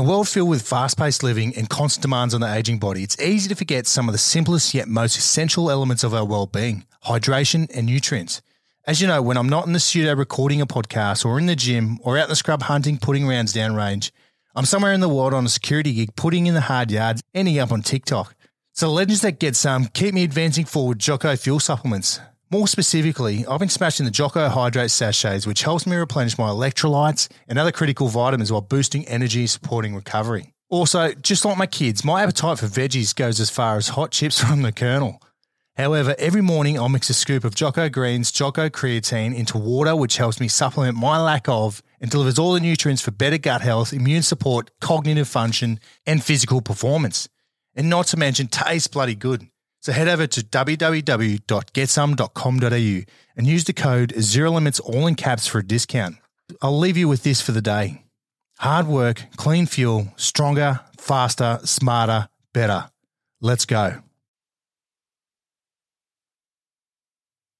a world filled with fast paced living and constant demands on the aging body, it's easy to forget some of the simplest yet most essential elements of our well being hydration and nutrients. As you know, when I'm not in the studio recording a podcast or in the gym or out in the scrub hunting, putting rounds downrange, I'm somewhere in the world on a security gig, putting in the hard yards, ending up on TikTok. So legends that get some keep me advancing forward Jocko fuel supplements. More specifically, I've been smashing the Jocko Hydrate sachets, which helps me replenish my electrolytes and other critical vitamins while boosting energy, and supporting recovery. Also, just like my kids, my appetite for veggies goes as far as hot chips from the Colonel. However, every morning I'll mix a scoop of Jocko Greens, Jocko Creatine into water, which helps me supplement my lack of and delivers all the nutrients for better gut health, immune support, cognitive function, and physical performance. And not to mention, tastes bloody good. So head over to www.getsome.com.au and use the code Zero Limits all in caps for a discount. I'll leave you with this for the day. Hard work, clean fuel, stronger, faster, smarter, better. Let's go.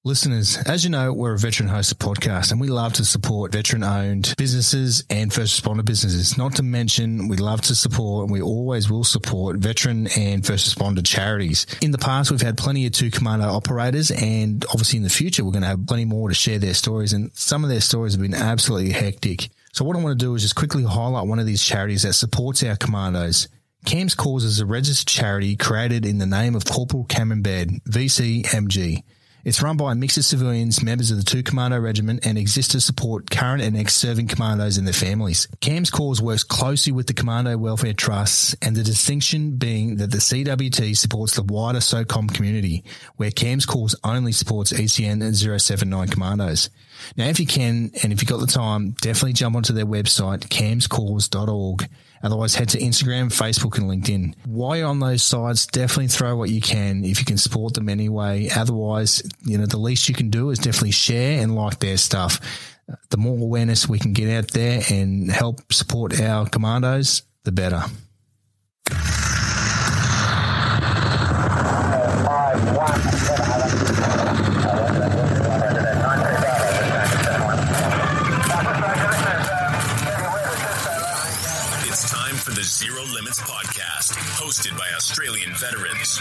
Listeners, as you know, we're a veteran hosted podcast and we love to support veteran owned businesses and first responder businesses. Not to mention, we love to support and we always will support veteran and first responder charities. In the past, we've had plenty of two commando operators and obviously in the future, we're going to have plenty more to share their stories and some of their stories have been absolutely hectic. So what I want to do is just quickly highlight one of these charities that supports our commandos. CAMS Cause is a registered charity created in the name of Corporal Cameron Baird, VCMG. It's run by a mix of civilians, members of the 2 Commando Regiment, and exists to support current and ex-serving commandos and their families. CAMS Cause works closely with the Commando Welfare Trusts, and the distinction being that the CWT supports the wider SOCOM community, where CAMS Cause only supports ECN 079 commandos. Now, if you can, and if you've got the time, definitely jump onto their website, camscause.org. Otherwise, head to Instagram, Facebook, and LinkedIn. While you're on those sites, definitely throw what you can if you can support them anyway. Otherwise, you know, the least you can do is definitely share and like their stuff. The more awareness we can get out there and help support our commandos, the better. Podcast, hosted by Australian veterans.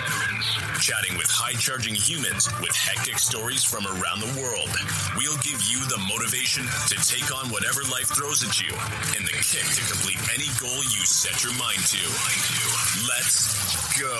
Chatting with high charging humans with hectic stories from around the world. We'll give you the motivation to take on whatever life throws at you and the kick to complete any goal you set your mind to. Let's go.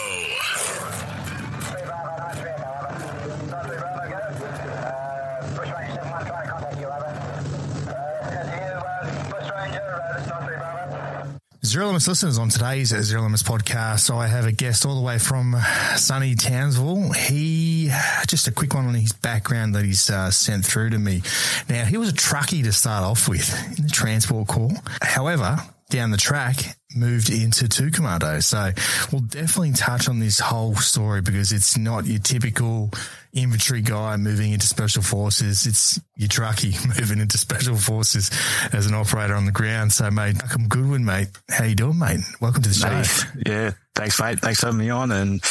Zero Limits listeners, on today's Zero Limits podcast, so I have a guest all the way from sunny Townsville. He, just a quick one on his background that he's uh, sent through to me. Now, he was a truckie to start off with in the Transport Corps. However, down the track, moved into two commando. So we'll definitely touch on this whole story because it's not your typical infantry guy moving into special forces. It's your truckie moving into special forces as an operator on the ground. So mate, Malcolm Goodwin, mate, how you doing, mate? Welcome to the show. Hey, yeah, thanks, mate. Thanks for having me on, and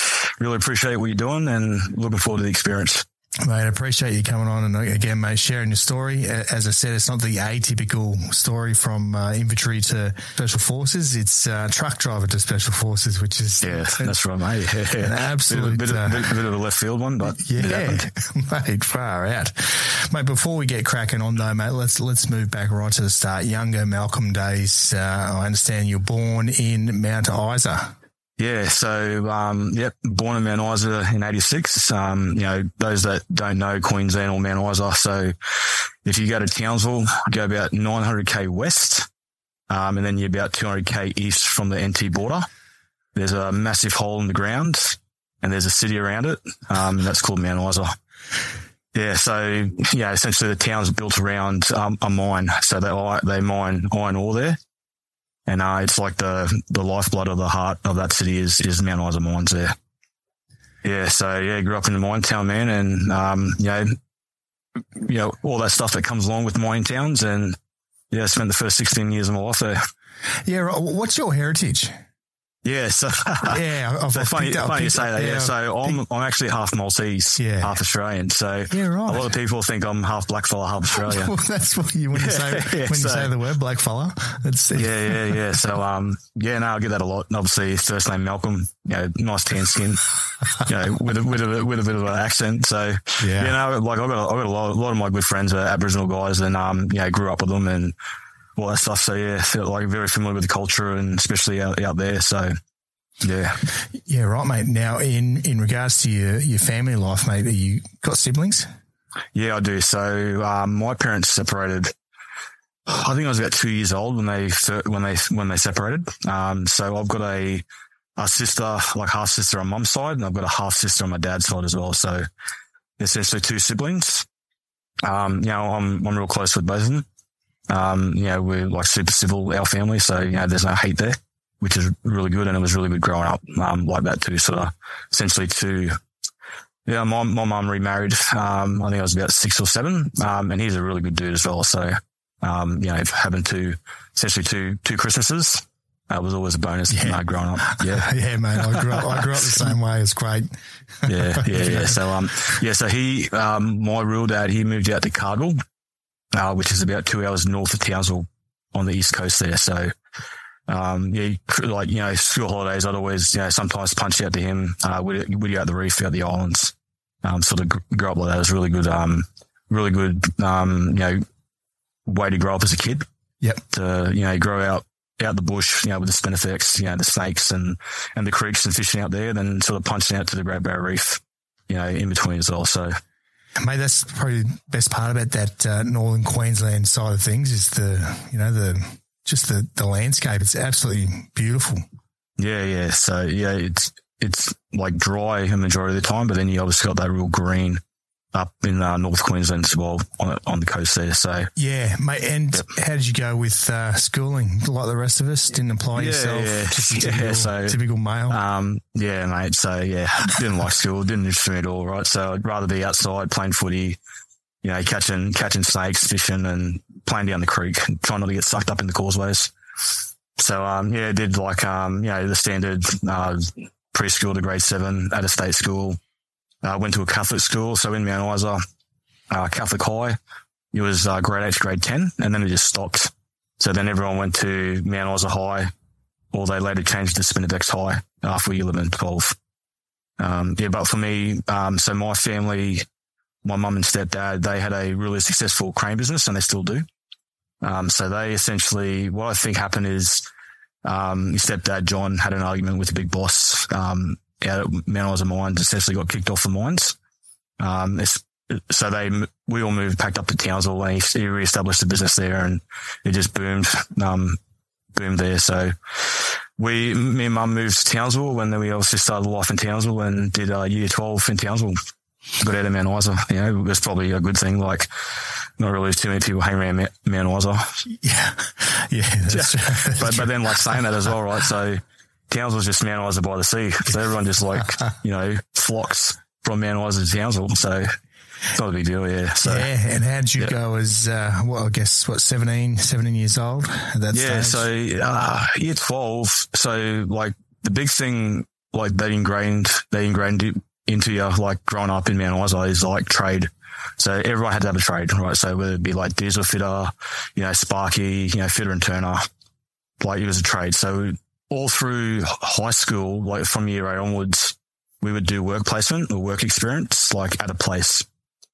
really appreciate what you're doing, and looking forward to the experience. Mate, I appreciate you coming on and uh, again, mate, sharing your story. As I said, it's not the atypical story from uh, infantry to special forces. It's uh, truck driver to special forces, which is Yeah, that's right, mate. Yeah. an absolute bit, of, uh, bit, bit, bit of a left field one, but yeah, mate, far out, mate. Before we get cracking on though, mate, let's let's move back right to the start. Younger Malcolm days. Uh, I understand you're born in Mount Isa. Yeah, so um, yep, born in Mount Isa in '86. Um, you know, those that don't know Queensland or Mount Isa, so if you go to Townsville, go about 900k west, um, and then you're about 200k east from the NT border. There's a massive hole in the ground, and there's a city around it, um, and that's called Mount Isa. Yeah, so yeah, essentially the town's built around um, a mine, so they they mine iron ore there and uh, it's like the the lifeblood of the heart of that city is is Mount Isa mines there. Yeah, so yeah, grew up in the mine town, man, and um, you know, you know all that stuff that comes along with mine towns, and yeah, spent the first sixteen years of my life there. Yeah, what's your heritage? Yeah, so yeah, I've, so I've funny, up- funny you say that. Yeah, yeah, so I'm I'm actually half Maltese, Yeah. half Australian. So Yeah, right. a lot of people think I'm half blackfella, half Australian. Well, that's what you when you say Yeah, when you say the word black fella. It's yeah, yeah, yeah. So um, yeah, no, I get that a lot. And obviously, first name Malcolm, you know, nice tan skin, you know, with a with a with a bit of an accent. So Yeah. you know, like I got I got a lot, a lot of my good friends are Aboriginal guys, and um, you know, grew up with them and all that stuff. So yeah, feel like very familiar with the culture and especially out, out there. So yeah, yeah, right, mate. Now, in in regards to your your family life, mate, are you got siblings? yeah, I do. So um, my parents separated. I think I was about two years old when they when they when they separated. Um, so I've got a a sister, like half sister on mum's side, and I've got a half sister on my dad's side as well. So essentially two siblings. Um, you know, I'm I'm real close with both of them. Um, you know, we're like super civil, our family, so you know, there's no hate there, which is really good, and it was really good growing up um, like that too. Sort of essentially two. Yeah, my my mum remarried. Um, I think I was about six or seven, um, and he's a really good dude as well. So, um, you know, if having two essentially two two Christmases uh, was always a bonus Yeah. uh, growing up. Yeah, yeah, mate. I grew up. I grew up the same way. It's great. yeah, yeah, yeah. So, um, yeah, so he, um, my real dad, he moved out to Cardwell, uh, which is about two hours north of Townsville on the east coast there. So, um, yeah, like, you know, school holidays, I'd always, you know, sometimes punch out to him, uh, with, with you out the reef, out the islands, um, sort of grow up like that. It was really good, um, really good, um, you know, way to grow up as a kid Yep. to, you know, grow out, out the bush, you know, with the spinifex, you know, the snakes and, and the creeks and fishing out there, then sort of punching out to the Great Barrier Reef, you know, in between as well. So, Mate, that's probably the best part about that uh, northern Queensland side of things is the, you know, the just the, the landscape. It's absolutely beautiful. yeah, yeah. So, yeah, it's, it's like dry a majority of the time, but then you obviously got that real green up in uh, North Queensland as well on, on the coast there. So, Yeah, mate. And how did you go with uh, schooling? Like the rest of us, didn't apply Yeah, yourself. yeah. Just Yeah, typical, so- typical male. Um, yeah, mate. So yeah, didn't like school, didn't interest me at all, right? So I'd rather be outside playing footy, you know, catching, catching snakes, fishing and playing down the creek and trying not to get sucked up in the causeways. So, um, yeah, did like, um, you know, the standard, uh, preschool to grade seven at a state school. I uh, went to a Catholic school. So in Mount Isa, uh, Catholic high, it was, uh, grade eight to grade 10 and then it just stopped. So then everyone went to Mount Isa high or they later changed to Spinifex High after year 11 and 12. Um, yeah, but for me, um, so my family, my mum and stepdad, they had a really successful crane business and they still do. Um, so they essentially, what I think happened is, um, stepdad, John, had an argument with the big boss, um, out at Mount Isa Mines, essentially got kicked off the mines. Um, it's, so they, we all moved, packed up to Townsville and he, he reestablished the business there and it just boomed, um, boomed there. So we, me and mum moved to Townsville and then we obviously started life in Townsville and did uh, year 12 in Townsville. Got out of Mount Isa, you know, it was probably a good thing. Like, not really too many people hang around Mount, Isa. yeah, yeah. But, but then like saying that as well, right? So Townsville's just Mount Isa by the sea. So everyone just like, you know, flocks from Mount Isa to Townsville. So it's not a big deal, yeah. So yeah. And how did you Yeah. go as, uh, well, I guess, what, 17, 17 years old at that Yeah, stage? so uh, year twelve. So like the big thing, like they ingrained, they ingrained it into you, like growing up in Mount Isa, is like trade. So everyone had to have a trade, right? So whether it be like diesel fitter, you know, Sparky, you know, fitter and turner, like it was a trade. So all through high school, like from year eight onwards, we would do work placement or work experience, like at a place.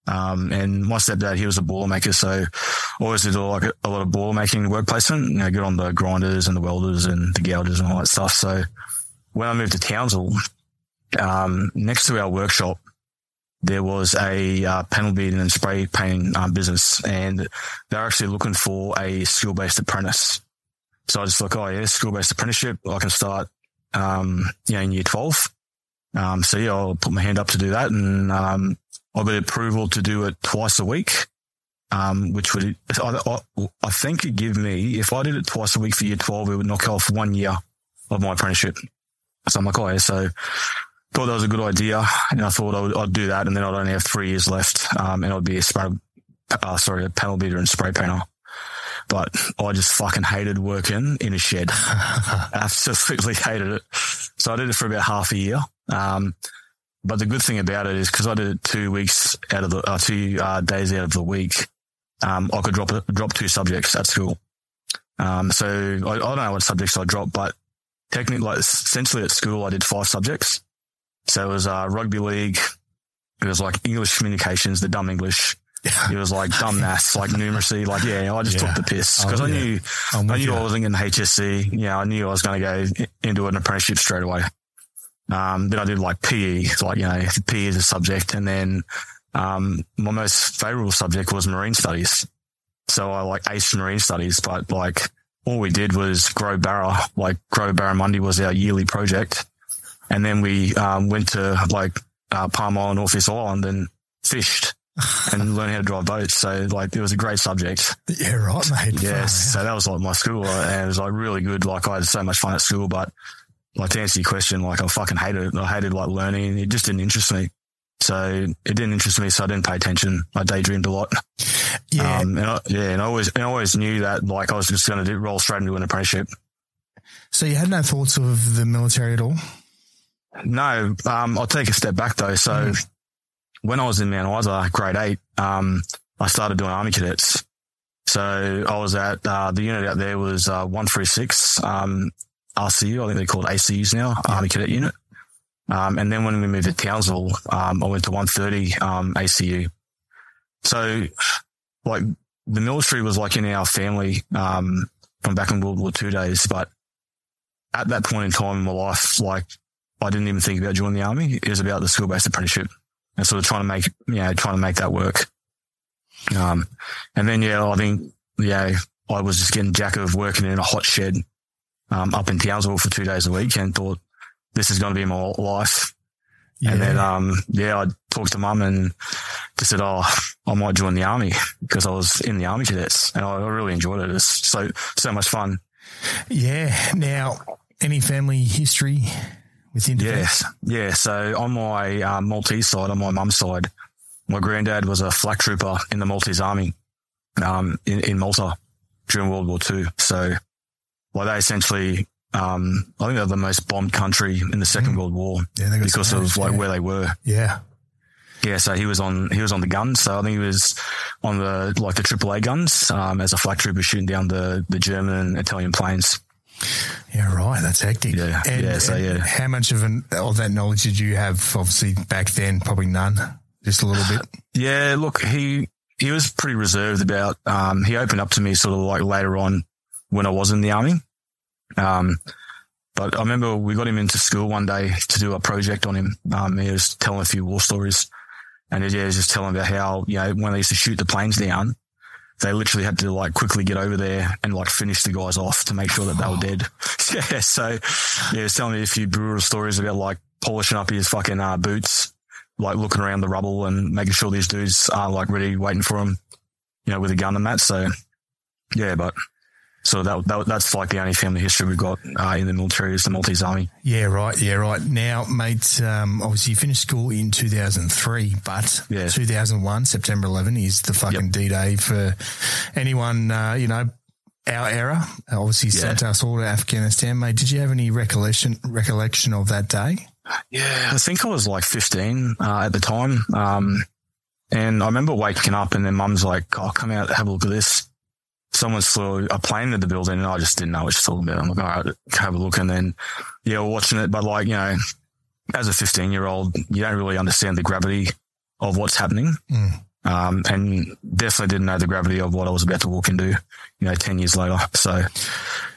Um, and my stepdad, he was a boiler maker. So always did like a, lot of boiler making work placement, you know, get on the grinders and the welders and the gougers and all that stuff. So when I moved to Townsville, um, next to our workshop, there was a uh, panel beating and spray painting um, business, and they're actually looking for a skill based apprentice. So I just like, oh yeah, school based apprenticeship. I can start, um, you know, in year twelve. Um, so yeah, I'll put my hand up to do that, and um, I got approval to do it twice a week. Um, which would I, I, I think it'd give me if I did it twice a week for year twelve, it would knock off one year of my apprenticeship. So I'm like, oh yeah, so thought that was a good idea, and I thought I would, I'd do that, and then I'd only have three years left, um, and I'd be a spray, uh, sorry, a panel beater and spray painter. But I just fucking hated working in a shed. Absolutely hated it. So I did it for about half a year. Um, but the good thing about it is because I did it two weeks out of the uh, two uh, days out of the week, um, I could drop drop two subjects at school. Um, so I, I, don't know what subjects I dropped, but technically, like essentially at school, I did five subjects. So it was uh, rugby league. It was like English communications, the dumb English. It was like dumb maths, like numeracy. Like, yeah, I just yeah. took the piss because oh, I knew, I knew you. I wasn't getting HSC. Yeah, I knew I was going to go into an apprenticeship straight away. Um, then I did like PE, like, you know, PE is a subject. And then, um, my most favorable subject was marine studies. So I like aced marine studies, but like all we did was grow barra, like grow barramundi was our yearly project. And then we, um, went to like, uh, Palm Island, North East Island and fished and learn how to drive boats. So like it was a great subject. Yeah, right, mate. Yes. So that was like my school and it was like really good. Like I had so much fun at school, but like to answer your question, like I fucking hated it. I hated like learning. It just didn't interest me. So it didn't interest me. So I didn't pay attention. I daydreamed a lot. Yeah. Um, and I, yeah. And I always, and I always knew that like I was just going to roll straight into an apprenticeship. So you had no thoughts of the military at all? No. Um, I'll take a step back though. So mm. When I was in Mount Isa, grade eight, um, I started doing army cadets. So I was at, uh, the unit out there was, uh, 136, um, RCU. I think they're called ACUs now, yeah. Army Cadet Unit. Um, and then when we moved to Townsville, um, I went to 130, um, ACU. So like the military was like in our family, um, from back in World War II days. But at that point in time in my life, like I didn't even think about joining the army. It was about the school based apprenticeship and sort of trying to make, you know, trying to make that work. Um, and then, yeah, I think, yeah, I was just getting jack of working in a hot shed, um, up in Townsville for two days a week and thought this is going to be my life. Yeah. And then, um, yeah, I talked to mum and just said, Oh, I might join the army because I was in the army cadets and I really enjoyed it. It's so, so much fun. Yeah. Now, any family history within Yes. Yeah. So on my uh, Maltese side, on my mum's side, my granddad was a flak trooper in the Maltese army, um, in, in Malta during World War II. So, well, they essentially um, I think they're the most bombed country in the Second mm. World War yeah, because of like yeah. where they were. Yeah. Yeah, so he was on he was on the guns. So I think he was on the like the AAA guns um, as a flak trooper shooting down the the German and Italian planes. Yeah, right. That's hectic. Yeah, and, yeah. So yeah, how much of an of that knowledge did you have? Obviously, back then, probably none. Just a little bit. Yeah. Look, he he was pretty reserved about. Um, he opened up to me sort of like later on when I was in the army. Um, but I remember we got him into school one day to do a project on him. Um, he was telling a few war stories and yeah, he was just telling about how, you know, when they used to shoot the planes down, they literally had to like quickly get over there and like finish the guys off to make sure that they were dead. yeah. So yeah, he was telling me a few brutal stories about like polishing up his fucking, uh, boots, like looking around the rubble and making sure these dudes are like ready waiting for him, you know, with a gun and that. So yeah, but so that, that that's like the only family history we've got uh, in the military is the Maltese Army. Yeah, right. Yeah, right. Now, mate, um, obviously you finished school in 2003, but yeah. 2001, September 11 is the fucking yep. D-Day for anyone, uh, you know, our era. Obviously yeah. sent us all to Afghanistan, mate. Did you have any recollection recollection of that day? Yeah, I think I was like 15 uh, at the time. Um, and I remember waking up and then mum's like, oh, come out, have a look at this someone flew a plane into the building and I just didn't know what she's talking about. I'm like, all right, have a look. And then, yeah, we're watching it. But like, you know, as a 15 year old, you don't really understand the gravity of what's happening. Mm. Um, and definitely didn't know the gravity of what I was about to walk into, you know, 10 years later. So,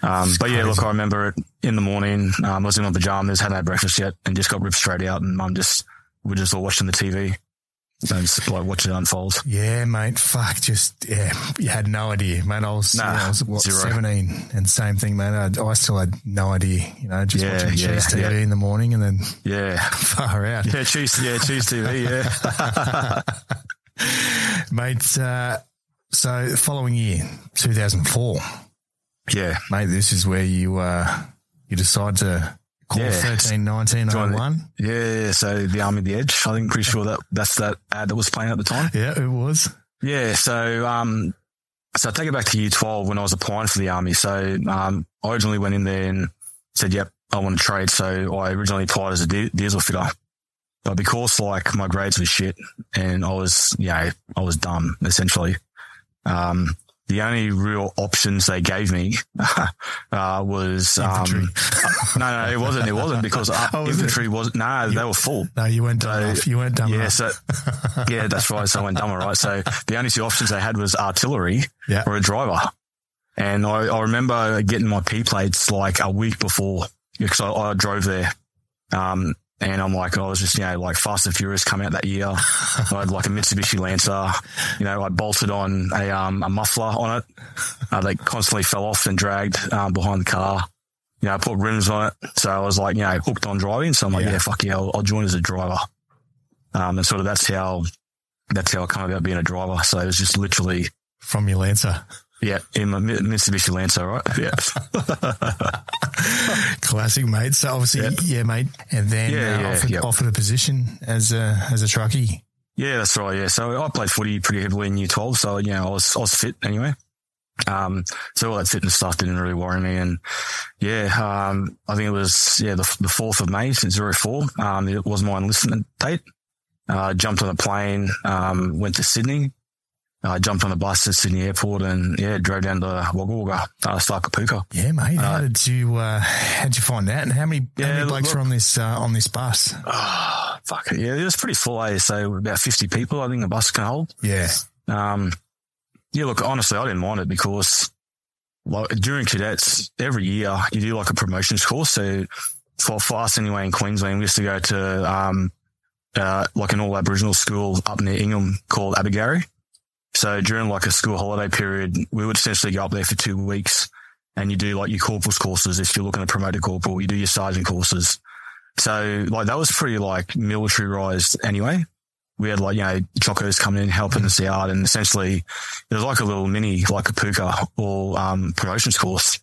um, but yeah, look, I remember it in the morning. Um, I was in my pajamas, hadn't had breakfast yet and just got ripped straight out and mum just, we're just all watching the TV and like watching it unfold. Yeah, mate. Fuck, just yeah, you had no idea, man. I was, nah, you know, I was what, seventeen, and same thing, man. I, I, still had no idea, you know, just yeah, watching yeah, Cheese TV yeah. in the morning, and then yeah, far out. Yeah, Cheese, yeah, Cheese TV, yeah, mate. Uh, so following year, two thousand four. Yeah, mate. This is where you uh, you decide to Call yeah. 13 19 01. Yeah, so the Army the Edge. I think pretty sure that that's that ad that was playing at the time. Yeah, it was. Yeah, so um so I take it back to year 12 when I was applying for the army. So, um, I originally went in there and said, yep, I want to trade. So I originally applied as a diesel fitter. But because like my grades were shit and I was, you know, I was dumb essentially. Um, the only real options they gave me uh, was um, no, no, it wasn't. It wasn't because uh, oh, was infantry was no, nah, they were full. No, you weren't dumb. So, you weren't dumb. Yeah, so yeah, that's right. So I went dumber, right? So the only two options they had was artillery yeah. or a driver. And I, I remember getting my P plates like a week before because I, I drove there. Um, and I'm like, I was just, you know, like Fast and Furious come out that year. I had like a Mitsubishi Lancer. You know, I bolted on a, um, a muffler on it. Uh, they constantly fell off and dragged, um, behind the car. You know, I put rims on it. So I was like, you know, hooked on driving. So I'm like, yeah, yeah fuck yeah, I'll, I'll, join as a driver. Um, and sort of that's how, that's how I come about being a driver. So it was just literally from your Lancer. Yeah, in my Mitsubishi Lancer, right? Yeah. Classic, mate. So obviously, yeah, yeah mate. And then yeah, uh, yeah, offered, yep. offered, a position as a as a truckie. Yeah, that's right. Yeah, so I played footy pretty heavily in year twelve, so you know I was I was fit anyway. Um, so all that fitness stuff didn't really worry me, and yeah, um, I think it was yeah the fourth of May since zero four. Um, it was my enlistment date. Uh, jumped on a plane, um, went to Sydney, I jumped on the bus at Sydney Airport and yeah, drove down to Wagga Wagga, uh, Starkapuka. Yeah, mate. How uh, did you uh, how did you find that? And how many, yeah, how many blokes were on this uh, on this bus? Oh, fuck it. Yeah, it was pretty full. Eh? So about fifty people, I think the bus can hold. Yeah. Um, yeah. Look, honestly, I didn't mind it because like during cadets, every year you do like a promotions course. So for, for us anyway in Queensland, we used to go to um, uh, like an all Aboriginal school up near Ingham called Abergowrie. So during like a school holiday period, we would essentially go up there for two weeks and you do like your corporal's courses. If you're looking to promote a corporal, you do your sergeant courses. So like that was pretty like militarized anyway. We had like, you know, chocos coming in, helping us out. And essentially it was like a little mini, like a puka or, um, promotions course.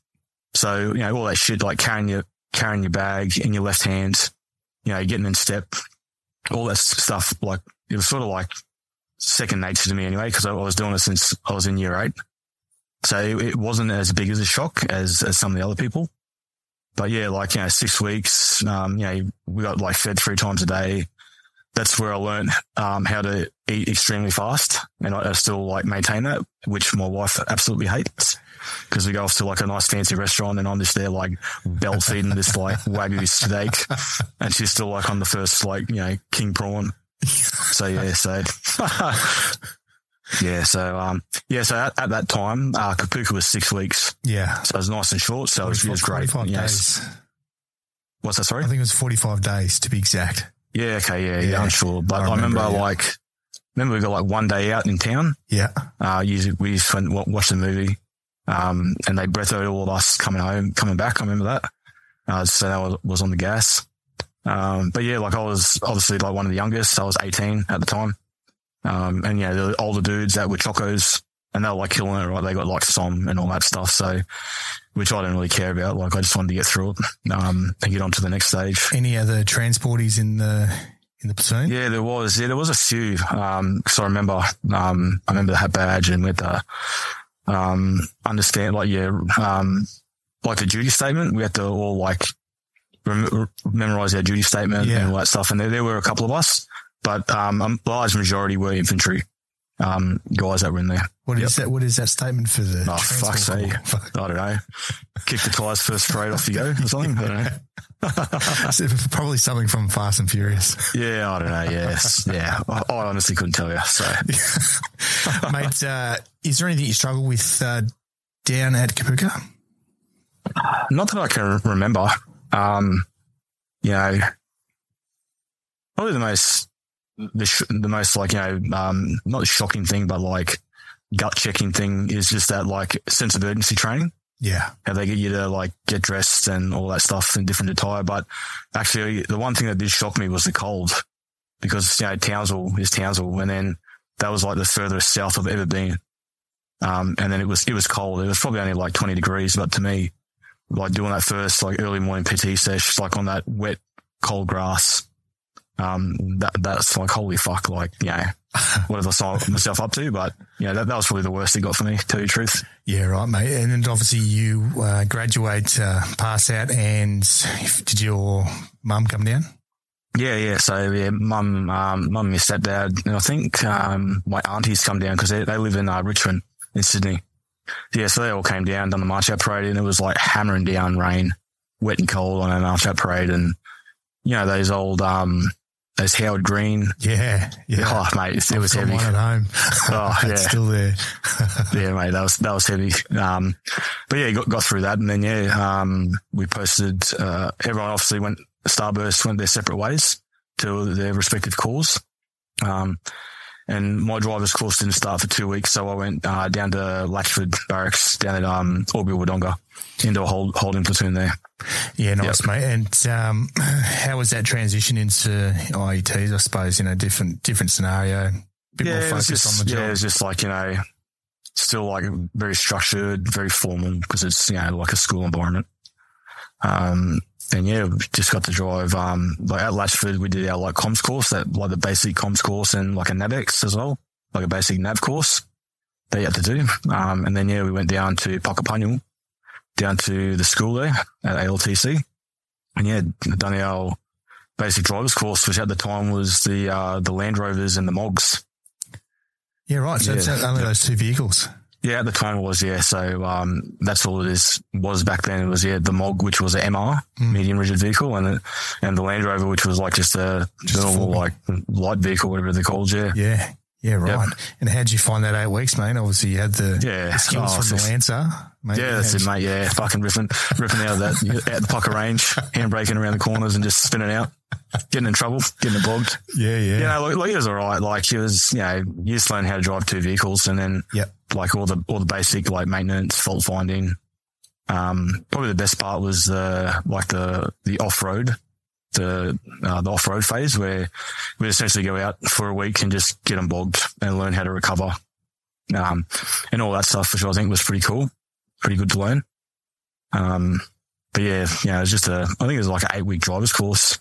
So, you know, all that shit, like carrying your, carrying your bag in your left hand, you know, getting in step, all that stuff. Like it was sort of like second nature to me anyway, because I was doing it since I was in year eight. So it wasn't as big as a shock as, as some of the other people. But yeah, like, you know, six weeks, um, you know, we got like fed three times a day. That's where I learned, um, how to eat extremely fast. And I, I still like maintain that, which my wife absolutely hates because we go off to like a nice fancy restaurant and I'm just there like belt feeding this like wagyu steak and she's still like on the first like, you know, king prawn so yeah, so yeah, so um, yeah, so at, at that time, uh, Kapooka was six weeks. Yeah, so it was nice and short. So it was, it was great. Yes. Days. What's that? Sorry, I think it was forty-five days to be exact. Yeah. Okay. Yeah. Yeah. yeah I'm sure, but I remember, I remember yeah. like remember we got like one day out in town. Yeah. Uh, usually we just went watch the movie. Um, and they breathed all of us coming home, coming back. I remember that. Uh, so that was, was on the gas. Um, but yeah, like I was obviously like one of the youngest. I was 18 at the time. Um, and yeah, the older dudes that were chocos and they were like killing it, right? They got like SOM and all that stuff. So, which I didn't really care about. Like I just wanted to get through it, um, and get on to the next stage. Any other transporties in the, in the platoon? Yeah, there was. Yeah, there was a few. Um, cause I remember, um, I remember the hat badge and with the, um, understand like, yeah, um, like the duty statement, we had to all like rem- memorize our duty statement yeah. and all that stuff. And there, there were a couple of us, but um, a large majority were infantry um, guys that were in there. What yep. is that? What is that statement for the? Oh, fuck's sake. I don't know. Kick the tires first straight off you go or something. I don't know. Probably something from Fast and Furious. Yeah, I don't know. Yes. Yeah. I, I honestly couldn't tell you. So, mate, uh, is there anything you struggle with uh, down at Kapooka? Not that I can remember. Um, you know, probably the most, the, sh- the most like, you know, um, not the shocking thing, but like gut checking thing is just that like sense of urgency training. Yeah. How they get you to like get dressed and all that stuff in different attire. But actually the one thing that did shock me was the cold because, you know, Townsville is Townsville. And then that was like the furthest south I've ever been. Um, and then it was, it was cold. It was probably only like 20 degrees, but to me, like doing that first like early morning PT sesh, like on that wet, cold grass. Um, that, that's like, holy fuck, like, you know, whatever I signed myself up to. But yeah, that, that was probably the worst it got for me, to tell you the truth. Yeah, right, mate. And then obviously you uh, graduate, uh, pass out, and did your mum come down? Yeah, yeah. So yeah, mum, um, mum, and stepdad, and I think um, my aunties come down because they, they live in uh, Richmond in Sydney. Yeah, so they all came down, done the march out parade, and it was like hammering down rain, wet and cold on a march out parade, and you know those old um those Howard Green. Yeah, yeah. Oh, mate, it, it was heavy. One at home. Oh, yeah, still there. yeah, mate, that was that was heavy. Um, but yeah, got got through that, and then yeah, um, we posted. Uh, everyone obviously went Starburst went their separate ways to their respective calls. Um, and my driver's course didn't start for two weeks, so I went uh, down to Latchford Barracks down at um, Albury Wodonga into a hold, holding platoon there. Yeah, nice, yep. mate. And um, how was that transition into IETs? I suppose you know different different scenario, bit yeah, more focus just, on the job. Yeah, it was just like you know, still like very structured, very formal because it's you know like a school environment. Um, and yeah, just got to drive, um, like at Latchford, we did our like comms course, that like the basic comms course and like a NavX as well, like a basic nav course that you had to do. Um, and then yeah, we went down to Puckapunyal, down to the school there at ALTC. And yeah, done our basic driver's course, which at the time was the, uh, the Land Rovers and the Mogs. Yeah, right. So yeah. it's only those two vehicles. Yeah, at the time it was, yeah. So, um, that's all it is, was back then. It was, yeah, the MOG, which was an MR, mm. medium rigid vehicle, and the, and the Land Rover, which was like just a just normal, like light vehicle, whatever they're called, yeah. Yeah. Yeah, right. Yep. And how'd you find that eight weeks, mate? Obviously, you had the, yeah. the skills oh, from the Lancer. Mate. Yeah, that's it, mate. Yeah, fucking ripping, ripping out of that, out the pocket range, handbraking around the corners and just spinning out, getting in trouble, getting it bogged. Yeah, yeah. You know, like, like he was all right. Like he was, you know, you just learn how to drive two vehicles and then, yep. Like all the, all the basic like maintenance, fault finding. Um, probably the best part was, uh, like the, the off road the uh, the off road phase where we essentially go out for a week and just get them bogged and learn how to recover, um, and all that stuff, which I think was pretty cool, pretty good to learn. Um, but yeah, know, it was just a, I think it was like an eight week driver's course.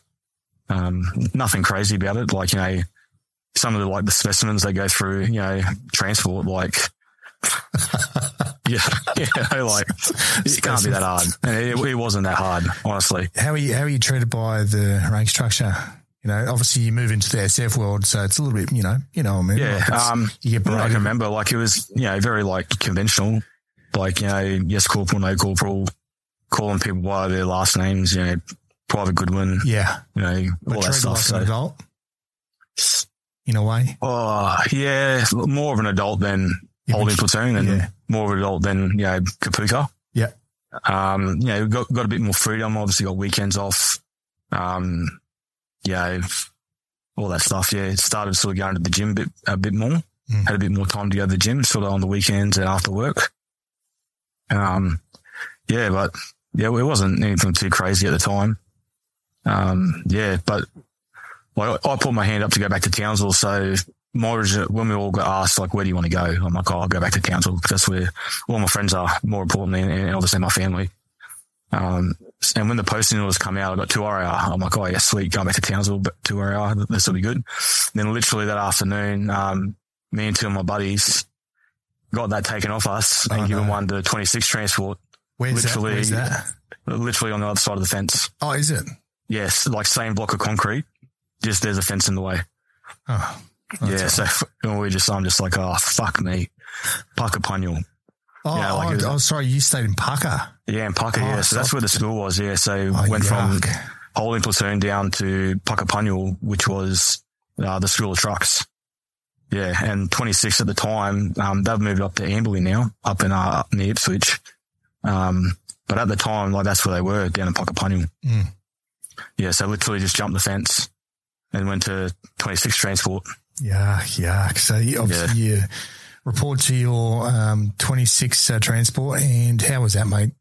Um, nothing crazy about it. Like, you know, some of the, like the specimens they go through, you know, transport, like, yeah, yeah, like it can't be that hard. It, it, wasn't that hard, honestly. How are you? How are you treated by the rank structure? You know, obviously you move into the SF world, so it's a little bit, you know, you know, I mean, yeah. Like um, you get I can remember, like it was, you know, very like conventional, like you know, yes corporal, no corporal, calling people by their last names, you know, Private Goodwin, yeah, you know, all that stuff. Like so. an adult, in a way. Oh, yeah, more of an adult than holding platoon and yeah. more of an adult than, you know, Kapooka. Yeah. Um, you know, got, got a bit more freedom, obviously got weekends off. Um, yeah, all that stuff. Yeah. Started sort of going to the gym a bit, a bit more, mm. had a bit more time to go to the gym sort of on the weekends and after work. Um, yeah, but yeah, it wasn't anything too crazy at the time. Um, yeah, but like I put my hand up to go back to Townsville. So more when we all got asked like, where do you want to go? I'm like, oh, I'll go back to Townsville because that's where all my friends are more importantly and obviously my family. Um, and when the posting orders come out, I got two RAR. I'm like, oh yeah, sweet, going back to Townsville, but two RAR, this will be good. And then literally that afternoon, um, me and two of my buddies got that taken off us oh, and no. given one to 26 transport. Where's literally, that? Where's that? Literally on the other side of the fence. Oh, is it? Yes, like same block of concrete, just there's a fence in the way. Oh, yeah, so we just, I'm just like, oh, fuck me. Puckapunyal. Oh, yeah, like oh, oh, sorry, you stayed in Pucker. Yeah, in Pucker, oh, yeah. So that's where the school was, yeah. So oh, went yuck. from holding platoon down to Puckapunyal, which was uh, the school of trucks. Yeah, and 26 at the time, um, they've moved up to Amberley now, up in, uh, near Ipswich. Um, but at the time, like that's where they were, down in Puckapunyal. Mm. Yeah, so literally just jumped the fence and went to 26 transport. Yeah, yeah. So you, obviously yeah. you report to your um, 26 uh, transport, and how was that, mate?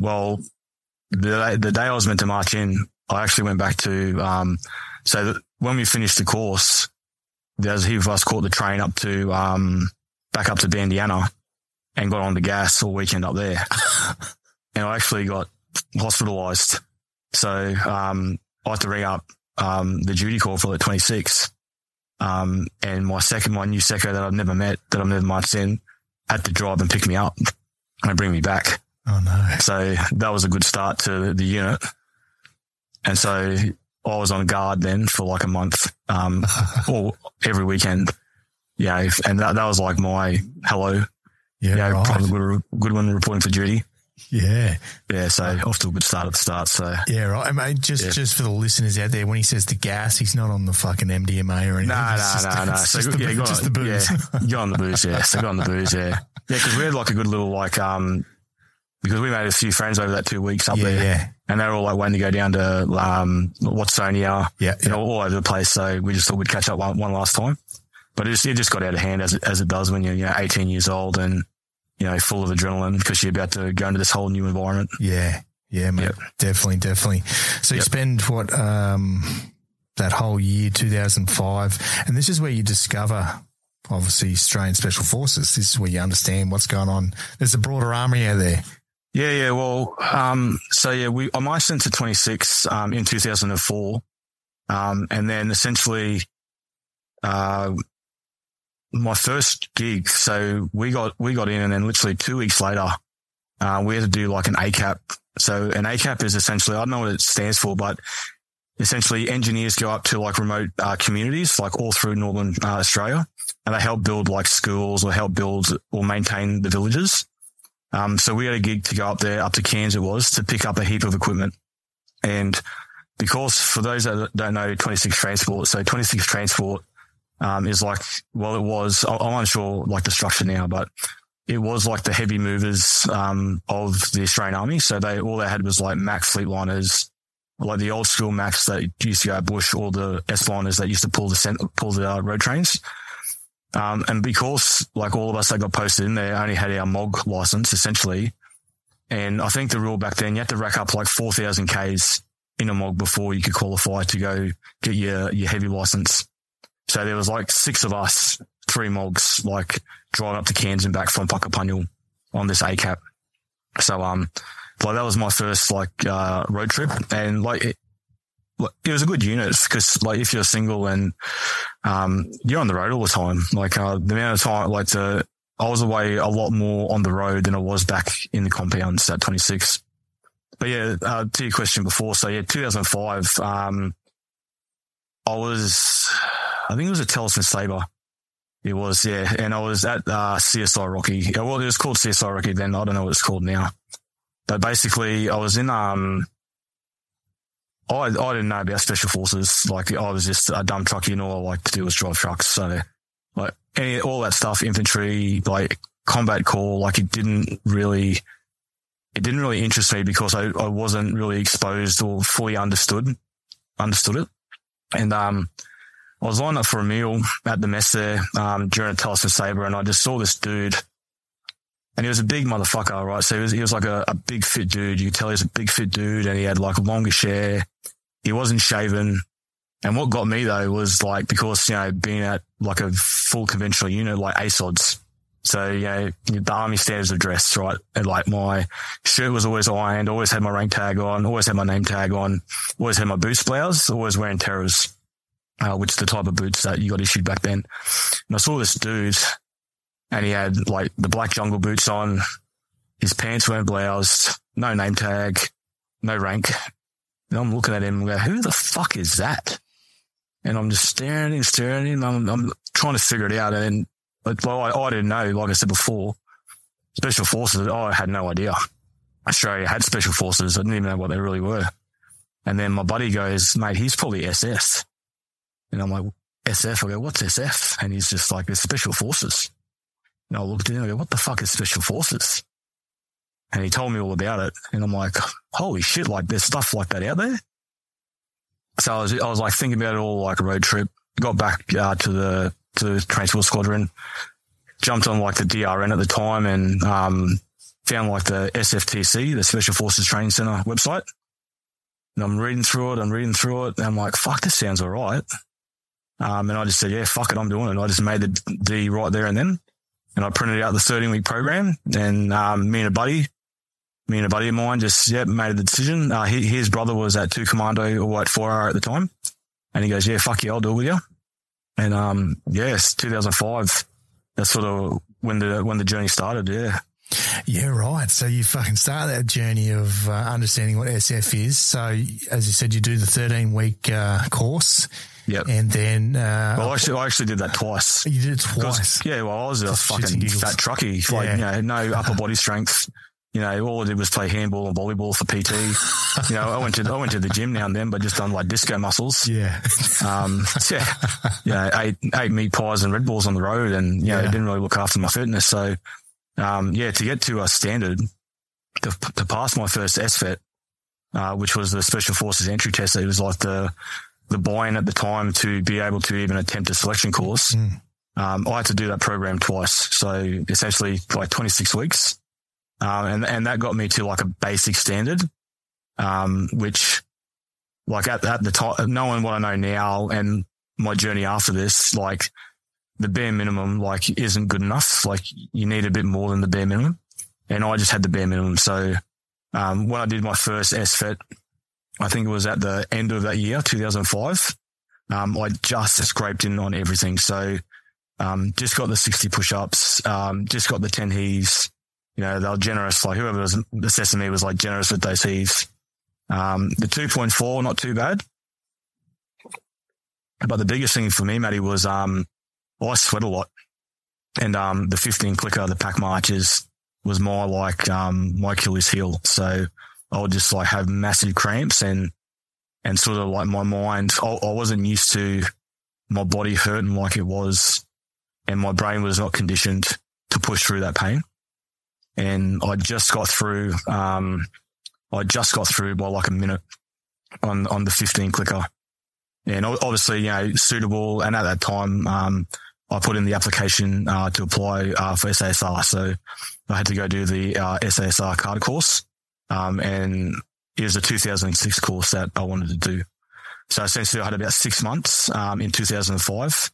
Well, the the day I was meant to march in, I actually went back to. Um, so when we finished the course, there's a heap of us caught the train up to um, back up to Bandiana and got on the gas all weekend up there, and I actually got hospitalised. So um, I had to ring up um, the duty call for the 26 Um, and my second, my new secco that I've never met, that I've never marched in, had to drive and pick me up and bring me back. Oh no. So that was a good start to the unit. And so I was on guard then for like a month, um, or every weekend. Yeah. And that, that was like my hello. Yeah, Yeah. right. Probably good, good one reporting for duty. Yeah, Yeah. So off to a good start at the start. So yeah, right. I mean, just Yeah. just for the listeners out there, when he says the gas, he's not on the fucking MDMA or anything. No, It's just- no, no, no. So just, yeah, the, go just the booze. Yeah, go on the booze. Yeah, so go on the booze. Yeah, yeah, because we had like a good little like um because we made a few friends over that two weeks up Yeah, there, yeah. and they were all like waiting to go down to um Watsonia, Yeah, you know, all over the place. So we just thought we'd catch up one, one last time, but it just, it just got out of hand as it, as it does when you're you know 18 years old and you know full of adrenaline because you're about to go into this whole new environment. Yeah, yeah, mate. Yep. Definitely, definitely. So you Yep. spend what um that whole year, two thousand five, and this is where you discover obviously Australian Special Forces. This is where you understand what's going on. There's a broader army out there. Yeah, yeah. Well, um, so yeah, we I marched into 26 um, in 2004, um, and then essentially, uh, my first gig. So we got we got in, and then literally two weeks later, uh, we had to do like an ACAP. So an ACAP is essentially I don't know what it stands for, but essentially engineers go up to like remote uh, communities, like all through northern uh, Australia, and they help build like schools or help build or maintain the villages. Um, so we had a gig to go up there, up to Cairns it was, to pick up a heap of equipment. And because for those that don't know 26 Transport, so 26 Transport, um, is like, well, it was, I'm unsure like the structure now, but it was like the heavy movers, um, of the Australian Army. So they, all they had was like Mack Fleetliners, like the old school Macs that used to go bush or the S liners that used to pull the cent- pull the uh, road trains. Um, and because like all of us that got posted in there only had our MOG license essentially. And I think the rule back then, you had to rack up like 4,000 Ks in a MOG before you could qualify to go get your, your heavy license. So there was like six of us, three MOGs, like driving up to Cairns and back from Puckapunyal on this ACAP. So, um, like that was my first like, uh, road trip and like it, it was a good unit because like if you're single and um, you're on the road all the time. Like uh, the amount of time, like the I was away a lot more on the road than I was back in the compounds at 26. But yeah, uh, to your question before, so yeah, 2005, um, I was, I think it was a Talisman Sabre. It was, yeah, and I was at uh, CSI Rocky. Yeah, Well, it was called CSI Rocky then. I don't know what it's called now. But basically, I was in um, I, I didn't know about special forces. Like I was just a dumb truckie and all I liked to do was drive trucks. So like any, all that stuff, infantry, like combat call, like it didn't really, it didn't really interest me because I, I wasn't really exposed or fully understood, understood it. And, um, I was lined up for a meal at the mess there, um, during a Talisman Sabre and I just saw this dude and he was a big motherfucker, right? So he was, he was like a, a big fit dude. You could tell he was a big fit dude and he had like longish hair. He wasn't shaven. And what got me though was like, because, you know, being at like a full conventional unit, like ASODs. So, you know, the army standards of dress, right? And like my shirt was always ironed, always had my rank tag on, always had my name tag on, always had my boots blouse, always wearing terrors, uh, which is the type of boots that you got issued back then. And I saw this dude and he had like the black jungle boots on. His pants weren't bloused, no name tag, no rank. And I'm looking at him and go, who the fuck is that? And I'm just staring and staring and I'm, I'm trying to figure it out. And well, I, I didn't know, like I said before, special forces, I had no idea. Australia had special forces. I didn't even know what they really were. And then my buddy goes, mate, he's probably SS. And I'm like, SF? I go, what's SF? And he's just like, it's special forces. And I looked at him and I go, what the fuck is special forces? And he told me all about it. And I'm like, holy shit, like there's stuff like that out there. So I was, I was like thinking about it all like a road trip, got back uh, to the, to the transport squadron, jumped on like the DRN at the time and, um, found like the SFTC, the Special Forces Training Center website. And I'm reading through it, I'm reading through it, and I'm like, fuck, this sounds all right. Um, and I just said, yeah, fuck it, I'm doing it. I just made the D right there and then. And I printed out the 13 week program and, um, me and a buddy, me and a buddy of mine just, yeah, made a decision. Uh, he, his brother was at two commando or at four RAR at the time. And he goes, yeah, fuck yeah, I'll do it with you. And, um, yes, 2005, that's sort of when the, when the journey started. Yeah. Yeah, right. So you fucking start that journey of uh, understanding what SF is. So, as you said, you do the 13 week uh, course. Yep. And then, uh, well, I actually, I actually did that twice. You did it twice. Yeah, well, I was a fucking fat trucky, like, yeah. you know, no upper body strength. You know, all I did was play handball and volleyball for PT. you know, I went to I went to the gym now and then, but just done like disco muscles. Yeah. Um, yeah. You know, ate ate meat pies and Red Bulls on the road, and you know, yeah. didn't really look after my fitness. So, um, yeah, to get to a standard, to, to pass my first SFET, uh, which was the Special Forces entry test, it was like the the buy-in at the time to be able to even attempt a selection course. Mm. Um, I had to do that program twice. So essentially like 26 weeks. Um, and, and that got me to like a basic standard, um, which like at, at the time, knowing what I know now and my journey after this, like the bare minimum, like isn't good enough. Like you need a bit more than the bare minimum. And I just had the bare minimum. So, um, when I did my first SFET, I think it was at the end of that year, 2005. Um, I just scraped in on everything. So, um, just got the 60 push ups, um, just got the 10 heaves. You know, they were generous. Like whoever was assessing me was like generous with those heaves. Um, the 2.4, not too bad. But the biggest thing for me, Matty, was, um, I sweat a lot. And, um, the 15 clicker, the pack marches was more like, um, my Achilles heel. So, I would just like have massive cramps and, and sort of like my mind, I, I wasn't used to my body hurting like it was and my brain was not conditioned to push through that pain. And I just got through, um, I just got through by like a minute on, on the 15 clicker. And obviously, you know, suitable. And at that time, um, I put in the application, uh, to apply, uh, for SASR. So I had to go do the, uh, SASR cadre course. Um, and it was a 2006 course that I wanted to do. So essentially I had about six months, um, in 2005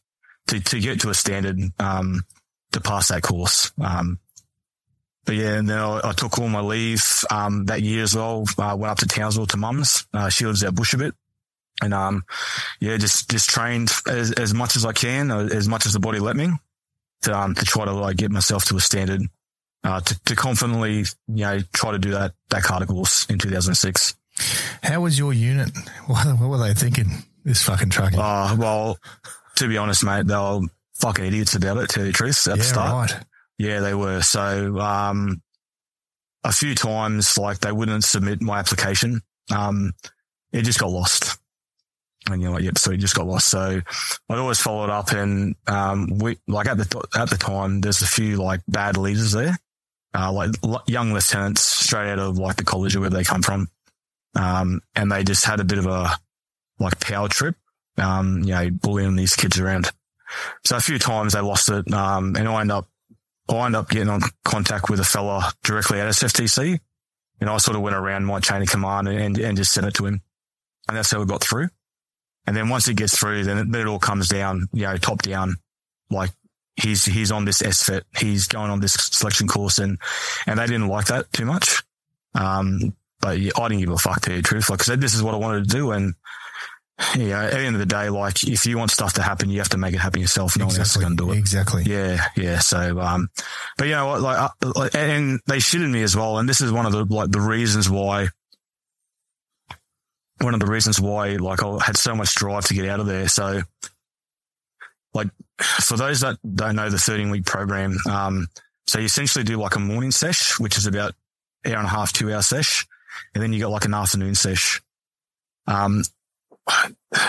to, to get to a standard, um, to pass that course. Um, but yeah, and then I, I, took all my leave, um, that year as well. Uh, went up to Townsville to mum's. Uh, she lives out bush a bit. And, um, yeah, just, just trained as, as much as I can, uh, as much as the body let me to, um, to try to like get myself to a standard uh, to, to confidently, you know, try to do that, that cadre course in 2006. How was your unit? What, what were they thinking? This fucking trucking? Uh, well, to be honest, mate, they were fucking idiots about it, to tell you the truth, at yeah, the start. Right. Yeah, they were. So, um, a few times, like they wouldn't submit my application. Um, it just got lost. And you're like, yep, so it just got lost. So I'd always followed up and, um, we, like at the, at the time, there's a few like bad leaders there uh, like young lieutenants straight out of like the college or where they come from. Um, and they just had a bit of a like power trip, um, you know, bullying these kids around. So a few times they lost it. Um, and I end up, I end up getting on contact with a fella directly at SFTC. And I sort of went around my chain of command and, and just sent it to him. And that's how we got through. And then once it gets through, then it, then it all comes down, you know, top down, like he's he's on this SFET, he's going on this selection course, and and they didn't like that too much. Um, but yeah, I didn't give a fuck to you, truth. Like I said, this is what I wanted to do, and yeah, at the end of the day, like if you want stuff to happen, you have to make it happen yourself. No exactly. one else is going to do it. Exactly. Yeah, yeah. So, um, but you know what, like, uh, and they shitted me as well, and this is one of the like the reasons why. One of the reasons why, like, I had so much drive to get out of there. So, like for those that don't know the 13 week program, um, so you essentially do like a morning sesh, which is about hour and a half, two hour sesh. And then you got like an afternoon sesh. Um,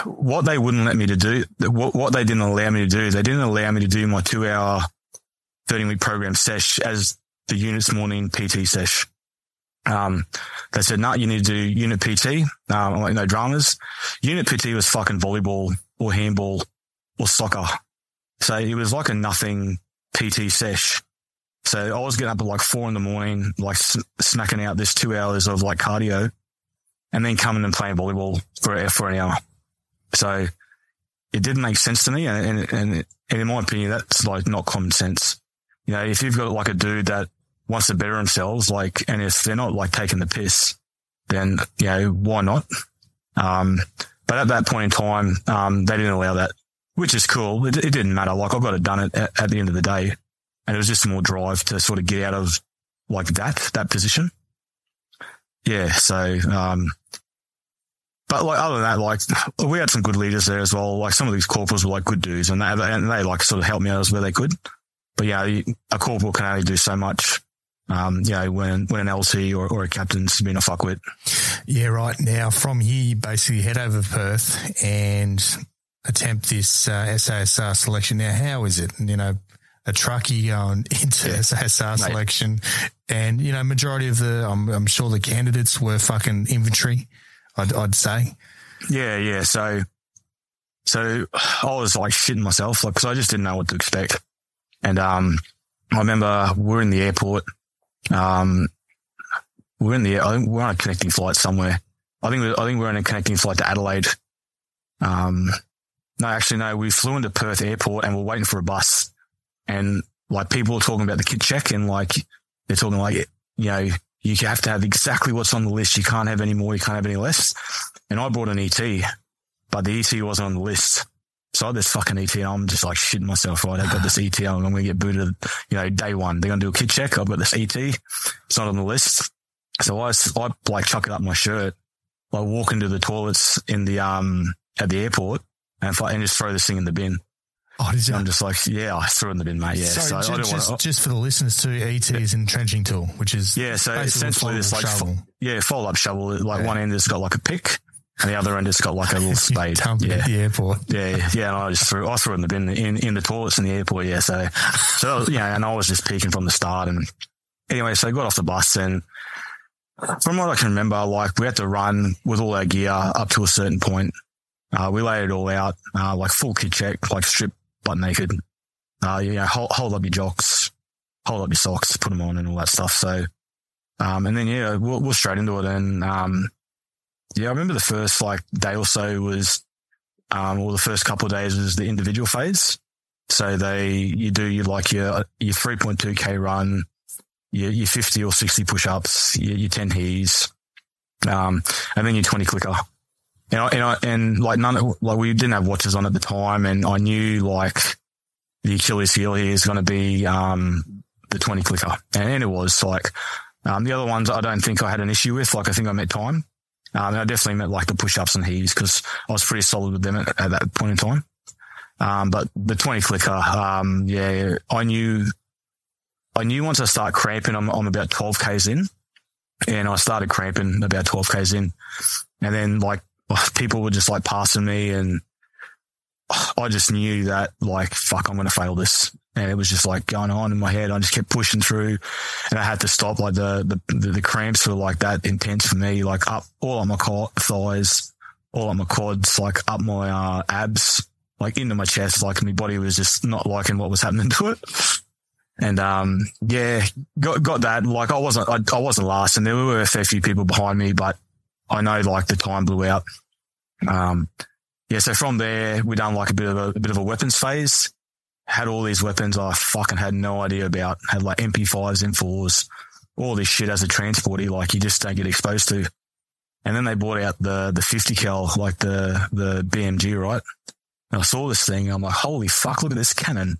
what they wouldn't let me to do, what, what they didn't allow me to do, they didn't allow me to do my two hour 13 week program sesh as the unit's morning PT sesh. Um, they said, no, nah, you need to do unit PT. Um, I'm like, no dramas. Unit PT was fucking volleyball or handball or soccer. So it was like a nothing PT sesh. So I was getting up at like four in the morning, like snacking out this two hours of like cardio and then coming and playing volleyball for, for an hour. So it didn't make sense to me. And, and, and, and in my opinion, that's like not common sense. You know, if you've got like a dude that wants to better themselves, like, and if they're not like taking the piss, then, you know, why not? Um, but at that point in time, um, they didn't allow that which is cool. It, it didn't matter. Like I got it done at, at, at the end of the day and it was just more drive to sort of get out of like that, that position. Yeah. So, um, but like other than that, like we had some good leaders there as well. Like some of these corporals were like good dudes and they, and they like sort of helped me out as where they could. But yeah, a corporal can only do so much. Um, you know, when, when an LT or, or a captain's been a fuckwit. Yeah, right. Now from here, you basically head over Perth and attempt this uh, SASR selection. Now, how is it? You know, a truckie going into yeah. SASR selection, and you know, majority of the, I'm, I'm sure the candidates were fucking infantry. I'd, I'd say. Yeah, yeah. So, so I was like shitting myself, like, cause I just didn't know what to expect. And, um, I remember we're in the airport. Um, we're in the, I think we're on a connecting flight somewhere. I think, I think we're on a connecting flight to Adelaide. Um, no, actually, no, we flew into Perth airport and we're waiting for a bus and like people are talking about the kit check and like they're talking like, you know, you have to have exactly what's on the list. You can't have any more. You can't have any less. And I brought an ET, but the ET wasn't on the list. So I had this fucking ET and I'm just like shitting myself, right? I've got this ET and I'm going to get booted, you know, day one. They're going to do a kit check. I've got this ET. It's not on the list. So I, I like chuck it up my shirt, like walk into the toilets in the, um, at the airport and, I, and just throw this thing in the bin. Oh, did you? I'm just like, yeah, I threw it in the bin, mate. Yeah. Sorry, so just, just, just, for the listeners too, ET is entrenching tool, which is yeah. So essentially, this like shovel. Fo- yeah, fold up shovel. Like yeah. one end has got like a pick, and the other end has got like a little spade. yeah, at the airport. Yeah, yeah. And I just threw, I threw it in the bin in, in the toilets in the airport. Yeah. So, so yeah, and I was just peeking from the start. And anyway, so I got off the bus and. From what I can remember, like we had to run with all our gear up to a certain point. Uh, we laid it all out, uh, like full kit check, like strip butt naked. Uh, you know, hold, hold up your jocks, hold up your socks, put them on and all that stuff. So, um, and then yeah, we're, we're straight into it. And, um, yeah, I remember the first like day or so was, um, or the first couple of days was the individual phase. So they, you do your like your, your 3.2k run, your, your 50 or 60 push ups, your, your 10 he's, um, and then your 20 clicker. And I, and, I, and like none of, like we didn't have watches on at the time and I knew like the Achilles heel here is going to be, um, the 20 clicker. And, it was like, um, the other ones I don't think I had an issue with. Like I think I met time. Um, I definitely met like the push ups and heaves because I was pretty solid with them at, at that point in time. Um, but the 20 clicker, um, yeah, I knew, I knew once I start cramping, I'm, I'm about 12 Ks in and I started cramping about 12 Ks in. And then like people were just like passing me and I just knew that like, fuck, I'm going to fail this. And it was just like going on in my head. I just kept pushing through and I had to stop. Like the, the, the cramps were like that intense for me, like up all on my thighs, all on my quads, like up my uh, abs, like into my chest. Like my body was just not liking what was happening to it. And, um, yeah, got, got that. Like I wasn't, I, I wasn't last and there were a fair few people behind me, but I know like the time blew out. Um, yeah, so from there we done like a bit of a, a, bit of a weapons phase. Had all these weapons I fucking had no idea about. Had like MP5s, M4s, all this shit as a transporter, like you just don't get exposed to. And then they brought out the the 50 cal, like the the BMG, right? And I saw this thing. I'm like, holy fuck, look at this cannon.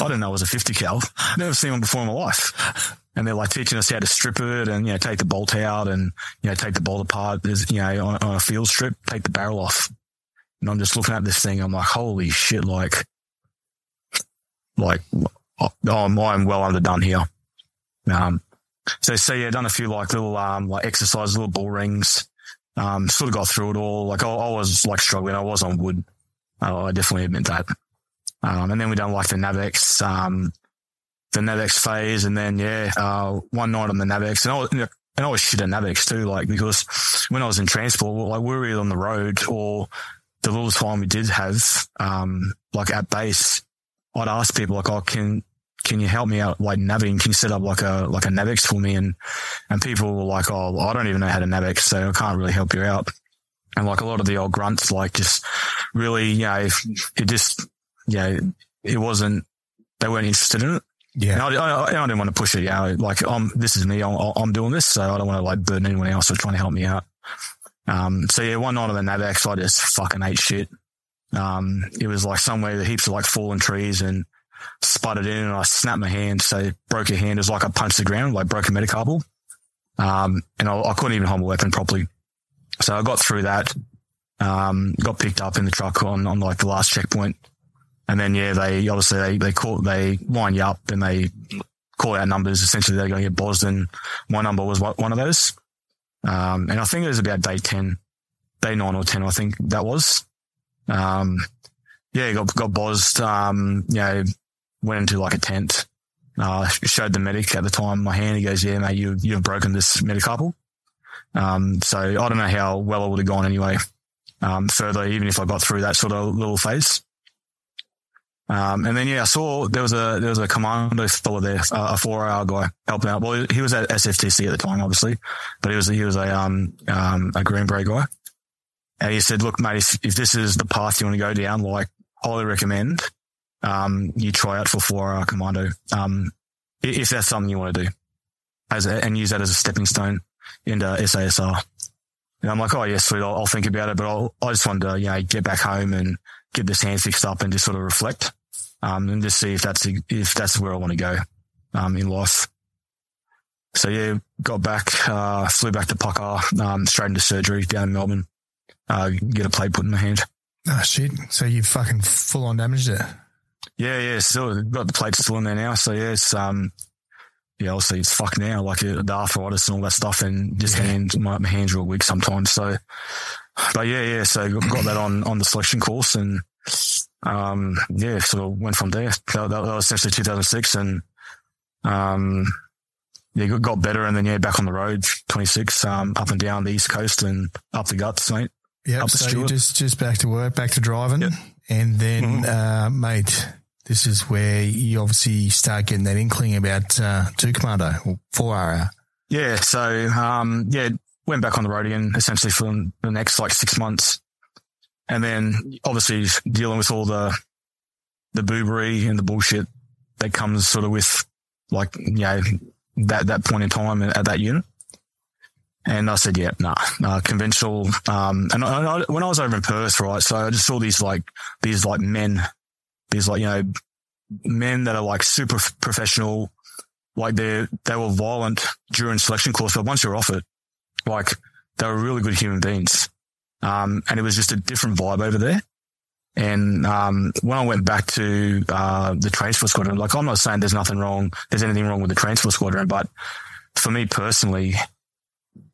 I didn't know it was a 50 cal. Never seen one before in my life and they're like teaching us how to strip it and, you know, take the bolt out and, you know, take the bolt apart, you know, on, on a field strip, take the barrel off. And I'm just looking at this thing. I'm like, holy shit, like, like, oh, I'm, well underdone here. Um, so, so yeah, done a few like little, um, like exercises, little bull rings, um, sort of got through it all. Like I, I was like struggling. I was on wood. Uh, I definitely admit that. Um, and then we done like the Navex, um, the Navex phase, and then yeah, uh, one night on the Navex, and I was, and I was shit at Navex too, like because when I was in transport, like we were either on the road or the little time we did have, um, like at base, I'd ask people like, "Oh, can can you help me out like navigating? Can you set up like a like a Navex for me?" And and people were like, "Oh, I don't even know how to Navex, so I can't really help you out." And like a lot of the old grunts, like just really, you know, it just, yeah, you know, it wasn't, they weren't interested in it. Yeah. I, I, I, didn't want to push it. Yeah. Like, I'm, this is me. I'm, I'm doing this. So I don't want to like burden anyone else who's trying to help me out. Um, so yeah, one night on the Navex, I just fucking ate shit. Um, it was like somewhere the heaps of like fallen trees and sputtered in and I snapped my hand. So broke a hand. It was like I punched the ground, like broke a metacarpal. Um, and I, I, couldn't even hold my weapon properly. So I got through that. Um, got picked up in the truck on, on like the last checkpoint. And then, yeah, they obviously they, they call, they line you up and they call out numbers. Essentially, they're going to get. And my number was one of those. Um, and I think it was about day 10, day nine or 10, I think that was. Um, yeah, got, got buzzed. Um, you know, went into like a tent, uh, showed the medic at the time my hand. He goes, yeah, mate, you, you've broken this metacarpal. Um, so I don't know how well I would have gone anyway. Um, further, even if I got through that sort of little phase. Um, and then yeah, I saw there was a there was a commando fellow there, uh, a four RAR guy helping out. Well, he was at SFTC at the time, obviously, but he was he was a um um a Green Beret guy, and he said, "Look, mate, if, if this is the path you want to go down, like, highly recommend um you try out for four RAR commando, um if that's something you want to do, as a, and use that as a stepping stone into SASR." And I'm like, "Oh yes, sweet, I'll, I'll think about it, but I'll, I just wanted to you know get back home and get this hand fixed up and just sort of reflect." Um, and just see if that's if that's where I want to go um, in life. So yeah, got back, uh, flew back to Pucka, um, straight into surgery down in Melbourne. Uh, get a plate put in my hand. Oh shit! So you fucking full on damaged it. Yeah, yeah. Still got the plate still in there now. So yeah, it's um, yeah. Obviously it's fucked now, like uh, the arthritis and all that stuff, and just yeah. hands, my, my hands are all weak sometimes. So, but yeah, yeah. So got that on on the selection course and um, yeah, sort of went from there. That, that, was essentially 2006 and, um, yeah, got better and then, yeah, back on the road, 26, um, up and down the East Coast and up the guts, mate. Yeah. So just, just back to work, back to driving. Yep. And then, mm-hmm. uh, mate, this is where you obviously start getting that inkling about, uh, two commando or four RAR. Yeah. So, um, yeah, went back on the road again essentially for the next like six months. And then obviously dealing with all the, the boobery and the bullshit that comes sort of with like, you know, that, that point in time at that unit. And I said, yeah, nah, nah conventional. Um, and I, I, when I was over in Perth, right, so I just saw these like, these like men, these like, you know, men that are like super professional, like they they were violent during selection course, but once you're off it, like they were really good human beings. Um, and it was just a different vibe over there. And um, when I went back to uh, the transport squadron, like I'm not saying there's nothing wrong, there's anything wrong with the transport squadron, but for me personally,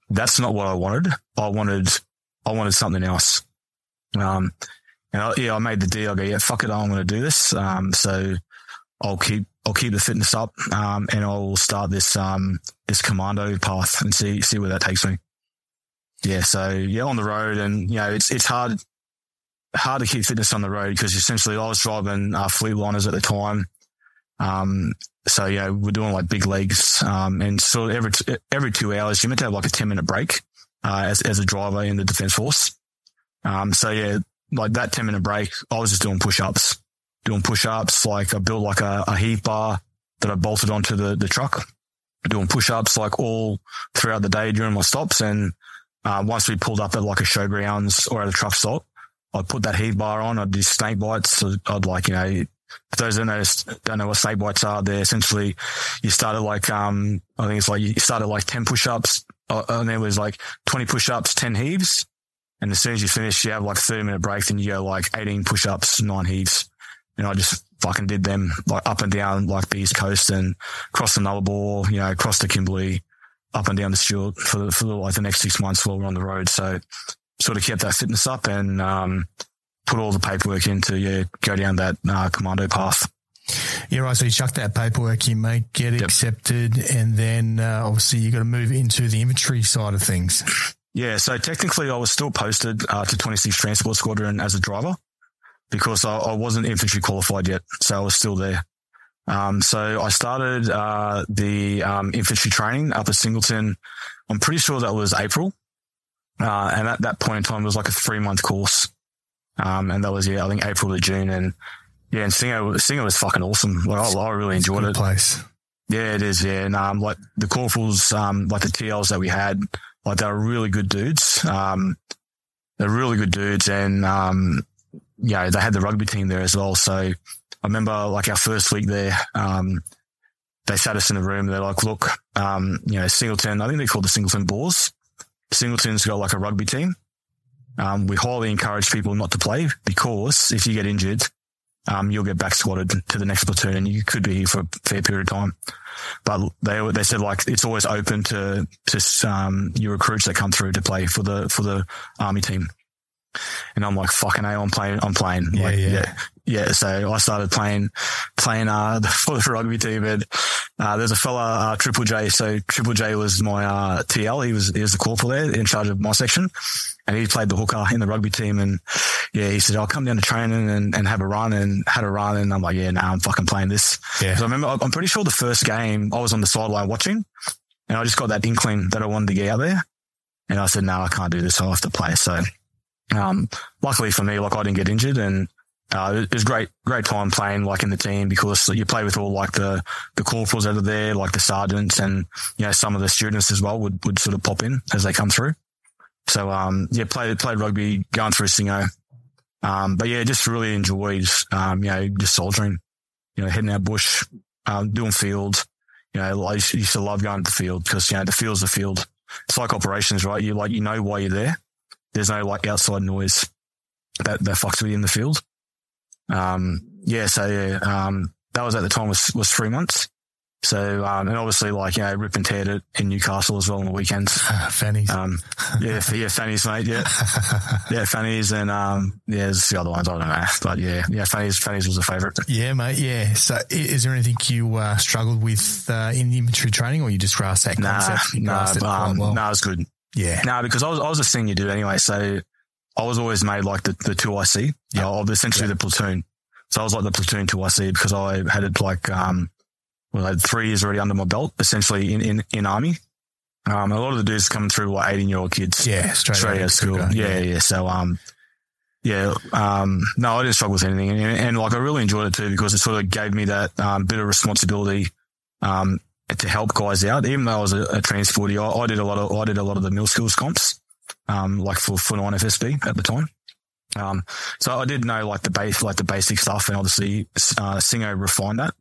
that's not what I wanted. I wanted, I wanted something else. Um, and I, yeah, I made the deal. I go, yeah, fuck it, I'm going to do this. Um, so I'll keep, I'll keep the fitness up, um, and I'll start this, um, this commando path and see, see where that takes me yeah, so yeah, on the road, and you know, it's it's hard hard to keep fitness on the road because essentially I was driving uh, Fleetliners at the time. Um, so yeah, we're doing like big legs, um, and so every t- every two hours you meant to have like a ten minute break uh, as as a driver in the defence force. Um, so yeah, like that ten minute break, I was just doing push ups, doing push ups. Like I built like a, a heave bar that I bolted onto the the truck, doing push ups like all throughout the day during my stops and uh, once we pulled up at like a showgrounds or at a truck stop, I'd put that heave bar on. I'd do snake bites. I'd like, you know, for those that know, don't know what snake bites are, they're essentially, you started like, um, I think it's like you started like 10 push ups uh, and there was like 20 push ups, 10 heaves. And as soon as you finish, you have like 30 minute break and you go like 18 push ups, nine heaves. And I just fucking did them like up and down like the East Coast and across the Nullarbor, you know, across the Kimberley, up and down the Stuart for, for like the next six months while we're on the road. So sort of kept that fitness up and, um, put all the paperwork in to, yeah, go down that, uh, commando path. Yeah, right. So you chuck that paperwork in, mate, get yep. accepted, and then uh, obviously you got to move into the infantry side of things. Yeah. So technically, I was still posted uh, to 26 Transport Squadron as a driver because I, I, wasn't infantry qualified yet, so I was still there. Um, so I started uh, the um, infantry training up at Singleton. I'm pretty sure that was April, uh, and at that point in time, it was like a three month course. Um, and that was yeah, I think April to June, and yeah, and Singo Singo was fucking awesome. Like I, I really enjoyed it. Place. Yeah, it is. Yeah, and um, like the corporals, um, like the TLs that we had, like they were really good dudes. Um, they're really good dudes, and um, you know, they had the rugby team there as well. So I remember like our first week there, um, they sat us in the room. They're like, look, um, you know, Singleton, I think they called the Singleton Boars. Singleton's got like a rugby team. Um, we highly encourage people not to play because if you get injured, um, you'll get back squatted to the next platoon and you could be here for a fair period of time. But they, they said like it's always open to, to, um, your recruits that come through to play for the, for the army team. And I'm like, fucking A, I'm playing, I'm playing. Yeah, like, yeah. yeah. Yeah. So I started playing, playing, uh, for the rugby team and, uh, there's a fella, uh, Triple J. So Triple J was my, uh, TL. He was, he was the corporal there in charge of my section and he played the hooker in the rugby team. And yeah, he said, I'll come down to training and, and have a run and had a run. And I'm like, yeah, nah, I'm fucking playing this. Yeah. So I remember, I'm pretty sure the first game I was on the sideline watching and I just got that inkling that I wanted to get out there. And I said, no, I can't do this. I have to play. So, um, luckily for me, like I didn't get injured and, uh, it was great, great time playing like in the team because you play with all like the, the corporals are there, like the sergeants and, you know, some of the students as well would, would sort of pop in as they come through. So, um, yeah, played, played rugby going through Singo. Um, but yeah, just really enjoyed, um, you know, just soldiering, you know, heading out bush, um, doing field. You know, I used used to love going to the field because, you know, the field's the field. It's like operations, right? You like, you know why you're there. There's no like outside noise that, that fucks with you in the field. Um, yeah, so yeah, um, that was at the time was, was three months. So, um, and obviously like, you know, rip and teared it in Newcastle as well on the weekends. Fannies. Um, yeah, yeah, fannies, mate. Yeah, yeah, fannies, and um, yeah, there's the other ones. I don't know, but yeah, yeah, fannies, fannies was a favourite. yeah, mate. Yeah. So, is there anything you uh, struggled with uh, in infantry training, or you just grasped that concept? Nah, quite um, well? nah, it was good. Yeah. Nah, because I was I was a senior dude anyway, so I was always made like the the two IC, Yeah. uh, of essentially the platoon. So I was like the platoon two IC because I had it like um, well, I had three years already under my belt, essentially in in in army. Um, a lot of the dudes coming through were eighteen year old kids. Yeah. Straight, straight out of school. uh, Yeah, yeah. So, um, yeah, um, no, I didn't struggle with anything, and, and like I really enjoyed it too because it sort of gave me that um, bit of responsibility um, to help guys out. Even though I was a, a transporty, I, I did a lot of I did a lot of the mill skills comps, um, like for for nine FSB at the time. Um, so I did know like the base, like the basic stuff, and obviously uh, Singo refined that,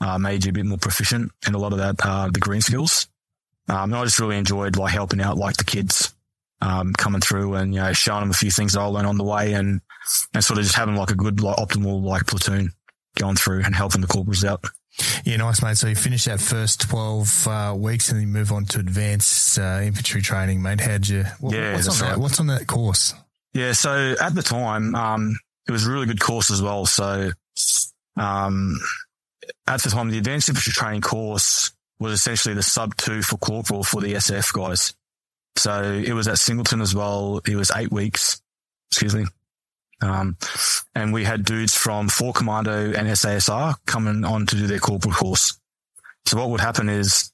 uh, made you a bit more proficient in a lot of that uh, the green skills. Um, and I just really enjoyed like helping out like the kids um, coming through and, you know, showing them a few things that I learned on the way and, and sort of just having like a good, like optimal, like platoon going through and helping the corporals out. Yeah, nice, mate. So you finish that first 12 uh, weeks and then you move on to advanced uh, infantry training, mate. How'd you, what, Yeah, what's, on that, right. what's on that course? Yeah. So at the time, um, it was a really good course as well. So, um, at the time, the advanced infantry training course was essentially the sub two for corporal for the SF guys. So it was at Singleton as well. It was eight weeks. Excuse me. Um, and we had dudes from Four Commando and SASR coming on to do their corporal course. So what would happen is,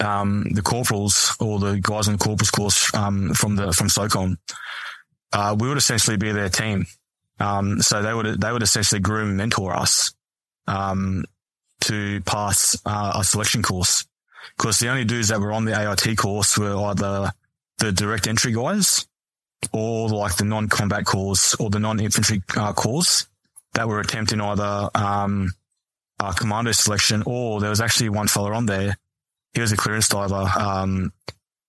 um, the corporals or the guys on the corporals course, um, from the, from SOCOM, uh, we would essentially be their team. Um, so they would, they would essentially groom and mentor us, um, to pass, uh, a selection course. Cause the only dudes that were on the AIT course were either the direct entry guys or like the non-combat course or the non-infantry uh, course that were attempting either, um, uh, commando selection or there was actually one fella on there. He was a clearance diver. Um,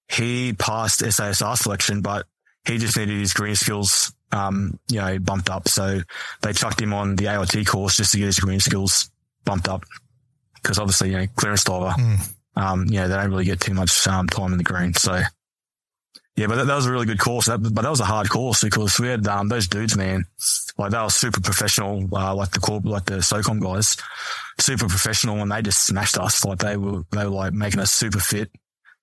he passed SASR selection, but he just needed his green skills, um, you know, bumped up. So they chucked him on the AIT course just to get his green skills bumped up. Cause obviously, you know, clearance diver, Mm. um, you know, they don't really get too much, um, time in the green. So yeah, but that, that was a really good course. That, but that was a hard course because we had, um, those dudes, man, like they were super professional, uh, like the corp, like the SOCOM guys, super professional and they just smashed us. Like they were, they were like making us super fit,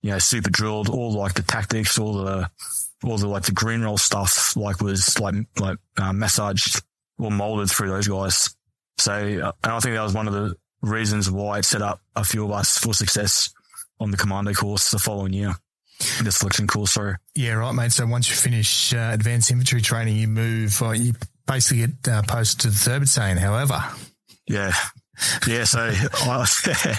you know, super drilled, all like the tactics, all the, all the like the green roll stuff, like was like, like, uh, massaged or molded through those guys. So, uh, and I think that was one of the reasons why it set up a few of us for success on the commando course the following year, the selection course. Sorry. Yeah, right, mate. So once you finish uh, advanced infantry training, you move, uh, you basically get uh, posted to the third battalion. However, Yeah. Yeah. So I,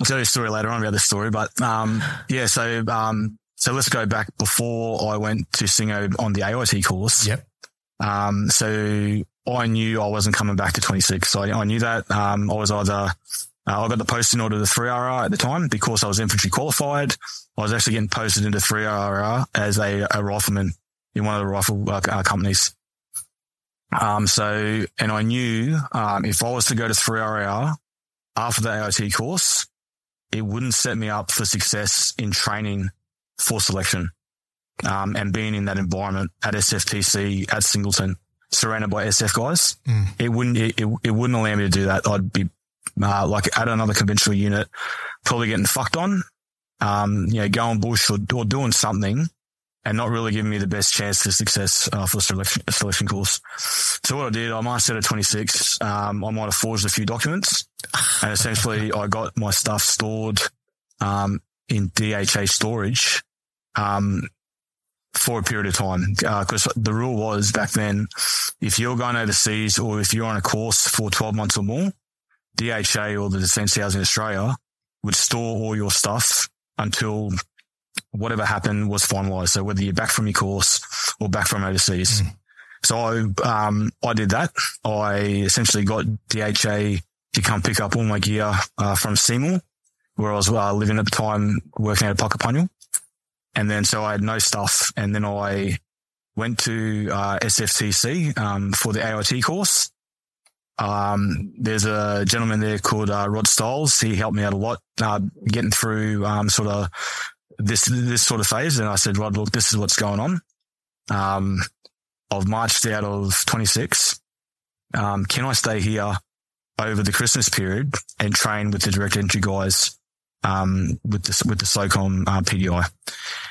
I'll tell you a story later on about this story, but, um, yeah. So, um, so let's go back before I went to Singo on the AIT course. yep. Um, so I knew I wasn't coming back to 26. So I, I knew that. Um, I was either, uh, I got the posting order to 3RAR at the time because I was infantry qualified. I was actually getting posted into 3RAR as a, a rifleman in one of the rifle uh, uh, companies. Um, so, and I knew, um, if I was to go to 3RAR after the AIT course, it wouldn't set me up for success in training for selection. Um, and being in that environment at SFTC at Singleton, surrounded by SF guys, mm. it wouldn't, it, it, it, wouldn't allow me to do that. I'd be, uh, like at another conventional unit, probably getting fucked on, um, you know, going bush or, or doing something and not really giving me the best chance for success uh, for the selection, selection course. So what I did, I might set at 26. Um, I might have forged a few documents and essentially I got my stuff stored, um, in DHA storage, um, for a period of time. Uh, cause the rule was back then, if you're going overseas or if you're on a course for 12 months or more, DHA or the Defence Housing Australia would store all your stuff until whatever happened was finalized. So whether you're back from your course or back from overseas. Mm. So I, um, I did that. I essentially got DHA to come pick up all my gear, uh, from Seymour, where I was uh, living at the time, working at a Puckapunyal. And then so I had no stuff. And then I went to, uh, SFTC, um, for the AIT course. Um, there's a gentleman there called, uh, Rod Stiles. He helped me out a lot, uh, getting through, um, sort of this this sort of phase. And I said, Rod, look, this is what's going on. Um, I've marched out of 26. Um, can I stay here over the Christmas period and train with the direct entry guys um, with the with the SOCOM uh, PDI?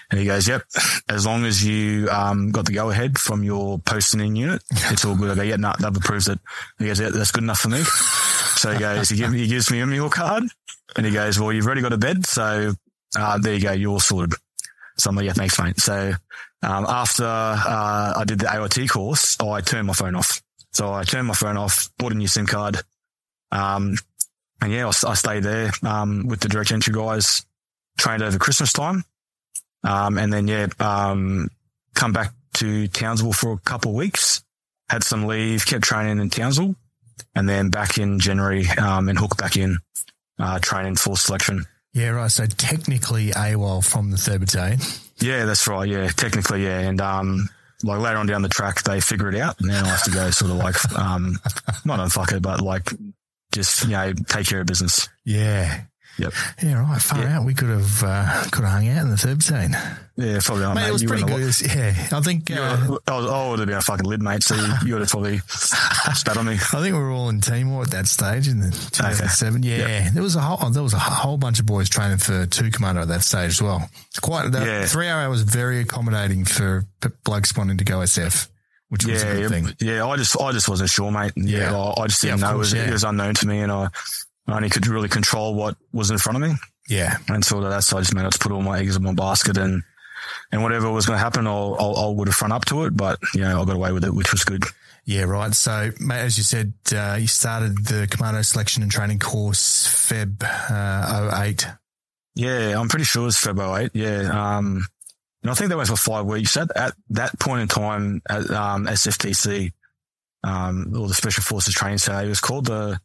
And he goes, "Yep, as long as you um, got the go ahead from your posting in unit, it's all good." I go, "Yeah, no, they've approved it." He goes, "Yeah, that's good enough for me." So he goes, he, he gives me a meal card, and he goes, "Well, you've already got a bed, so uh, there you go. You're sorted. So I'm like, yeah, thanks, mate. So, um, after, uh, I did the AIT course, I turned my phone off. So I turned my phone off, bought a new SIM card. Um, and yeah, I, I stayed there, um, with the direct entry guys, trained over Christmas time. Um, and then yeah, um, come back to Townsville for a couple of weeks, had some leave, kept training in Townsville and then back in January, um, and hooked back in, uh, training full selection. Yeah, right. So technically AWOL from the third battalion. Yeah, that's right. Yeah, technically, yeah. And um, like later on down the track, they figure it out, and then I have to go sort of like um, not unfuck it, but like just you know take care of business. Yeah. Yep. Yeah, right. Far yeah. out. We could have uh, could have hung out in the third battalion. Yeah, probably. Mate, mate, it was pretty good. Was, yeah, I think uh, were, I, was, I would have been a fucking lid, mate. So you, you would have probably spat on me. I think we were all in Timor at that stage in the 2007. Okay. Yeah, yep. there was a whole there was a whole bunch of boys training for two commando at that stage as well. It's quite that yeah. three RAR was very accommodating for blokes wanting to go SF. Which was yeah, a good thing. Yeah, I just, I just wasn't sure, mate. Yeah, yeah I, I, just didn't know. Course, it, was, it was unknown to me, and I, I only could really control what was in front of me. Yeah. And of that's, I just managed to put all my eggs in one basket and, and whatever was going to happen, I'll, I'll, I would have front up to it, but you know, I got away with it, which was good. Yeah, right. So, mate, as you said, uh, you started the commando selection and training course Feb uh, 08. Yeah, I'm pretty sure it's Feb 08. Yeah. Um, and I think that went for five weeks. At, at that point in time at um, SFTC, um, or the Special Forces Training Center, it was called the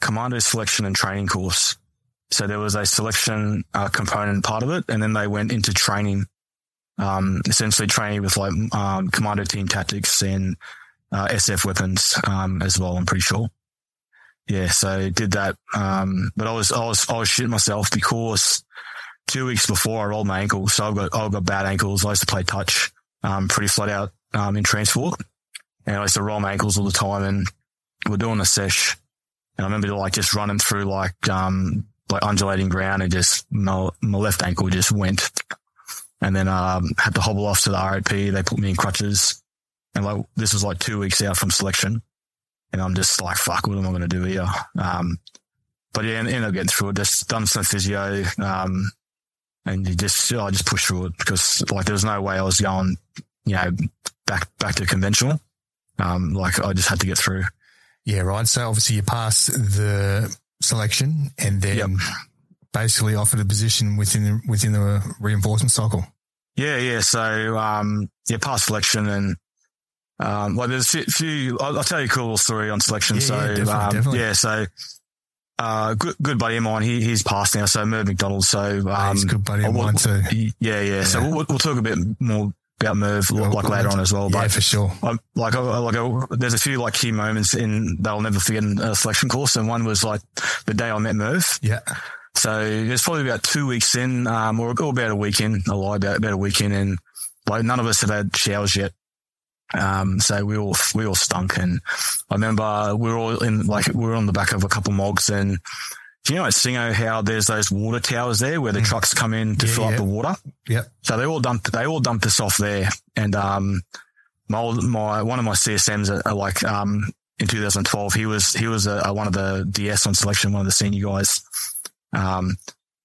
Commando Selection and Training Course. So there was a selection uh, component part of it, and then they went into training, um, essentially training with like um, commando team tactics and uh, SF weapons um, as well. I'm pretty sure. Yeah, so did that. Um, but I was I was I was shitting myself because two weeks before I rolled my ankle, so I've got I've got bad ankles. I used to play touch, um, pretty flat out um, in transport, and I used to roll my ankles all the time. And we're doing a sesh, and I remember like just running through like um, like undulating ground and just my, my left ankle just went. And then, um, had to hobble off to the RAP. They put me in crutches and like, this was like two weeks out from selection. And I'm just like, fuck, what am I going to do here? Um, but yeah, ended up getting through it. Just done some physio. Um, and you just, I just pushed through it because like there was no way I was going, you know, back, back to conventional. Um, like I just had to get through. Yeah, right. So obviously you pass the selection and then yep. basically offered a position within the, within the reinforcement cycle. Yeah, yeah. So, um, yeah, past selection and Um, like there's a few, I'll, I'll, tell you a cool story on selection. Yeah, so, yeah, definitely, um, definitely. yeah, so, uh, good, good buddy of mine. He, he's passed now. So Merv McDonald. So, um, he's a good buddy of mine too. Yeah, yeah. So we'll, we'll talk a bit more about Merv like later on as well. Yeah, But for sure. Like, I, like, I, there's a few like key moments in that I'll never forget in a selection course. And one was like the day I met Merv. Yeah. So it's probably about two weeks in, um, or, or about a week in. I lie about, about a week in, and like none of us have had showers yet. Um, so we all we all stunk, and I remember we were all in like we were on the back of a couple mogs, and do you know at Singo how there's those water towers there where the trucks come in to Yeah, fill yeah. up the water? Yep. So they all dumped they all dumped us off there, and um, my old, my one of my CSMs at, at like um in 2012 he was he was a, a, one of the DS on selection, one of the senior guys. Um,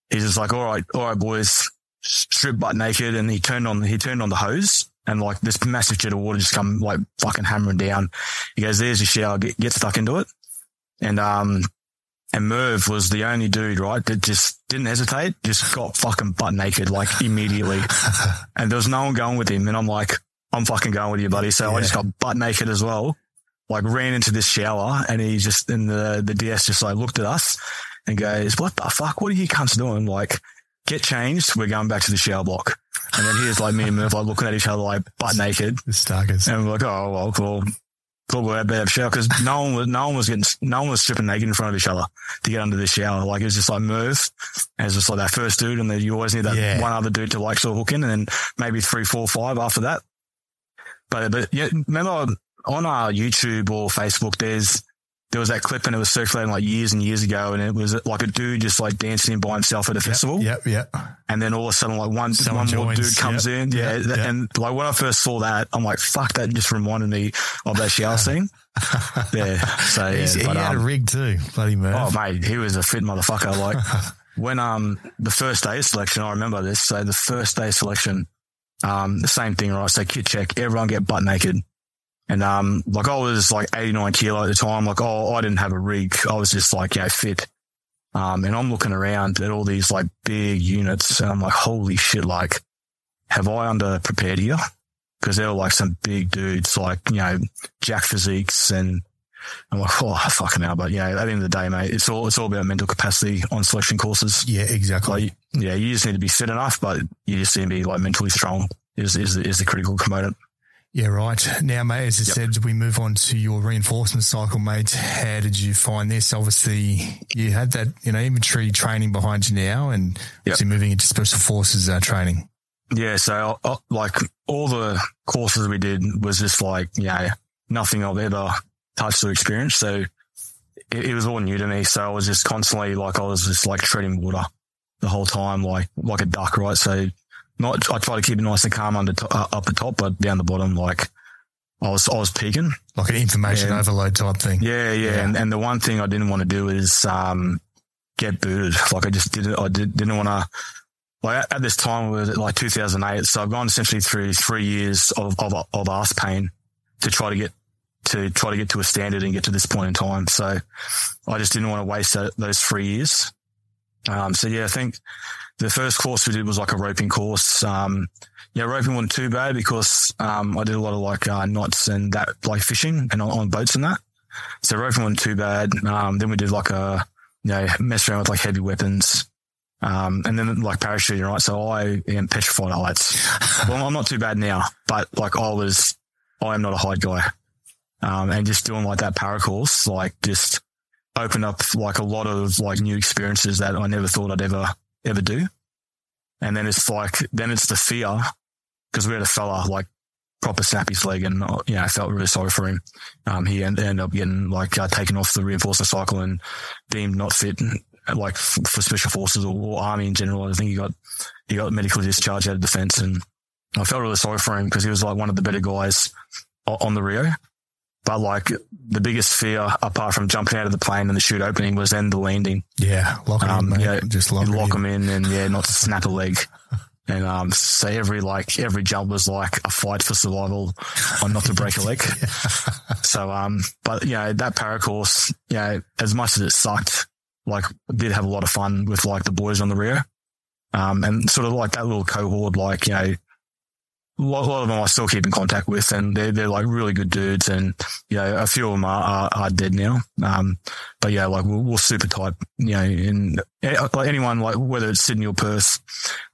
he's just like, all right, all right, boys, strip butt naked, and he turned on he turned on the hose. And like this massive jet of water just come like fucking hammering down. He goes, "There's your shower. Get, get stuck into it." And um, and Merv was the only dude, right, that just didn't hesitate, just got fucking butt naked like immediately. and there was no one going with him. And I'm like, I'm fucking going with you, buddy. So I just got butt naked as well. Like ran into this shower and he just, and the, the DS just like looked at us and goes, what the fuck? What are you cunts doing? Like, get changed. We're going back to the shower block. And then here's like me and Merv like looking at each other like butt naked. The Starkers. And we're like, oh, well, cool. Cool, we're out there shower because no one was, no one was getting, no one was stripping naked in front of each other to get under the shower. Like it was just like Merv, and it's just like that first dude, and then you always need that Yeah. one other dude to like sort of hook in, and then maybe three, four, five after that. But but yeah, remember on our YouTube or Facebook, there's there was that clip and it was circulating like years and years ago, and it was like a dude just like dancing by himself at a festival Yep. Yep. and then all of a sudden like one Someone one more dude comes Yep. in yeah, Yep. Yep. and like when I first saw that I'm like fuck that just reminded me of that shower scene yeah so yeah he but, had a um, rig too. Bloody Merv. oh mate he was a fit motherfucker like when um the first day of selection I remember this so the first day of selection um the same thing right so kit check everyone get butt naked and um like I was like 89 kilo at the time like oh I didn't have a rig I was just like yeah fit um, and I'm looking around at all these like big units and I'm like, holy shit, like, have I under prepared here? Cause they were like some big dudes, like, you know, jack physiques and I'm like, oh, fucking hell. But yeah, at the end of the day, mate, it's all, it's all about mental capacity on selection courses. Yeah, exactly. Like, yeah, you just need to be fit enough, but you just need to be like mentally strong is, is, is the critical component. Yeah, right. Now, mate, as I Yep. said, we move on to your reinforcement cycle, mate. How did you find this? Obviously, you had that, you know, infantry training behind you now and Yep. obviously moving into special forces uh, training. Yeah, so uh, like all the courses we did was just like, you know, nothing I've ever touched or experienced. So it, it was all new to me. So I was just constantly like, I was just like treading water the whole time, like, like a duck, right? So not, I try to keep it nice and calm under, uh, up the top, but down the bottom, like I was, I was peaking. Like an information Yeah. overload type thing. Yeah, yeah. Yeah. And, and the one thing I didn't want to do is, um, get booted. Like I just didn't, I did, didn't want to, like at, this time it was like 2008. So I've gone essentially through three years of, of, of ass pain to try to get, to try to get to a standard and get to this point in time. So I just didn't want to waste that, those three years. Um, so yeah, I think the first course we did was like a roping course. Um, yeah, roping wasn't too bad because, um, I did a lot of like, uh, knots and that, like fishing and on, on boats and that. So roping wasn't too bad. Um, then we did like a, you know, mess around with like heavy weapons. Um, and then like parachuting, right? So I am petrified of heights. well, I'm not too bad now, but like I was, I am not a height guy. Um, and just doing like that para course, like just opened up like a lot of like new experiences that I never thought I'd ever, ever do. And then it's like, then it's the fear because we had a fella like proper snap his leg and, uh, you know, I felt really sorry for him. Um, he en- ended up getting like uh, taken off the reinforcement cycle and deemed not fit, like for special forces or, or army in general. I think he got he got medically discharged out of defence, and I felt really sorry for him because he was like one of the better guys on the reo. But like the biggest fear, apart from jumping out of the plane and the chute opening, was then the landing. Yeah, lock Um, in, yeah, Just lock, lock them in and yeah, not to snap a leg. And um, so every like every jump was like a fight for survival, on not to break a leg. So um, but you know that para course, you know, as much as it sucked, like did have a lot of fun with like the boys on the rear, um, and sort of like that little cohort, like you know, a lot, of them I still keep in contact with, and they're they're like really good dudes, and you know a few of them are are, are dead now. Um, but yeah, like we're, we're super tight, you know, and like anyone like whether it's Sydney or Perth,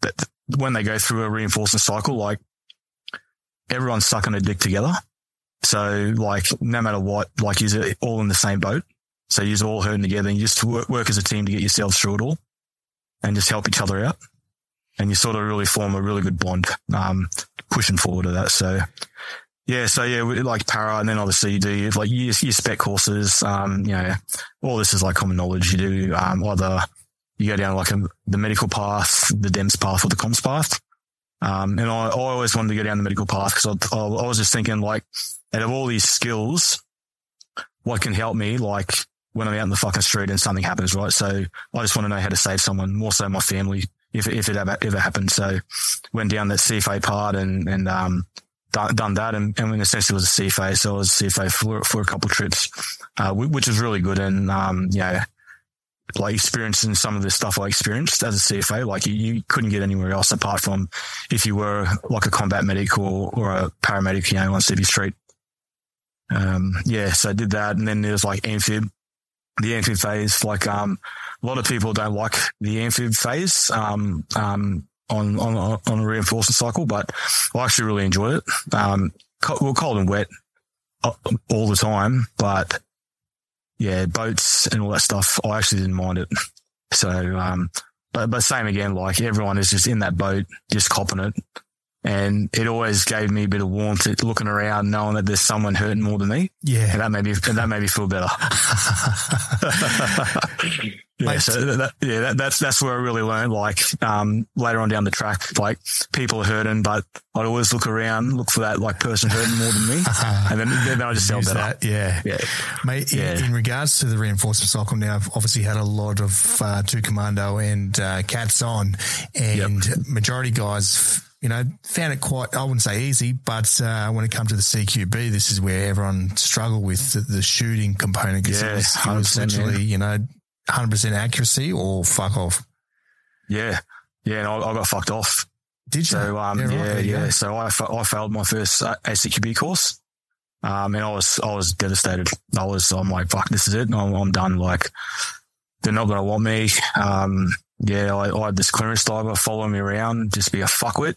that when they go through a reinforcement cycle, like everyone's sucking a dick together. So like no matter what, like you're all in the same boat. So you're all hurting together and you just work, work as a team to get yourselves through it all and just help each other out. And you sort of really form a really good bond, um, pushing forward to that. So yeah, so yeah, like para, and then obviously you do like you, spec courses. Um, you know, all this is like common knowledge. You do um, either you go down like a, the medical path, the DEMS path, or the comms path. Um, and I, I, always wanted to go down the medical path because I, I, I was just thinking like, out of all these skills, what can help me? Like when I'm out in the fucking street and something happens, right? So I just want to know how to save someone, more so my family, if, if it ever, ever happens. So went down that CFA part and, and, um, done, done that. And, and essentially was a CFA. So I was CFA for, for a couple trips, uh, which was really good. And, um, yeah, like experiencing some of the stuff I experienced as a CFA, like you, you, couldn't get anywhere else apart from if you were like a combat medic or, or a paramedic, you know, on City Street. Um, yeah, so I did that. And then there's like amphib, the amphib phase. Like, um, a lot of people don't like the amphib phase, um, um, on, on, on a reinforcement cycle, but I actually really enjoyed it. Um, we're cold and wet uh, all the time, but yeah, boats and all that stuff, I actually didn't mind it. So, um, but, but same again, like everyone is just in that boat, just copping it. And it always gave me a bit of warmth looking around, knowing that there's someone hurting more than me. Yeah. And that made me, that made me feel better. yeah. So that, yeah, that, that's, that's where I really learned. Like, um, later on down the track, like people are hurting, but I'd always look around, look for that like person hurting more than me. and then, then I just felt better. That, yeah. Yeah. Mate, in, yeah. in, regards to the reinforcement cycle now, I've obviously had a lot of, uh, two commando and, uh, cats on and yep. majority guys you know, found it quite, I wouldn't say easy, but uh, when it comes to the CQB, this is where everyone struggled with the, the shooting component because yeah, it, was, it was literally, you know, 100% accuracy or fuck off. Yeah. Yeah. And I, I got fucked off. Did you? So, um, yeah, right, yeah, yeah. So I, I failed my first uh, ACQB course. Um, and I was, I was devastated. I was, I'm like, fuck, this is it. I'm, I'm done. Like, they're not going to want me. Um, yeah, I, I, had this clearance diver following me around, just be a fuckwit.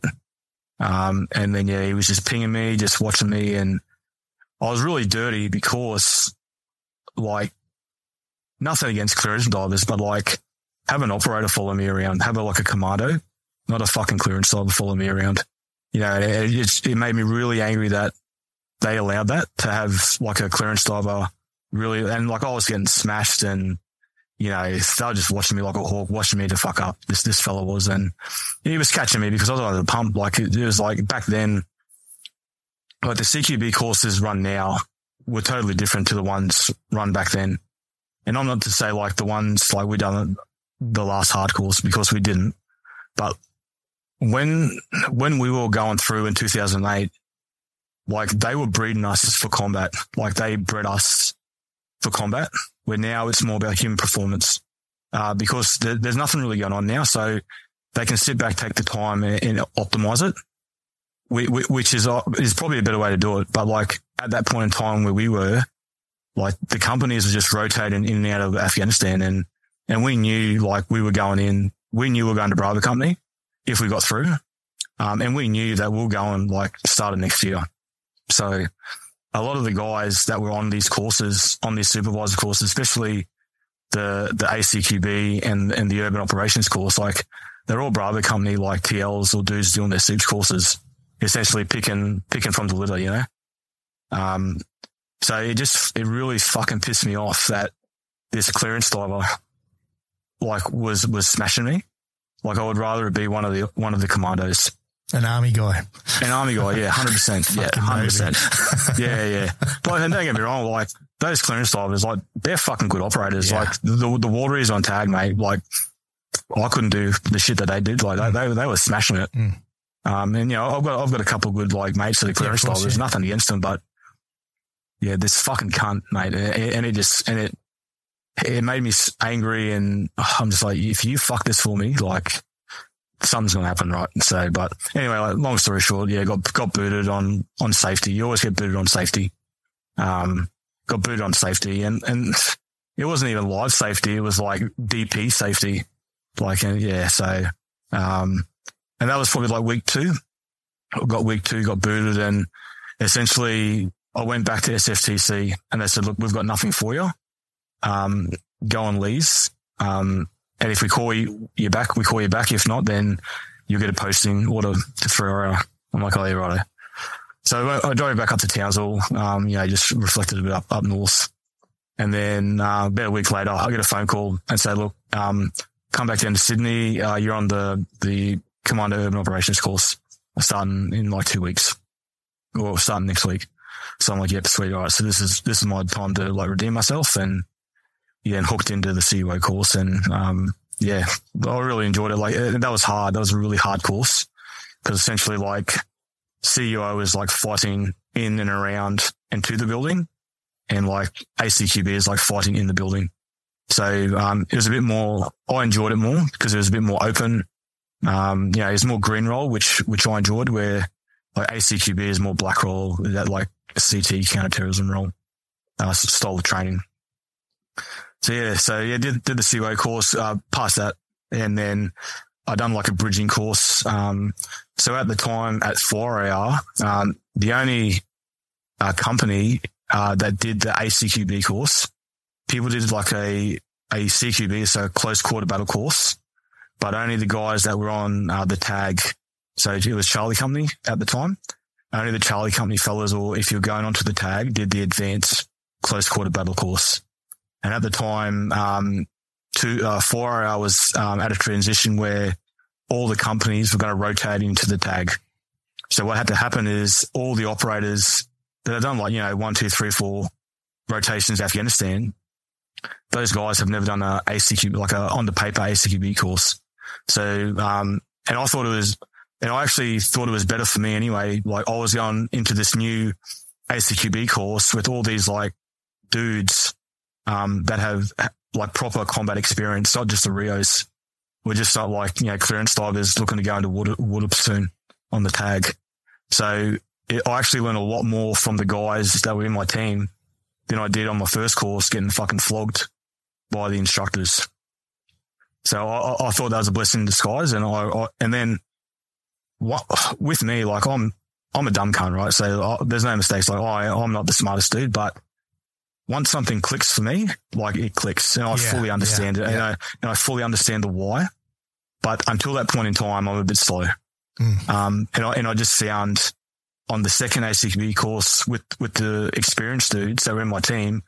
Um, and then, yeah, he was just pinging me, just watching me. And I was really dirty because like nothing against clearance divers, but like have an operator follow me around, have a, like a commando, not a fucking clearance diver follow me around. You know, it, it, it made me really angry that they allowed that to have like a clearance diver really, and like I was getting smashed and you know, they were just watching me like a hawk, watching me to fuck up. This this fella was, and he was catching me because I was on the pump. Like it, it was like back then, like the CQB courses run now were totally different to the ones run back then. And I'm not to say like the ones like we done the last hard course because we didn't, but when when we were going through in 2008, like they were breeding us for combat. Like they bred us for combat where now it's more about human performance, uh, because there, there's nothing really going on now. So they can sit back, take the time and, and optimize it, which is, uh, is probably a better way to do it. But like at that point in time where we were, like the companies were just rotating in and out of Afghanistan and, and we knew like we were going in, we knew we were going to Bravo company if we got through. Um, and we knew that we'll go and like started next year. So a lot of the guys that were on these courses, on these supervisor courses, especially the, the ACQB and, and the urban operations course, like they're all Bravo company, like TLs or dudes doing their SIPs courses, essentially picking, picking from the litter, you know? Um, so it just, it really fucking pissed me off that this clearance diver, like was, was smashing me. Like I would rather it be one of the, one of the commandos. An army guy. An army guy, yeah, hundred percent, yeah, hundred percent, yeah, yeah. But and don't get me wrong, like those clearance divers, like they're fucking good operators. Yeah. Like the the water is on tag, mate. Like I couldn't do the shit that they did. Like mm. they, they were smashing it. Mm. Um, and you know, I've got I've got a couple good like mates that are clearance yeah, course, divers. Yeah. Nothing against them, but yeah, this fucking cunt, mate. And it just and it it made me angry, and I'm just like, if you fuck this for me, like something's going to happen, right? So, but anyway, like, long story short, yeah, got, got booted on, on safety. You always get booted on safety. Um, got booted on safety and, and it wasn't even live safety. It was like DP safety. Like, yeah. So, um, and that was probably like week two. got week two, got booted and essentially I went back to SFTC and they said, look, we've got nothing for you. Um, go on lease. Um, and if we call you, you back, we call you back. If not, then you'll get a posting order to three RAR. I'm like, oh, yeah, right. So I, I drove back up to Townsville, um, you know, just reflected a bit up, up north. And then, uh, about a week later, I get a phone call and say, look, um, come back down to Sydney. Uh, you're on the, the Commando Urban Operations course starting in like two weeks or starting next week. So I'm like, yep, sweet. All right. So this is, this is my time to like redeem myself and yeah, and hooked into the CUO course. And, um, yeah, I really enjoyed it. Like that was hard. That was a really hard course because essentially like CUO is like fighting in and around and to the building and like ACQB is like fighting in the building. So, um, it was a bit more, I enjoyed it more because it was a bit more open. Um, you know, it's more green role, which, which I enjoyed where like ACQB is more black role, that like CT counterterrorism role, And I stole the training. So yeah, so yeah, did, did the CUO course, uh, passed that. And then I done like a bridging course. Um, so at the time at 4RAR, um, the only, uh, company, uh, that did the ACQB course, people did like a, a CQB, so close quarter battle course, but only the guys that were on, uh, the tag. So it was Charlie Company at the time. Only the Charlie Company fellas, or if you're going onto the tag, did the advanced close quarter battle course. And at the time, um, two, uh, 4RAR was, um, at a transition where all the companies were going to rotate into the tag. So what had to happen is all the operators that have done like, you know, one, two, three, four rotations Afghanistan, those guys have never done a ACQ, like a on the paper ACQB course. So, um, and I thought it was, and I actually thought it was better for me anyway. Like I was going into this new ACQB course with all these like dudes, um, that have like proper combat experience, not just the reos. We're just not like, you know, clearance divers looking to go into water, water platoon on the tag. So it, I actually learned a lot more from the guys that were in my team than I did on my first course getting fucking flogged by the instructors. So I, I thought that was a blessing in disguise. And I, I and then what, with me, like I'm, I'm a dumb cunt, right? So I, there's no mistakes. Like I, I'm not the smartest dude, but once something clicks for me, like it clicks and I yeah, fully understand yeah, it and, I, and I fully understand the why. But until that point in time, I'm a bit slow. Mm. Um, and I, and I just found on the second ACQB course with, with the experienced dudes that were in my team,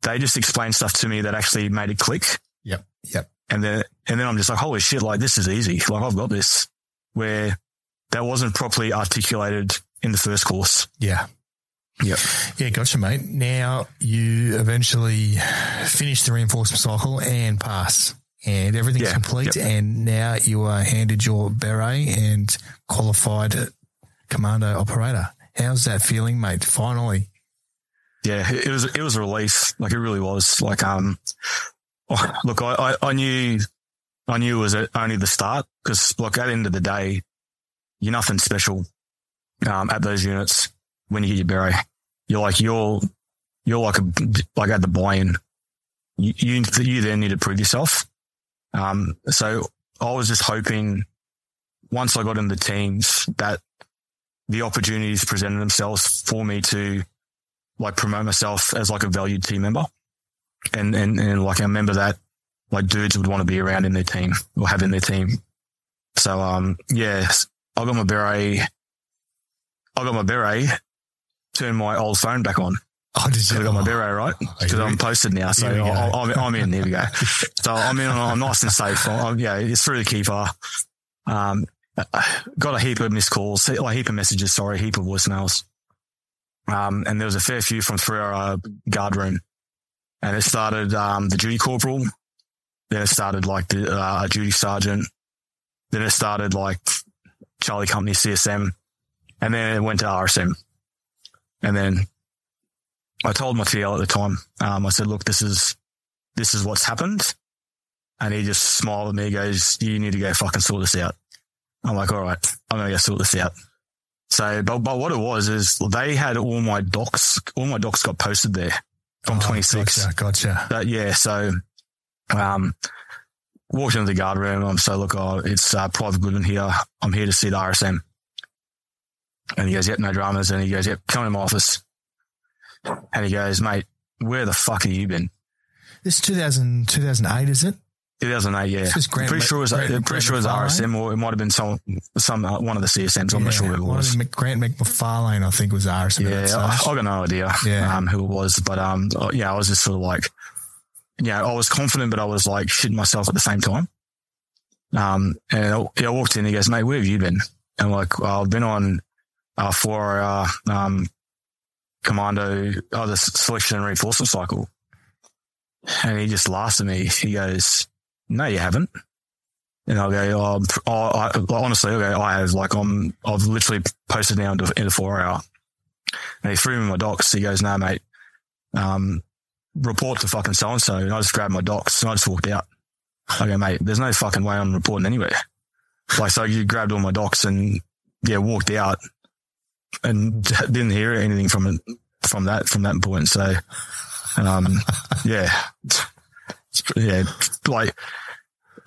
they just explained stuff to me that actually made it click. Yep. Yep. And then, and then I'm just like, holy shit, like this is easy. Like I've got this where that wasn't properly articulated in the first course. Yeah. Yep. Yeah, gotcha, mate. Now you eventually finish the reinforcement cycle and pass, and everything's yeah. complete. Yep. And now you are handed your beret and qualified commando operator. How's that feeling, mate? Finally. Yeah, it was it was a relief. Like it really was. Like um, oh, look, I, I, I knew I knew it was only the start because like at the end of the day, you're nothing special um, at those units when you get your beret. You're like, you're, you're like a, like at the buy-in. You, you, you then need to prove yourself. Um, so I was just hoping once I got in the teams that the opportunities presented themselves for me to like promote myself as like a valued team member and, and, and like a member that like dudes would want to be around in their team or have in their team. So, um, yeah, I got my beret. I got my beret turn my old phone back on. Oh, did you? I got my beret right because I'm posted now, so I'm, I'm, in. There we go. so I'm in. I'm nice and safe. I'm, yeah, it's through the keeper. Um, got a heap of missed calls, a heap of messages. Sorry, a heap of voicemails. Um, and there was a fair few from through our uh, guard room, and it started um, the duty corporal. Then it started like the uh, duty sergeant. Then it started like Charlie Company CSM, and then it went to RSM. And then I told my TL at the time, um, I said, look, this is, this is what's happened. And he just smiled at me, goes, you need to go fucking sort this out. I'm like, all right, I'm going to go sort this out. So, but, but what it was is they had all my docs, all my docs got posted there from Oh, 26. Gotcha. gotcha. But yeah, so, um, walked into the guard room. I'm so, look, oh, it's uh, Private Goodwin here. I'm here to see the RSM. And he goes, yep, no dramas. And he goes, yep, come in my office. And he goes, mate, where the fuck have you been? This is 2000, 2008, is it? 2008, yeah. This is Grant pretty sure it was, Grant- pretty Grant sure it was RSM or it might have been some, some, uh, one of the CSMs. I'm not sure who it was. Mc- Grant McFarlane, I think, was RSM. Yeah, I. I got no idea Yeah. um, who it was, but um, uh, yeah, I was just sort of like, yeah, I was confident, but I was like shitting myself at the same time. Um, and I, I walked in, he goes, mate, where have you been? And I'm like, well, I've been on uh, four RAR um, commando, oh, the selection and reinforcement cycle. And he just laughs at me. He goes, no, you haven't. And I'll go, oh, I, honestly, okay, I have like, I'm, I've literally posted now into, into four RAR. And he threw me my docs. He goes, no, mate, um, report to fucking so and so. And I just grabbed my docs and I just walked out. I go, mate, there's no fucking way I'm reporting anywhere. Like, so you grabbed all my docs and yeah, walked out and didn't hear anything from it, from that, from that point. So, um, yeah, yeah, like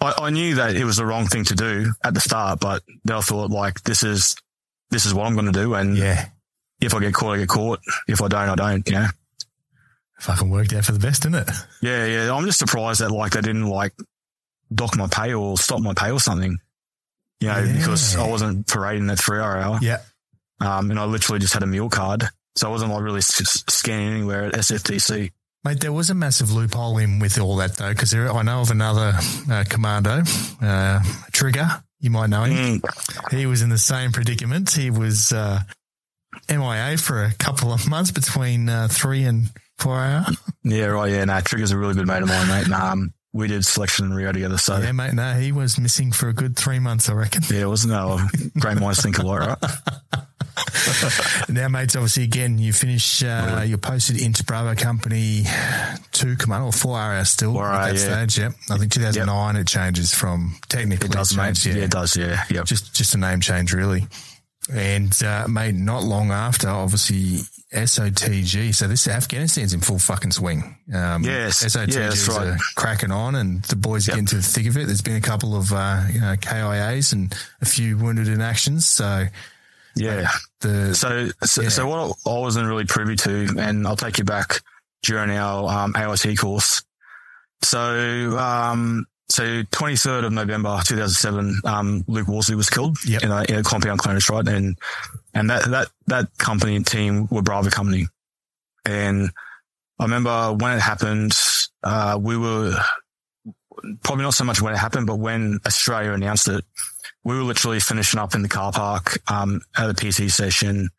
I, I knew that it was the wrong thing to do at the start, but then I thought like, this is, this is what I'm going to do. And Yeah. if I get caught, I get caught. If I don't, I don't, you know? Fucking worked out for the best, didn't it? Yeah, yeah. I'm just surprised that like they didn't like dock my pay or stop my pay or something. You know, Yeah. because I wasn't parading that three RAR hour. Yeah. Um, and I literally just had a meal card. So I wasn't like really scanning anywhere at SFTC. Mate, there was a massive loophole in with all that though, because I know of another uh, commando, uh, Trigger. You might know him. Mm, He was in the same predicament. He was uh, MIA for a couple of months between uh, three and four RAR. yeah, right. Yeah, nah, Trigger's a really good mate of mine, mate. And, um, we did selection in reo together. So Yeah, yeah, mate. No, he was missing for a good three months, I reckon. Yeah, it wasn't no great minds think alike, right? Now, mates, obviously, again, you finish, uh, you're posted into Bravo Company two commando, or four hours still 4RAR, at that yeah. stage. Yep. I think 2009 it changes from technically It does, it's mate. changed, Yeah. it does. Yeah. Yep. just just a name change really. And uh, mate, not long after, obviously SOTG. So this Afghanistan's in full fucking swing. Um, Yes. SOTG Yeah, is right. uh, cracking on, and the boys are Yep. getting to the thick of it. There's been a couple of uh, you know, KIAs and a few wounded in actions. So yeah. the So, so, Yeah. so what I wasn't really privy to, and I'll take you back during our um, AIT course. So, um, so 23rd of November 2007, um, Luke Worsley was killed Yep. in, a, in a compound clearance, right? And, and that, that, that company and team were Bravo company. And I remember when it happened, uh, we were probably not so much when it happened, but when Australia announced it, we were literally finishing up in the car park um, at the PT session,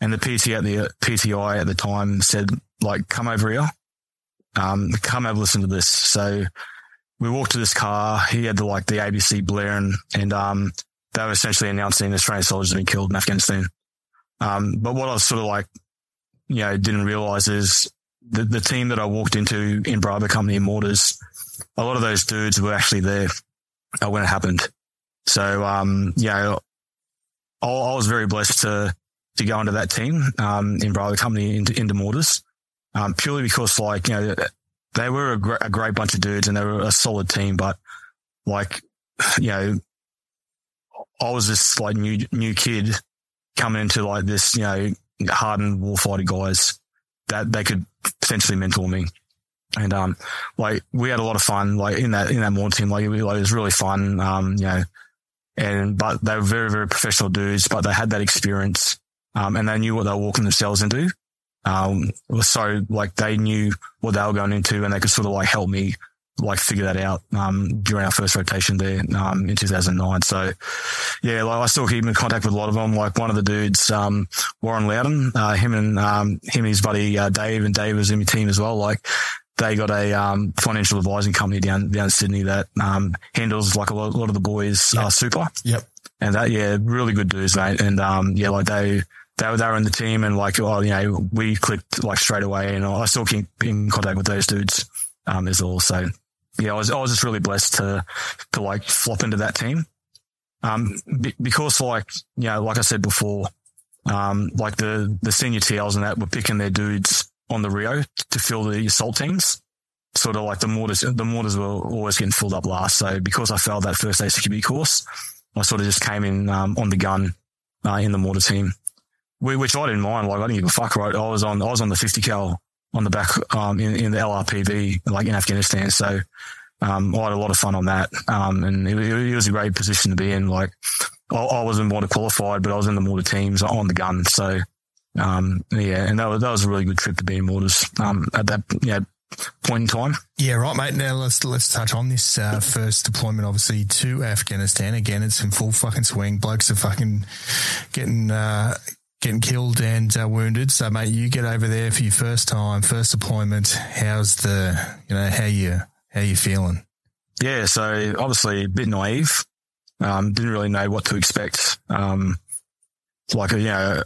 and the PT at the PTI at the time said, "Like, come over here, um, come have a listen to this." So we walked to this car. He had the like the ABC blaring, and um, they were essentially announcing Australian soldiers had been killed in Afghanistan. Um, but what I was sort of like, you know, didn't realize is the, the team that I walked into in Bravo Company in Mortars, a lot of those dudes were actually there uh, when it happened. So, um, yeah, I, I was very blessed to, to go into that team, um, in Bravo Company into, into Mortars, um, purely because like, you know, they were a, gr- a great bunch of dudes and they were a solid team, but like, you know, I was this like new, new kid coming into like this, you know, hardened warfighter guys that they could potentially mentor me. And, um, like we had a lot of fun, like in that, in that mortar team, like, we, like it was really fun. Um, you know, and, but they were very, very professional dudes, but they had that experience. Um, and they knew what they were walking themselves into. Um, so like they knew what they were going into and they could sort of like help me like figure that out, um, during our first rotation there, um, in 2009. So yeah, like I still keep in contact with a lot of them. Like one of the dudes, um, Warren Loudon, uh, him and, um, him and his buddy, uh, Dave and Dave was in my team as well. Like they got a, um, financial advising company down, down in Sydney that, um, handles like a lot, a lot of the boys, uh, super. Yep. And that, yeah, really good dudes, mate. And, um, yeah, like they, they were, they were in the team and like, oh, you know, we clicked like straight away and I still keep in contact with those dudes, um, as well. So yeah, I was, I was just really blessed to, to like flop into that team. Um, be, because like, you know, like I said before, um, like the, the senior TLs and that were picking their dudes on the reo to fill the assault teams. Sort of like the mortars, the mortars were always getting filled up last. So because I failed that first ACQB course, I sort of just came in, um, on the gun, uh, in the mortar team, which I didn't mind. Like I didn't give a fuck, right? I was on, I was on the 50 cal on the back, um, in, in the LRPV, like in Afghanistan. So, um, I had a lot of fun on that. Um, and it, it, was a great position to be in. Like I, I wasn't mortar qualified, but I was in the mortar teams on the gun. So, um, yeah, and that was, that was a really good trip to be in mortars, um, at that, point in time. Yeah, right, mate. Now let's let's touch on this uh, first deployment, obviously to Afghanistan. Again, it's in full fucking swing. Blokes are fucking getting uh, getting killed and uh, wounded. So, mate, you get over there for your first time, first deployment. How's the you know how you how you feeling? Yeah, so obviously a bit naive. Um, didn't really know what to expect. Um, like, you know,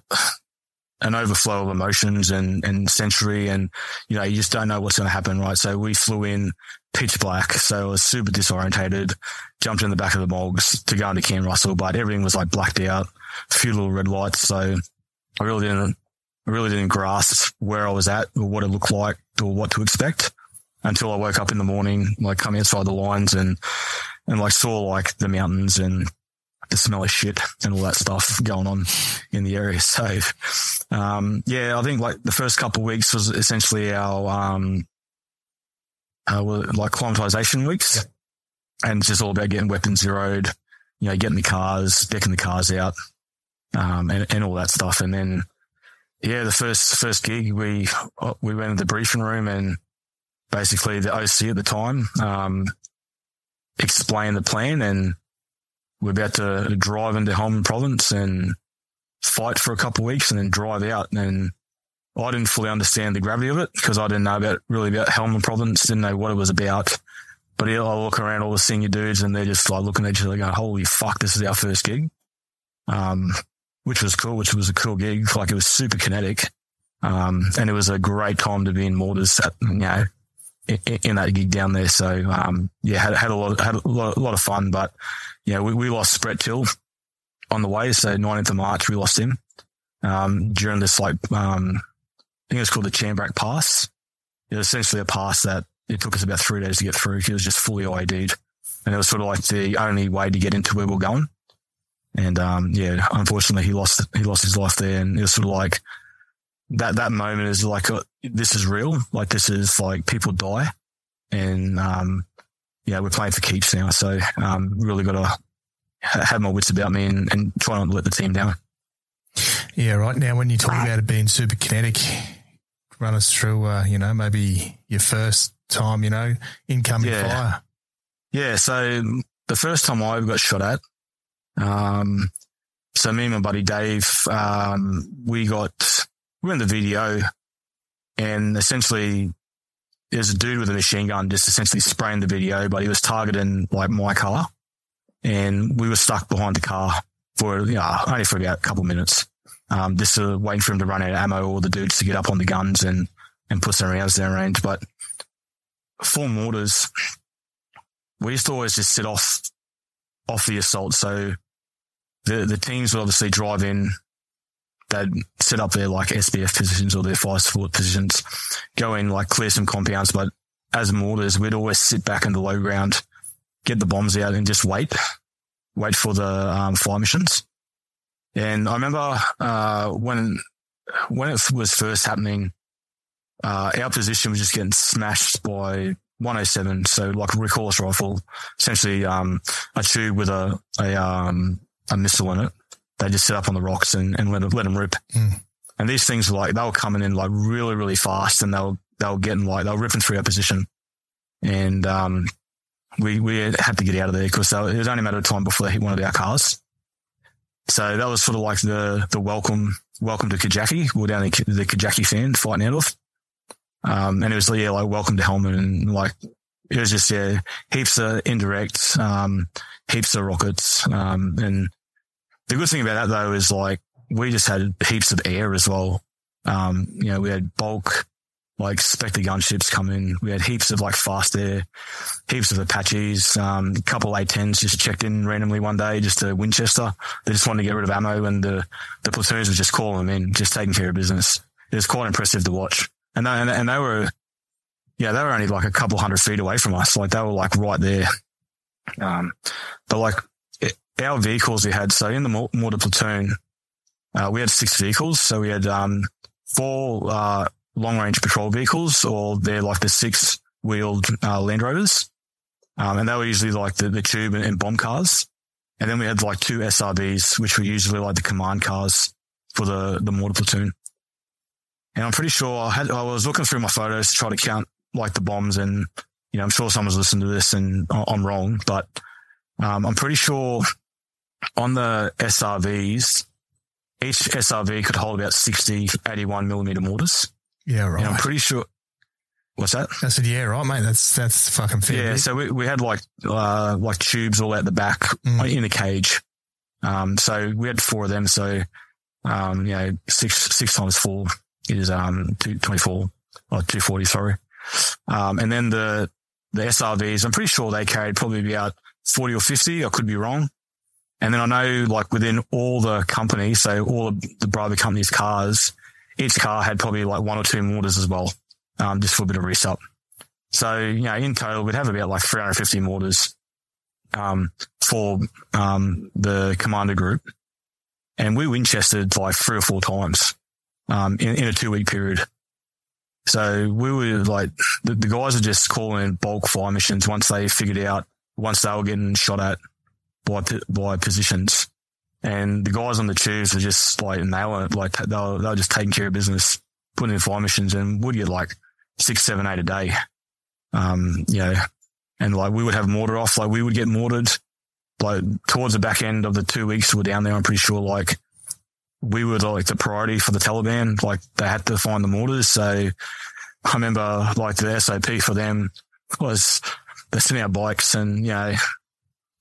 an overflow of emotions and, and sensory and, you know, you just don't know what's going to happen, right? So we flew in pitch black. So I was super disorientated, jumped in the back of the mogs to go into Camp Russell, but everything was like blacked out, a few little red lights. So I really didn't, I really didn't grasp where I was at or what it looked like or what to expect until I woke up in the morning, like coming outside the lines and, and like saw like the mountains and the smell of shit and all that stuff going on in the area. So, um, yeah, I think like the first couple of weeks was essentially our, um, uh, like climatization weeks yeah. and it's just all about getting weapons zeroed, you know, getting the cars, decking the cars out, um, and, and all that stuff. And then, yeah, the first, first gig, we, we went in the briefing room and basically the OC at the time, um, explained the plan and we're about to drive into Helmand province and fight for a couple of weeks and then drive out. And I didn't fully understand the gravity of it because I didn't know about really about Helmand province, didn't know what it was about. But I look around all the senior dudes and they're just like looking at each other going, holy fuck, this is our first gig. Um, which was cool, which was a cool gig. Like it was super kinetic. Um, and it was a great time to be in mortars, at, you know, in, in, that gig down there. So, um, yeah, had, had a lot, had a lot, a lot of fun, but yeah, we, we lost Brett Till on the way. So 19th of March, we lost him, um, during this like, um, I think it was called the Chambrack Pass. It was essentially a pass that it took us about three days to get through. It was just fully ID'd. And it was sort of like the only way to get into where we're going. And, um, yeah, unfortunately he lost, he lost his life there. And it was sort of like that, that moment is like, uh, this is real. Like this is like people die. And, um, yeah, we're playing for keeps now. So, um, really got to have my wits about me and, and try not to let the team down. Yeah, right. Now, when you talk about it being super kinetic, run us through, uh, you know, maybe your first time, you know, incoming yeah. fire. Yeah. So the first time I got shot at, um, so me and my buddy Dave, um, we got, we were in the video and essentially there's a dude with a machine gun just essentially spraying the video, but he was targeting like my car and we were stuck behind the car for, you know, only for about a couple of minutes. Um, just uh, waiting for him to run out of ammo or the dudes to get up on the guns and, and put some rounds down range. But for mortars, we used to always just sit off, off the assault. So the, the teams would obviously drive in, they'd set up their like SBF positions or their fire support positions, go in, like clear some compounds. But as mortars, we'd always sit back in the low ground, get the bombs out and just wait, wait for the um, fire missions. And I remember, uh, when, when it was first happening, uh, our position was just getting smashed by 107. So like a recoilless rifle, essentially, um, a tube with a, a, um, a missile in it they just sit up on the rocks and, and let, them, let them rip. Mm. And these things were like, they were coming in like really, really fast and they were, they were getting like, they were ripping through our position. And, um, we, we had to get out of there because it was only a matter of time before they hit one of our cars. So that was sort of like the, the welcome, welcome to Kajaki. We are down the, the Kajaki fan fighting out of. Um, and it was, yeah, like welcome to Helmand and like, it was just, yeah, heaps of indirect, um, heaps of rockets, um, and the good thing about that though is like we just had heaps of air as well. Um, you know, we had bulk like Spectre gunships come in. We had heaps of like fast air, heaps of Apaches, um, a couple A10s just checked in randomly one day, just to Winchester. They just wanted to get rid of ammo and the, the platoons were just calling them in, just taking care of business. It was quite impressive to watch. And they, and, and they were, yeah, they were only like a couple hundred feet away from us. Like they were like right there. Um, but like it, our vehicles we had, so in the mortar platoon, uh, we had six vehicles. So we had, um, four, uh, long range patrol vehicles or they're like the six wheeled, uh, Land Rovers. Um, and they were usually like the, the tube and, and bomb cars. And then we had like two SRVs, which were usually like the command cars for the, the mortar platoon. And I'm pretty sure I had, I was looking through my photos to try to count like the bombs and, you know, I'm sure someone's listened to this and I'm wrong, but, um, I'm pretty sure on the SRVs, each SRV could hold about 60, 81 millimeter mortars. Yeah, right. And I'm pretty sure. What's that? I said, yeah, right, mate. That's, that's fucking fair. Yeah. Bit. So we, we had like, uh, like tubes all out the back mm. in the cage. Um, so we had four of them. So, um, you know, six, six times four is, um, 224 or 240, sorry. Um, and then the, the SRVs, I'm pretty sure they carried probably about 40 or 50. I could be wrong. And then I know like within all the companies, so all the Bravo company's cars, each car had probably like one or two mortars as well, um, just for a bit of resup. So, you know, in total, we'd have about like 350 mortars, um, for, um, the commander group. And we Winchestered like three or four times, um, in, in a two week period. So we were like, the, the guys are just calling bulk fire missions once they figured out, once they were getting shot at by, by positions. And the guys on the tubes were just like nailing it. Like they were, they were just taking care of business, putting in fire missions and would get like six, seven, eight a day. Um, you know, and like we would have mortar off, like we would get mortared like towards the back end of the two weeks we were down there. I'm pretty sure like we were like the priority for the Taliban. Like they had to find the mortars. So I remember like the SOP for them was they sent out bikes and, you know,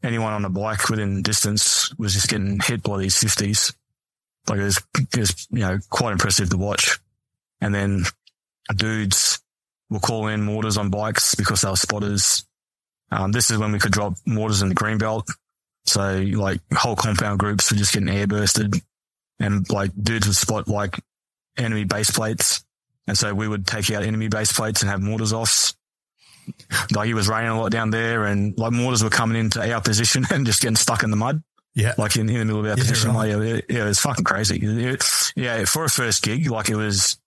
anyone on a bike within distance was just getting hit by these 50s. Like it was, it was, you know, quite impressive to watch. And then dudes will call in mortars on bikes because they were spotters. Um, this is when we could drop mortars in the green belt. So like whole compound groups were just getting air bursted and like dudes would spot like enemy base plates. And so we would take out enemy base plates and have mortars offs. Like it was raining a lot down there and like mortars were coming into our position and just getting stuck in the mud. Yeah. Like in, in the middle of our yeah, position. Right. Like, yeah, yeah, it was fucking crazy. It, yeah. For a first gig, like it was,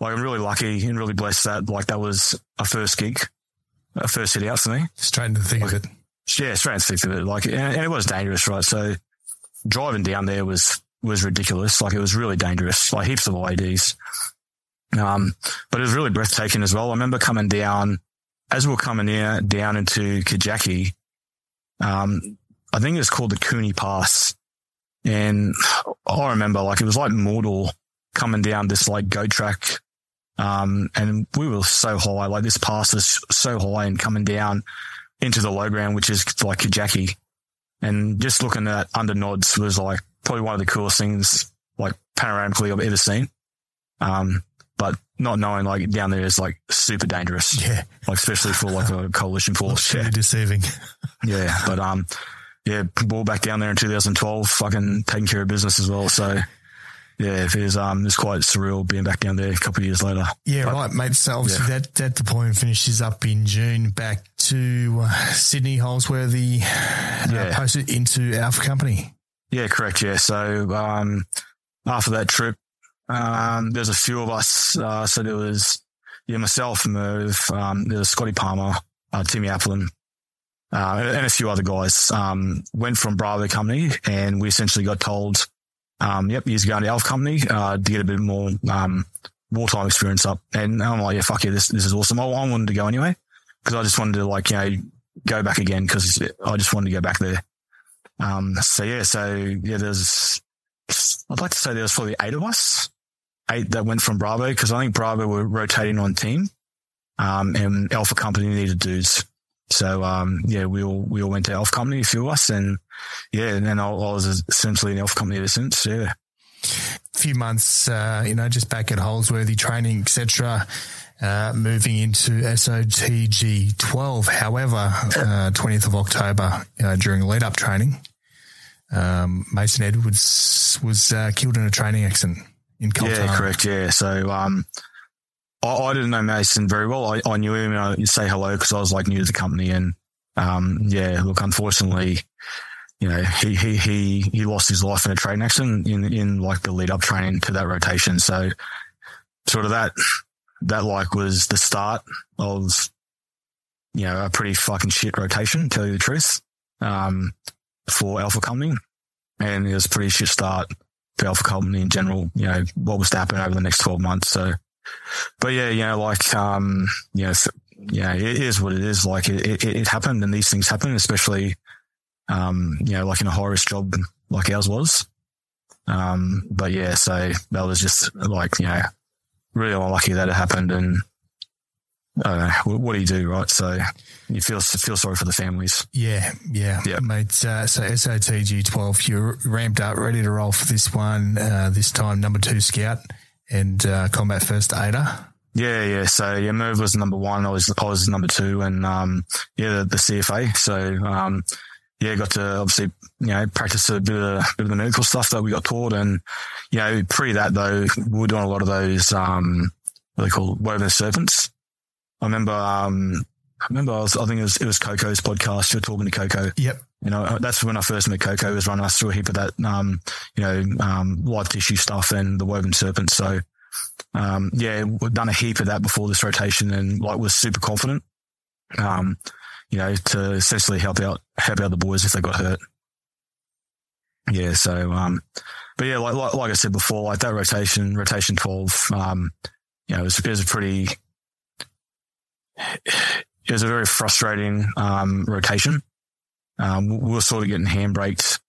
like I'm really lucky and really blessed that like that was a first gig, a first hit out for me. Straight into the thick like, of it. Yeah, straight into the thick of it. Like, and, and it was dangerous, right? So driving down there was was ridiculous. Like it was really dangerous, like heaps of IEDs. Um, but it was really breathtaking as well. I remember coming down as we are coming in, down into Kajaki. Um, I think it's called the Cooney Pass. And I remember like it was like Mordor coming down this like goat track. Um, and we were so high, like this pass was so high and coming down into the low ground, which is like Kajaki. And just looking at under nods was like probably one of the coolest things like panoramically I've ever seen. Um, but not knowing like down there is like super dangerous. Yeah. Like especially for like a coalition force. yeah. deceiving. yeah. But, um, yeah, ball back down there in 2012, fucking taking care of business as well. So yeah, it is, um, it's quite surreal being back down there a couple of years later. Yeah, but, right, mate. So obviously yeah. that, that deployment finishes up in June back to uh, Sydney Holsworthy, uh, yeah. posted into Alpha Company. Yeah, correct. Yeah. So, um, after that trip, um, there's a few of us. Uh, so there was, yeah, myself, Merv, um, there's Scotty Palmer, uh, Timmy Applin, uh, and a few other guys, um, went from Bravo company and we essentially got told, um, yep, he's going to Alpha company, uh, to get a bit more, um, wartime experience up. And I'm like, yeah, fuck yeah, this, this is awesome. I, I wanted to go anyway because I just wanted to like, you know, go back again because I just wanted to go back there. Um, so yeah, so yeah, there's, I'd like to say there was probably eight of us, eight that went from Bravo because I think Bravo were rotating on team, um, and Alpha Company needed dudes. So, um, yeah, we all, we all went to Alpha Company, a few of us, and yeah, and then I, I was essentially in Alpha Company ever since. Yeah. A few months, uh, you know, just back at Holsworthy training, etc. Uh, moving into SOTG 12. However, uh, 20th of October, uh, during lead up training, um, Mason Edwards was uh, killed in a training accident in Cultana. Yeah, correct. Yeah. So, um, I, I didn't know Mason very well. I, I knew him and I say hello because I was like new to the company. And, um, yeah, look, unfortunately, you know, he, he, he, he lost his life in a training accident in, in like the lead up training to that rotation. So sort of that, that like was the start of, you know, a pretty fucking shit rotation, tell you the truth, um, for Alpha Company. And it was a pretty shit start for Alpha Company in general, you know, what was to happen over the next 12 months. So, but yeah, you know, like, um, you know, yeah, it is what it is. Like it, it, it happened and these things happen, especially, um, you know, like in a high risk job like ours was. Um, but yeah, so that was just like, you know, really unlucky that it happened. And don't what do you do, right? So you feel feel sorry for the families. Yeah, yeah, Yeah. mate. Uh, so SOTG twelve, you're ramped up, ready to roll for this one. Uh, this time, number two scout and uh, combat first aider. Yeah, yeah. So yeah, move was number one. I was I was number two, and um, yeah, the, the CFA. So um, yeah, got to obviously you know practice a bit of bit of the medical stuff that we got taught, and you know pre that though we were doing a lot of those um, what they call woven serpents. I remember um, I remember I, was, I think it was it was Coco's podcast. You're talking to Coco. Yep. You know, that's when I first met Coco. He was running us through a heap of that, um, you know, um, live tissue stuff and the woven serpents. So, um, yeah, we've done a heap of that before this rotation and like was super confident, um, you know, to essentially help out, help out the boys if they got hurt. Yeah. So, um, but yeah, like, like, like I said before, like that rotation, rotation 12, um, you know, it was, it was a pretty, it was a very frustrating, um, rotation. Um, we were sort of getting handbraked,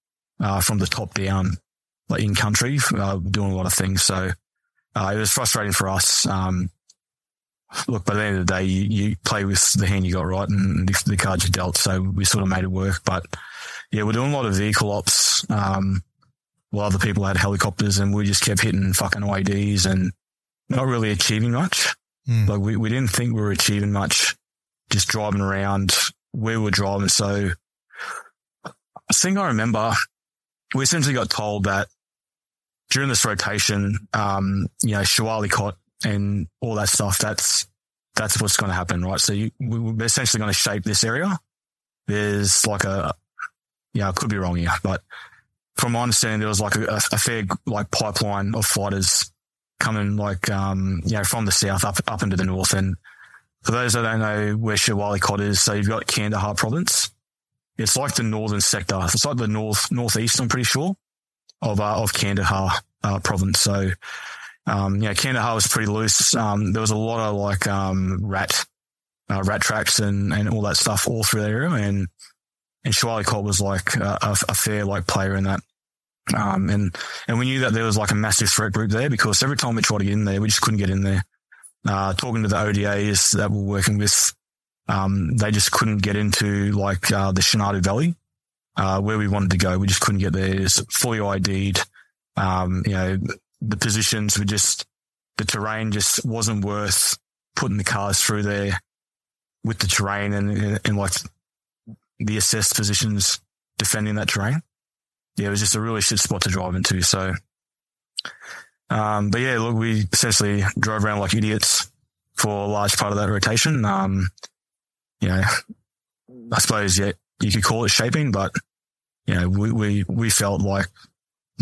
uh, from the top down, like in country, uh, doing a lot of things. So, uh, it was frustrating for us. Um, look, by the end of the day, you, you play with the hand you got right and the, the cards you dealt. So we sort of made it work. But yeah, we're doing a lot of vehicle ops. Um, while other people had helicopters and we just kept hitting fucking OADs and not really achieving much. Mm. Like we, we didn't think we were achieving much just driving around where we were driving. So I think I remember we essentially got told that during this rotation, um, you know, Shah Wali Kot and all that stuff, that's, that's what's going to happen, right? So you, we, we're essentially going to shape this area. There's like a, yeah, I could be wrong here, but from my understanding, there was like a, a fair like pipeline of fighters coming like, um, you know, from the south up, up into the north. And for those that don't know where Shah Wali Kot is, so you've got Kandahar province. It's like the northern sector. It's like the north, northeast, I'm pretty sure of, uh, of Kandahar, uh, province. So, um, yeah, Kandahar was pretty loose. Um, there was a lot of like, um, rat, uh, rat tracks and, and all that stuff all through that area. And, and Shah Wali Kot was like a, a, fair like player in that. Um, and, and we knew that there was like a massive threat group there because every time we tried to get in there, we just couldn't get in there. Uh, talking to the ODAs that we're working with, um, they just couldn't get into like, uh, the Shinadu Valley, uh, where we wanted to go. We just couldn't get there. It's fully ID'd. Um, you know, the positions were just, the terrain just wasn't worth putting the cars through there with the terrain and, and like the assessed positions defending that terrain. Yeah, it was just a really shit spot to drive into. So, um, but yeah, look, we essentially drove around like idiots for a large part of that rotation. Um, you know, I suppose, yeah, you could call it shaping, but, you know, we, we, we felt like,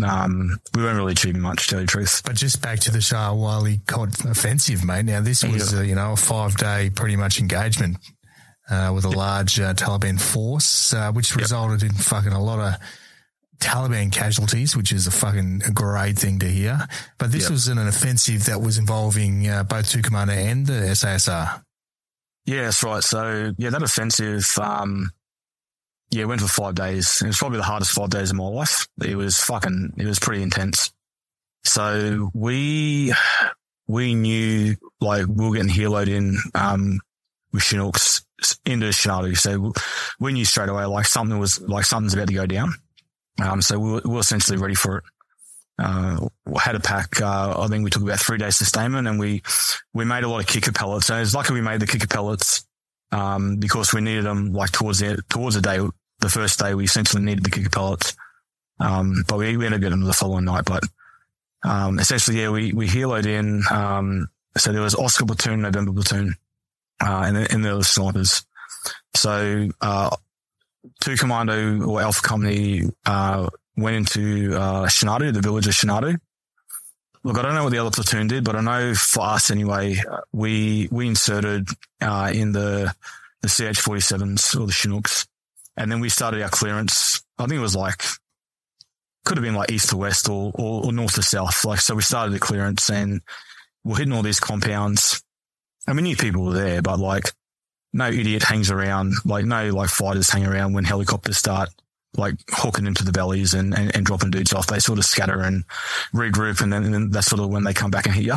um, we weren't really achieving much, to tell you the truth. But just back to the Shah Wali Kot offensive, mate. Now, this was, Yeah. uh, you know, a five day pretty much engagement uh, with a large uh, Taliban force, uh, which resulted in fucking a lot of Taliban casualties, which is a fucking great thing to hear. But this Yep. was an, offensive that was involving uh, both Two Commando and the SASR. Yeah, that's right. So yeah, that offensive, um, yeah, went for five days. It was probably the hardest five days of my life. It was fucking, it was pretty intense. So we, we knew like we were getting heloed in, um, with Chinooks into Shinadu. So we knew straight away like something was like something's about to go down. Um, so we were, we were essentially ready for it. uh, had a pack. Uh, I think we took about three days sustainment and we, we made a lot of kicker pallets. So it's lucky we made the kicker pallets, um, because we needed them like towards the, towards the day, the first day we essentially needed the kicker pallets. Um, but we, we ended up getting them the following night. But, um, essentially, yeah, we, we heloed in, um, so there was Oscar platoon, November platoon, uh, and then, and there was snipers. So, uh, two commando or alpha company, uh, went into, uh, Shinadu, the village of Shinadu. Look, I don't know what the other platoon did, but I know for us anyway, we, we inserted, uh, in the, the CH-47s or the Chinooks. And then we started our clearance. I think it was like, could have been like east to west or, or, or north to south. Like, so we started the clearance and we're hitting all these compounds. And we knew people were there, but like no idiot hangs around, like no like fighters hang around when helicopters start like hooking into the bellies and, and, and dropping dudes off. They sort of scatter and regroup and then, and then that's sort of when they come back and hit you.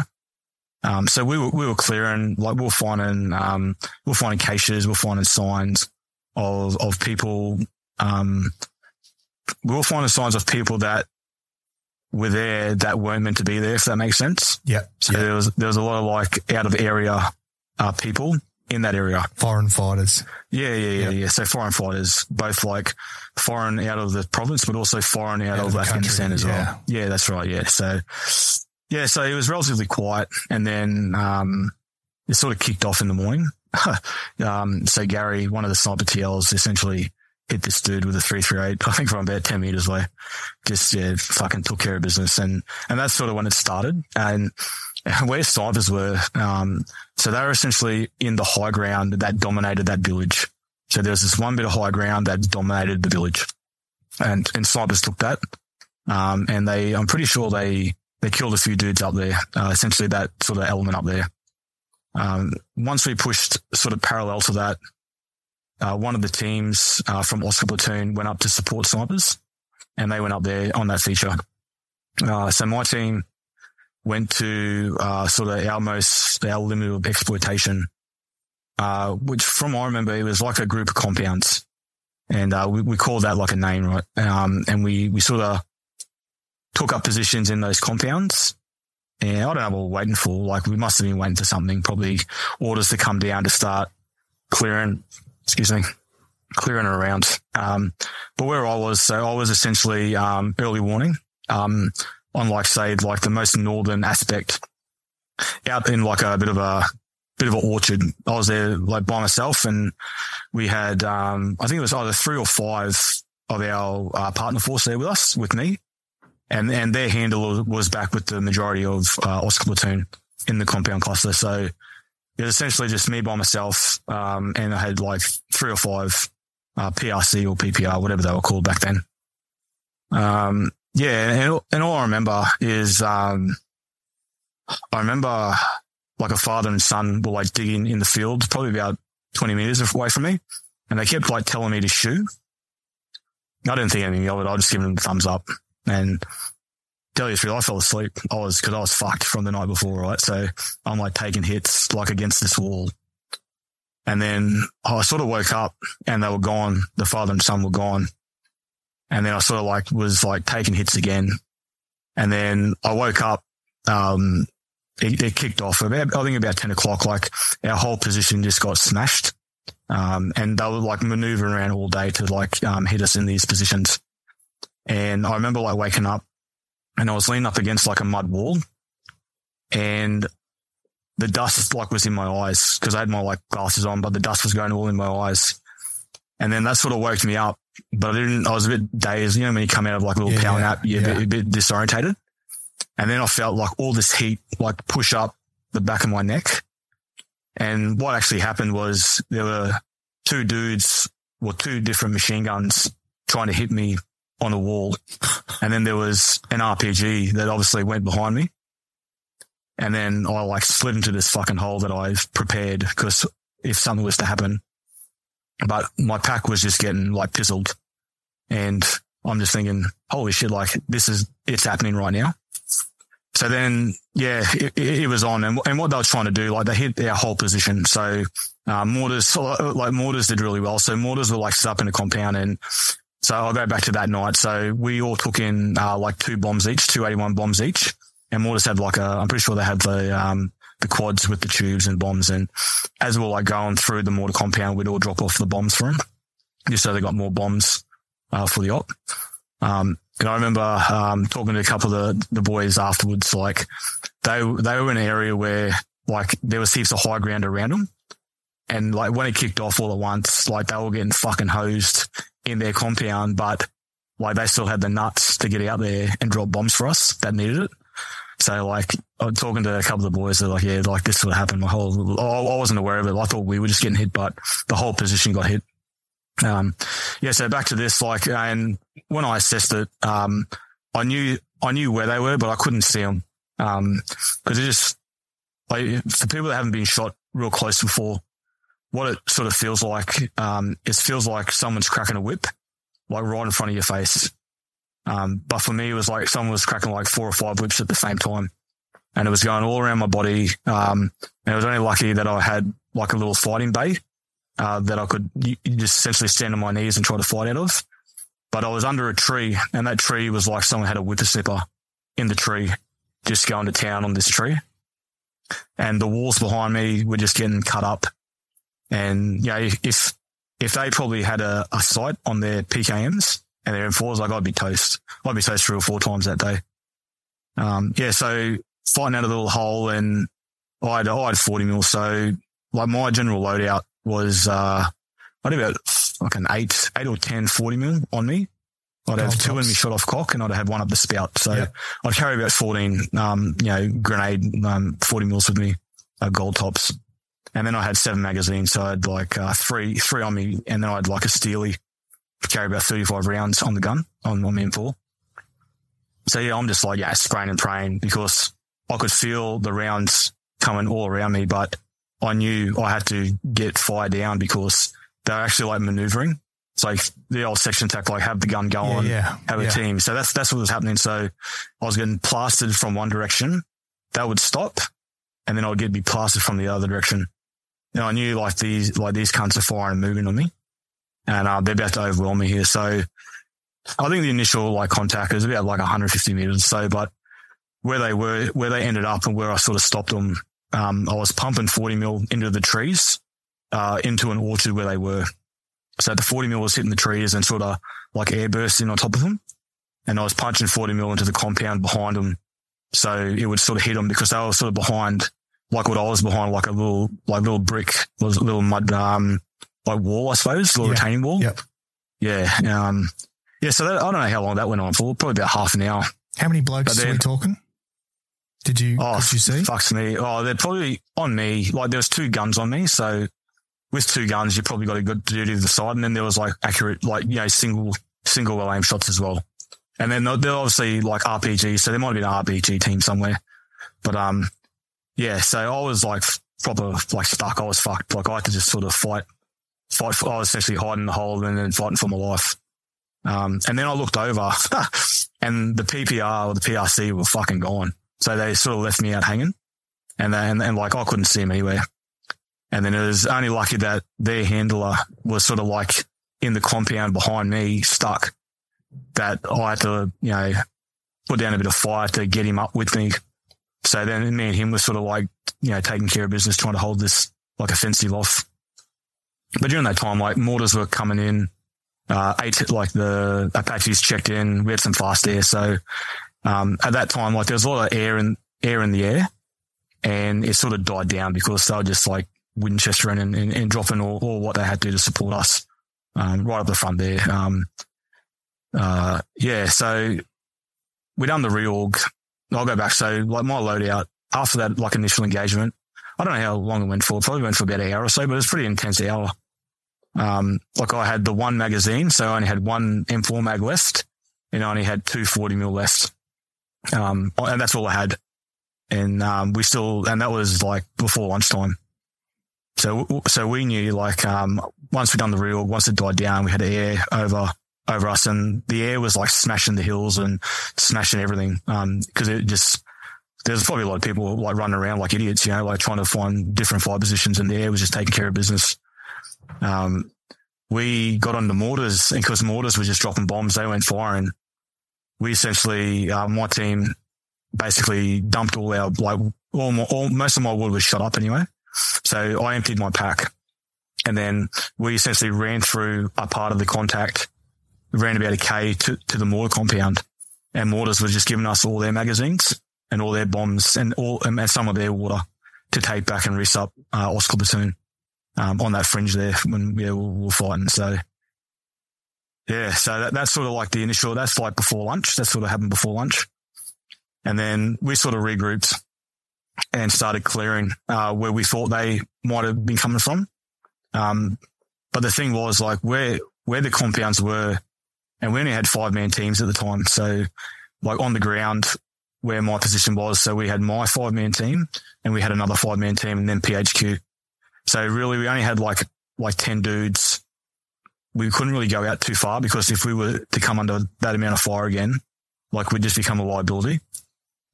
Um, so we were, we were clearing, like we we're finding, um, we we're finding caches, we we're finding signs of, of people, um, we'll find the signs of people that were there that weren't meant to be there, if that makes sense. Yeah. So yeah. there was, there was a lot of like out of area, uh, people in that area. Foreign fighters. Yeah, yeah, yeah, Yep. yeah. So foreign fighters, both like foreign out of the province, but also foreign out, Out of, of Afghanistan country, as yeah. well. Yeah, that's right. Yeah. So, yeah, so it was relatively quiet and then, um, it sort of kicked off in the morning. um, so Gary, one of the sniper TLs essentially hit this dude with a 338, I think from about 10 meters away. Just, yeah, fucking took care of business. And, and that's sort of when it started. And where snipers were, um, so they were essentially in the high ground that dominated that village. So there was this one bit of high ground that dominated the village and, and snipers took that. Um, and they, I'm pretty sure they, they killed a few dudes up there, uh, essentially that sort of element up there. Um, once we pushed sort of parallel to that, uh, one of the teams, uh, from Oscar Platoon went up to support snipers and they went up there on that feature. Uh, so my team went to, uh, sort of our most, our limit of exploitation, uh, which from I remember, it was like a group of compounds and, uh, we, we called that like a name, right? Um, and we, we sort of took up positions in those compounds. And I don't know what we're waiting for. Like we must have been waiting for something, probably orders to come down to start clearing, excuse me, clearing around. Um, but where I was, so I was essentially, um, early warning, um, on like say, like the most northern aspect out in like a bit of a, bit of an orchard. I was there like by myself and we had, um, I think it was either three or five of our uh, partner force there with us, with me. And, and their handle was back with the majority of, uh, Oscar platoon in the compound cluster. So it was essentially just me by myself. Um, and I had like three or five, uh, PRC or PPR, whatever they were called back then. Um, yeah. And, and all I remember is, um, I remember like a father and son were like digging in the field, probably about 20 meters away from me. And they kept like telling me to shoot. I didn't think anything of it. I just given them the thumbs up and tell you the truth, I fell asleep. I was, cause I was fucked from the night before, right? So I'm like taking hits like against this wall. And then I sort of woke up and they were gone. The father and son were gone. And then I sort of like was like taking hits again. And then I woke up, um, it, it kicked off about, I think about 10 o'clock, like our whole position just got smashed. Um, and they were like maneuvering around all day to like, um, hit us in these positions. And I remember like waking up and I was leaning up against like a mud wall and the dust like was in my eyes because I had my like glasses on, but the dust was going all in my eyes. And then that sort of woke me up, but I didn't, I was a bit dazed. You know, when you come out of like a little Yeah, power nap, you're yeah. a, bit, a bit disorientated. And then I felt like all this heat like push up the back of my neck. And what actually happened was there were two dudes or two different machine guns trying to hit me on a wall. And then there was an RPG that obviously went behind me. And then I like slid into this fucking hole that I've prepared because if something was to happen, but my pack was just getting like pizzled and I'm just thinking, holy shit, like this is, it's happening right now. So then, yeah, it, it, it was on and, and what they were trying to do, like they hit our whole position. So, uh, mortars, like mortars did really well. So mortars were like set up in a compound and So I'll go back to that night. So we all took in uh, like two bombs each, two eighty one bombs each. And mortars had like a, I'm pretty sure they had the, um, the quads with the tubes and bombs. And as we are like going through the mortar compound, we'd all drop off the bombs for them. Just so they got more bombs, uh, for the op. Um, and I remember, um, talking to a couple of the, the boys afterwards, like they, they were in an area where like there was heaps of high ground around them. And like when it kicked off all at once, like they were getting fucking hosed in their compound, but like they still had the nuts to get out there and drop bombs for us that needed it. So like I'm talking to a couple of the boys, they're like, yeah, like this would happen. My whole, I wasn't aware of it. I thought we were just getting hit, but the whole position got hit. Um, yeah. So back to this, like, and when I assessed it, um, I knew, I knew where they were, but I couldn't see them. Um, cause it just, like for people that haven't been shot real close before, what it sort of feels like, um, it feels like someone's cracking a whip, like right in front of your face. Um, but for me, it was like someone was cracking like four or five whips at the same time and it was going all around my body. Um, and I was only lucky that I had like a little fighting bay, uh, that I could just essentially stand on my knees and try to fight out of. But I was under a tree and that tree was like someone had a whippersnapper in the tree, just going to town on this tree. And the walls behind me were just getting cut up. And yeah, if, if they probably had a, a sight on their PKMs and their M4s, like I'd be toast. I'd be toast three or four times that day. Um, yeah, so fighting out a little hole and I had, I had 40 mil. So like my general loadout was, uh, I had about like an eight, eight or 10 40 mil on me. I'd have two in me shot off cock and I'd have one up the spout. So yep. I'd carry about 14, um, you know, grenade, um, 40 mils with me, uh, gold tops. And then I had seven magazines. So I had like, uh, three, three on me. And then I had like a Steely carry about 35 rounds on the gun on, on me M4. So yeah, I'm just like, yeah, spraying and praying because I could feel the rounds coming all around me, but I knew I had to get fire down because they're actually like maneuvering. It's like the old section tech, like have the gun go on, yeah, have yeah. a team. So that's, that's what was happening. So I was getting plastered from one direction. That would stop and then I would get be plastered from the other direction. And I knew like these, like these cunts are firing and moving on me and uh, they're about to overwhelm me here. So I think the initial like contact was about like 150 meters or so, but where they were, where they ended up and where I sort of stopped them, um, I was pumping 40 mil into the trees, uh, into an orchard where they were. So the 40 mil was hitting the trees and sort of like air bursting on top of them. And I was punching 40 mil into the compound behind them. So it would sort of hit them because they were sort of behind, like what I was behind, like a little, like little brick, was little mud, um, like wall, I suppose, little yeah. retaining wall. Yep. Yeah. Um, yeah. So that, I don't know how long that went on for, probably about half an hour. How many blokes are we talking? Did you? Oh, did you see? Fucks me. Oh, they're probably on me. Like there was two guns on me, so with two guns, you probably got a good duty to the side, and then there was like accurate, like you know, single single well aimed shots as well. And then they're obviously like RPG, so there might have been an RPG team somewhere. But um, yeah. So I was like proper like stuck. I was fucked. Like I had to just sort of fight, fight. For, I was essentially hiding the hole and then fighting for my life. Um, and then I looked over, and the PPR or the PRC were fucking gone. So they sort of left me out hanging and then, and, like I couldn't see him anywhere. And then it was only lucky that their handler was sort of like in the compound behind me stuck that I had to, you know, put down a bit of fire to get him up with me. So then me and him were sort of like, you know, taking care of business, trying to hold this like offensive off. But during that time, like mortars were coming in, uh, eight, like the Apaches checked in. We had some fast air. So um, at that time, like there was a lot of air in air in the air, and it sort of died down because they were just like Winchester and, and, and dropping all, all, what they had to do to support us um, right up the front there. Um, uh, yeah, so we done the reorg. I'll go back. So like my loadout after that, like initial engagement, I don't know how long it went for. Probably went for about an hour or so, but it was pretty intense hour. Um, like I had the one magazine, so I only had one M4 mag left, and I only had two 40 mil left. Um, and that's all I had. And, um, we still, and that was like before lunchtime. So, so we knew like, um, once we'd done the real, once it died down, we had air over, over us and the air was like smashing the hills and smashing everything. Um, cause it just, there's probably a lot of people like running around like idiots, you know, like trying to find different fire positions and the air was just taking care of business. Um, we got on the mortars and because mortars were just dropping bombs, they went firing. We essentially, uh, my team basically dumped all our, like, all, my, all, most of my wood was shot up anyway. So I emptied my pack and then we essentially ran through a part of the contact, ran about a K to, to the mortar compound and mortars were just giving us all their magazines and all their bombs and all, and some of their water to take back and risk up, uh, Oscar platoon um, on that fringe there when yeah, we were fighting. So yeah, so that, that's sort of like the initial, that's like before lunch. That sort of happened before lunch. And then we sort of regrouped and started clearing, uh, where we thought they might have been coming from. Um, but the thing was like where, where the compounds were, and we only had five man teams at the time. So like on the ground where my position was. So we had my five man team and we had another five man team and then PHQ. So really, we only had like like ten dudes. We couldn't really go out too far because if we were to come under that amount of fire again, like we'd just become a liability.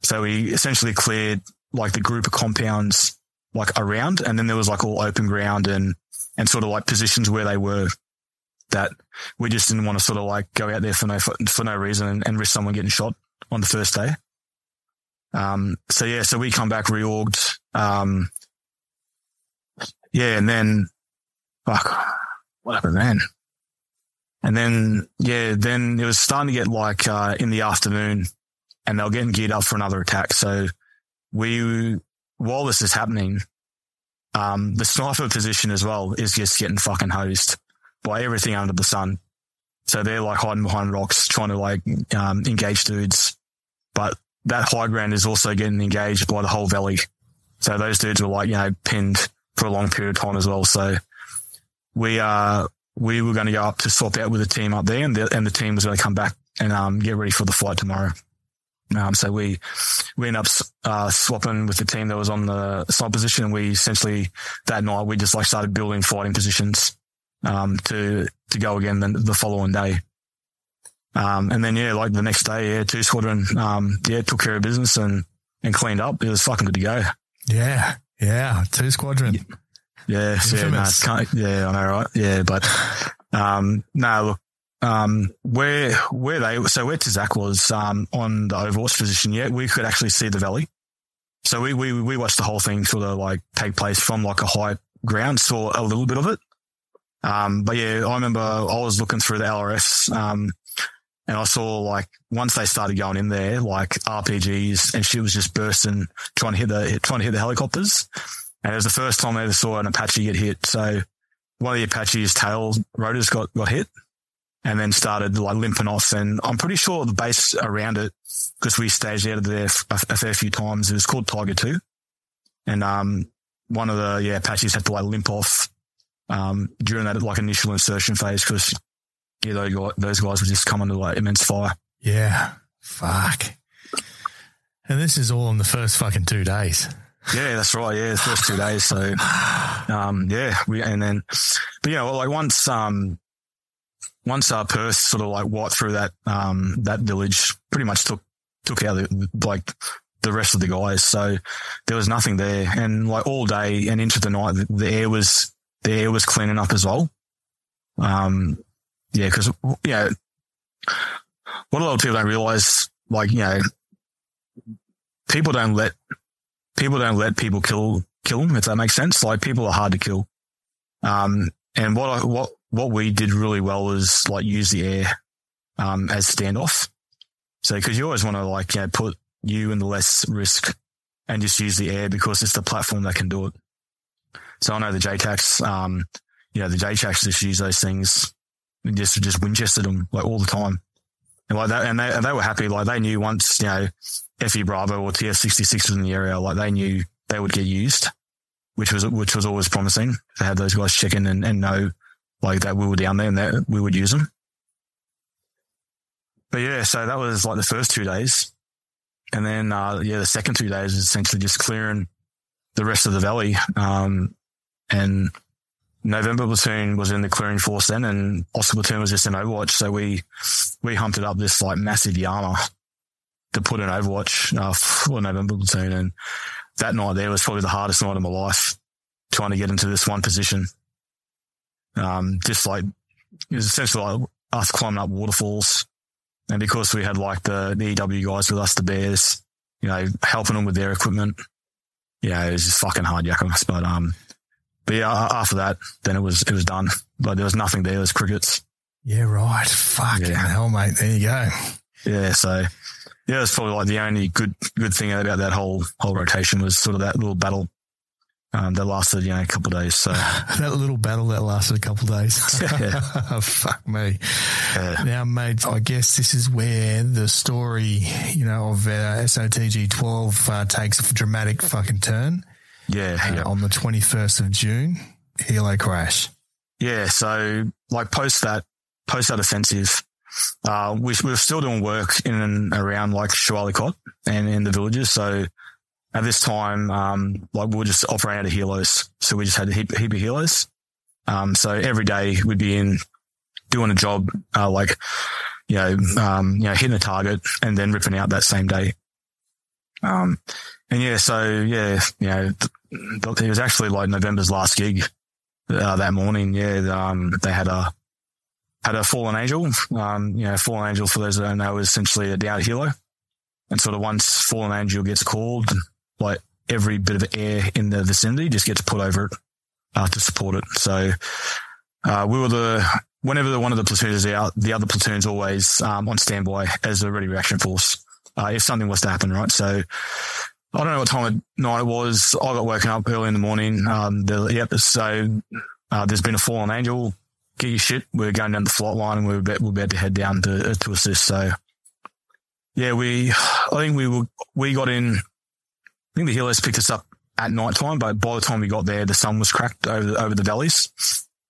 So we essentially cleared like the group of compounds like around, and then there was like all open ground and and sort of like positions where they were that we just didn't want to sort of like go out there for no for no reason and, and risk someone getting shot on the first day. Um, so yeah, so we come back reorged. Um, yeah, and then fuck, what happened then? And then yeah, then it was starting to get like uh, in the afternoon, and they were getting geared up for another attack. So we, while this is happening, um, the sniper position as well is just getting fucking hosed by everything under the sun. So they're like hiding behind rocks, trying to like um, engage dudes, but that high ground is also getting engaged by the whole valley. So those dudes were like, you know, pinned for a long period of time as well. So we, uh, we were going to go up to swap out with the team up there and the, and the team was going to come back and, um, get ready for the fight tomorrow. Um, so we, we ended up, uh, swapping with the team that was on the side position. We essentially that night, we just like started building fighting positions, um, to, to go again the, the following day. Um, and then yeah, like the next day, yeah, two squadron, um, yeah, took care of business and, and cleaned up. It was fucking good to go. Yeah. Yeah, two squadron. Yeah, yeah, no, yeah, I know, right? Yeah, but um, no, look, um, where where they so where Tizak was um, on the Overwatch position, yeah, we could actually see the valley. So we we we watched the whole thing sort of like take place from like a high ground, saw a little bit of it. Um, but yeah, I remember I was looking through the LRS, um, and I saw like once they started going in there, like RPGs, and she was just bursting, trying to hit the trying to hit the helicopters. And it was the first time I ever saw an Apache get hit. So one of the Apache's tail rotors got got hit, and then started like limping off. And I'm pretty sure the base around it, because we staged out of there a, a fair few times. It was called Tiger Two, and um, one of the yeah Apaches had to like limp off um, during that like initial insertion phase because yeah, those guys, those guys were just coming to like immense fire. Yeah. Fuck. And this is all in the first fucking two days. Yeah, that's right. Yeah, the first two days. So, um, yeah, we, and then, but yeah, well, like once, um, once our Perth sort of like walked through that, um, that village pretty much took, took out the, like the rest of the guys. So there was nothing there. And like all day and into the night, the, the air was, the air was cleaning up as well. Um, yeah, because you know what a lot of people don't realize, like you know, people don't let people don't let people kill kill them. If that makes sense, like people are hard to kill. Um, and what I, what what we did really well was like use the air um, as standoff. So because you always want to like you know put you in the less risk and just use the air because it's the platform that can do it. So I know the JTACs, um, you know, the JTACs just use those things and just just Winchestered them like all the time. And like that, and they, and they were happy. Like they knew once, you know, FE Bravo or TF66 was in the area, like they knew they would get used, which was, which was always promising to have those guys check in and, and know like that we were down there and that we would use them. But yeah, so that was like the first two days. And then, uh, yeah, the second two days is essentially just clearing the rest of the valley. Um, and November platoon was in the clearing force then, and Oscar platoon was just in Overwatch. So we we hunted up this like massive Yama to put in Overwatch uh, for November platoon, and that night there was probably the hardest night of my life trying to get into this one position. Um, just like it was essentially like us climbing up waterfalls. And because we had like the, the EW guys with us, the bears, you know, helping them with their equipment, yeah, it was just fucking hard yakking. But, um, but yeah, after that, then it was, it was done. But there was nothing there. There was crickets. Yeah, right. Fuck yeah. hell, mate. There you go. Yeah. So yeah, it's probably like the only good, good thing about that whole, whole rotation was sort of that little battle um, that lasted, you know, a couple of days. So that little battle that lasted a couple of days. Yeah. Fuck me. Yeah. Now, mate, I guess this is where the story, you know, of uh, SOTG 12 uh, takes a dramatic fucking turn. Yeah, yeah. On the 21st of June, helo crash. Yeah. So like post that, post that offensive, uh, we, we were still doing work in and around like Shah Wali Kot and in the villages. So at this time, um, like we were just operating out of helos. So we just had a heap, heap of helos. Um, so every day we'd be in doing a job, uh, like, you know, um, you know, hitting a target and then ripping out that same day. Um, and yeah, so yeah, you know, th- it was actually like November's last gig, uh, that morning. Yeah. Um, they had a, had a fallen angel. Um, you know, fallen angel for those that don't know is essentially a down helo. And sort of once fallen angel gets called, like every bit of air in the vicinity just gets put over it uh, to support it. So uh, we were the whenever the, one of the platoons is out, the other platoon's always um, on standby as a ready reaction force uh, if something was to happen, right? So I don't know what time of night it was. I got woken up early in the morning. Um, the, yep, so uh, there's been a fallen angel. Get your shit. We're going down the flight line and we're about, we're about to head down to, to assist. So yeah, we, I think we were, we got in I think the helos picked us up at night time, but by the time we got there, the sun was cracked over the, over the valleys.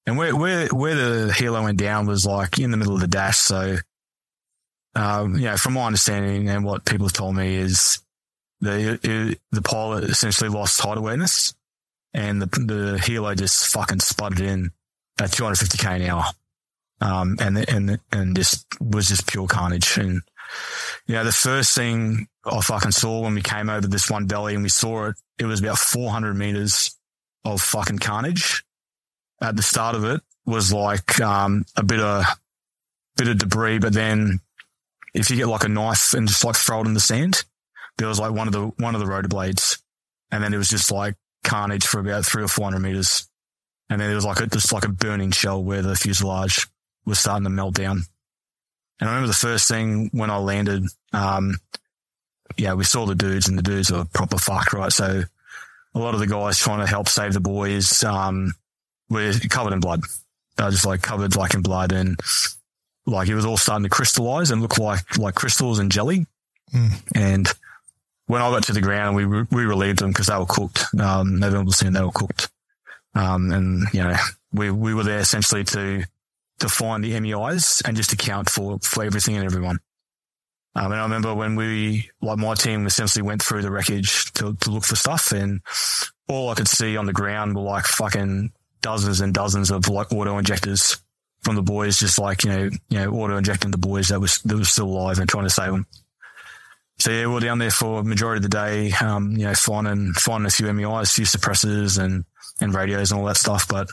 And where, where, where the helo went down was like in the middle of the dash. So, um, you know, from my understanding and what people have told me is the, the pilot essentially lost height awareness and the, the helo just fucking sputtered in at 250k an hour. Um, and, and, and just was just pure carnage. And, you know, the first thing I fucking saw when we came over this one belly and we saw it, it was about 400 meters of fucking carnage. At the start of it was like, um, a bit of, bit of debris, but then if you get like a knife and just like throw it in the sand, there was like one of the, one of the rotor blades. And then it was just like carnage for about three or 400 meters. And then there was like a, just like a burning shell where the fuselage was starting to melt down. And I remember the first thing when I landed, um, yeah, we saw the dudes and the dudes were proper fucked, right? So a lot of the guys trying to help save the boys, um, were covered in blood. They were just like covered like in blood and like it was all starting to crystallize and look like, like crystals and jelly. Mm. And when I got to the ground, we, we relieved them because they were cooked. Um, November saying they were cooked. Um, and you know, we, we were there essentially to, to find the MEIs and just account for, for everything and everyone. Um, and I remember when we, like my team essentially went through the wreckage to, to look for stuff and all I could see on the ground were like fucking dozens and dozens of like auto injectors from the boys, just like, you know, you know, auto injecting the boys that was, that was still alive and trying to save them. So yeah, we are down there for majority of the day, um, you know, finding, finding a few MEIs, a few suppressors and, and radios and all that stuff. But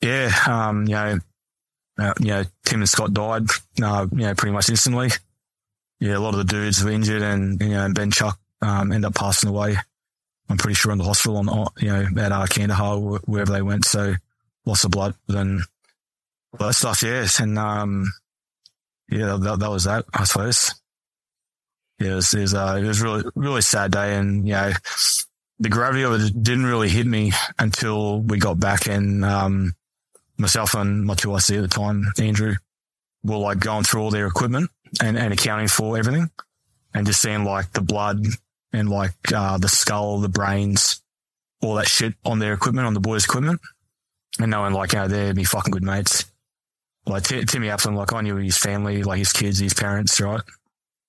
yeah, um, you know, uh, you know, Tim and Scott died, uh, you know, pretty much instantly yeah, a lot of the dudes were injured and, you know, Ben Chuck, um, ended up passing away. I'm pretty sure in the hospital on, you know, at uh, Kandahar, wherever they went. So loss of blood and that stuff. Yes. And, um, yeah, that, that was that, I suppose. Yeah, it was, it was, uh, it was really, really sad day. And, you know, the gravity of it didn't really hit me until we got back and, um, myself and my two IC at the time, Andrew, were like going through all their equipment and, and accounting for everything and just seeing like the blood and like, uh, the skull, the brains, all that shit on their equipment, on the boys' equipment and knowing like, you know, they're be fucking good mates. Like Timmy Aplin, like I knew his family, like his kids, his parents, right?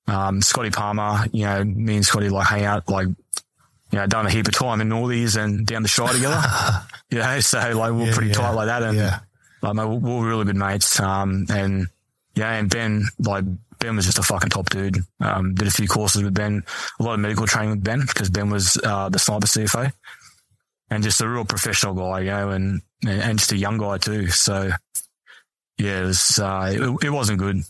Um, Scotty Palmer, you know, me and Scotty like hang out, like, you know, done a heap of time in Northies and down the Shire together. you know, so like we're yeah, pretty yeah. tight like that. And yeah. like, we're, we're really good mates. Um, and yeah, and Ben, like Ben was just a fucking top dude. Um, did a few courses with Ben, a lot of medical training with Ben because Ben was uh, the sniper CFA, and just a real professional guy, you know, and and just a young guy too. So yeah, it was, uh, it, it wasn't good.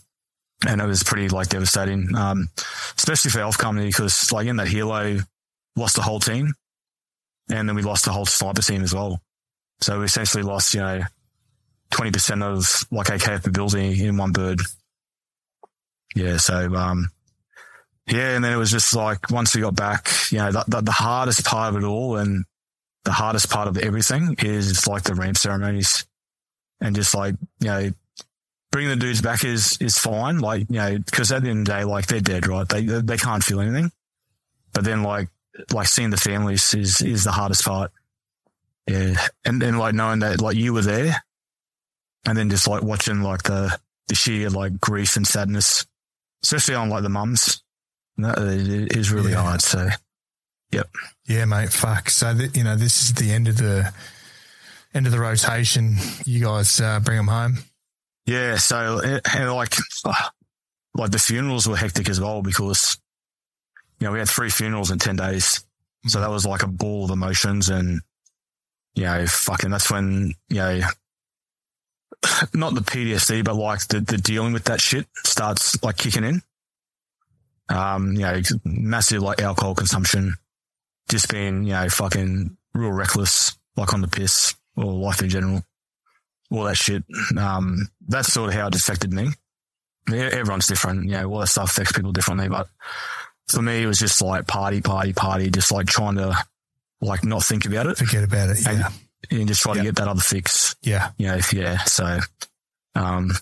And it was pretty like devastating, um, especially for Elf Company because like in that helo, lost the whole team and then we lost the whole sniper team as well. So we essentially lost, you know, 20% of like our capability in one bird. Yeah. So, um, yeah. And then it was just like, once we got back, you know, the, the, the hardest part of it all and the hardest part of everything is like the ramp ceremonies and just like, you know, bringing the dudes back is, is fine. Like, you know, cause at the end of the day, like they're dead, right? They, they can't feel anything. But then like, like seeing the families is, is the hardest part. Yeah. And then like knowing that like you were there and then just like watching like the, the sheer like grief and sadness, especially on like the mums. That is really yeah. hard. So, yep. Yeah, mate. Fuck. So, th- you know, this is the end of the, end of the rotation. You guys uh, bring them home. Yeah. So, and like, uh, like the funerals were hectic as well because, you know, we had three funerals in 10 days. So that was like a ball of emotions and, you know, fucking that's when, you know, not the PTSD, but like the, the dealing with that shit starts like kicking in. Um, you know, massive like alcohol consumption, just being, you know, fucking real reckless, like on the piss or life in general, all that shit. Um, that's sort of how it affected me. Everyone's different, you know, all that stuff affects people differently, but for me, it was just like party, party, party, just like trying to like not think about it. Forget about it. Yeah. And, and just try yep. to get that other fix. Yeah. You know, yeah. So, um,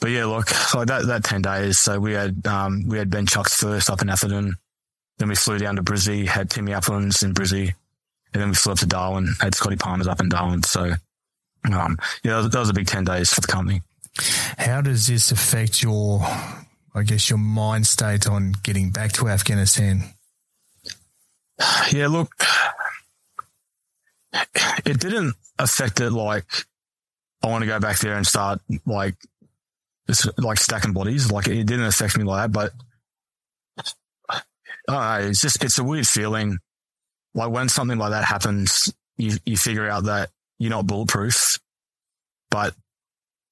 but yeah, look, like that, that 10 days. So we had, um, we had Ben Chucks first up in Atherton. Then we flew down to Brizzy, had Timmy Aplin's in Brizzy. And then we flew up to Darwin, had Scotty Palmer's up in Darwin. So, um, yeah, that was, a big 10 days for the company. How does this affect your I guess, your mind state on getting back to Afghanistan? Yeah, look, it didn't affect it like I want to go back there and start like like stacking bodies. Like it didn't affect me like that, but I it's just it's a weird feeling. Like when something like that happens, you you figure out that you're not bulletproof, but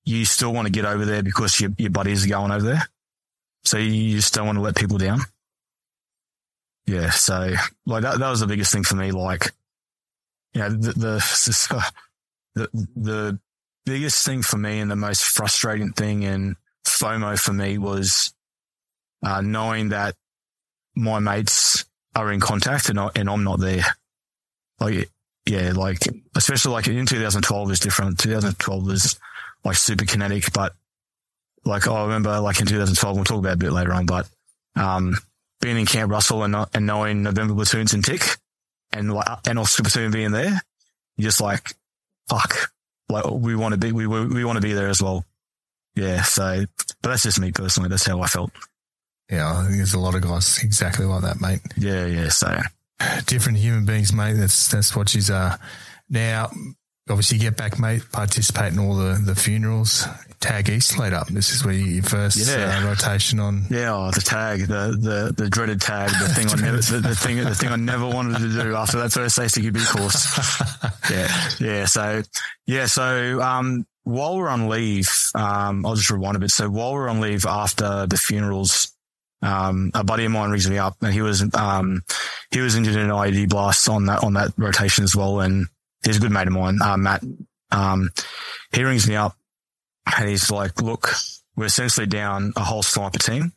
you still want to get over there because your your buddies are going over there. So you just don't want to let people down. Yeah. So like that, that was the biggest thing for me. Like, you know, the, the, the, the biggest thing for me and the most frustrating thing and FOMO for me was, uh, knowing that my mates are in contact and, I, and I'm not there. Like, yeah, like, especially like in 2012 is different. 2012 was like super kinetic, but like I remember like in 2012, we'll talk about a bit later on, but, um, being in Camp Russell and, and knowing November platoons in tick and like, and Oscar platoon being there, you're just like, fuck, like we want to be, we, we want to be there as well. Yeah. So, but that's just me personally. That's how I felt. Yeah. There's a lot of guys exactly like that, mate. Yeah. Yeah. So different human beings, mate. That's, that's what she's, uh, now obviously get back, mate, participate in all the, the funerals. Tag East laid up. This is where you first yeah. uh, rotation on. Yeah, oh, the tag, the, the, the dreaded tag, the thing I never, the, the, thing, the thing I never wanted to do after that first ACQB course. yeah. Yeah. So, yeah. So, um, while we're on leave, um, I'll just rewind a bit. So while we're on leave after the funerals, um, a buddy of mine rings me up and he was, um, he was injured in an IED blast on that, on that rotation as well. And he's a good mate of mine, uh, Matt. Um, he rings me up and he's like, look, we're essentially down a whole sniper team.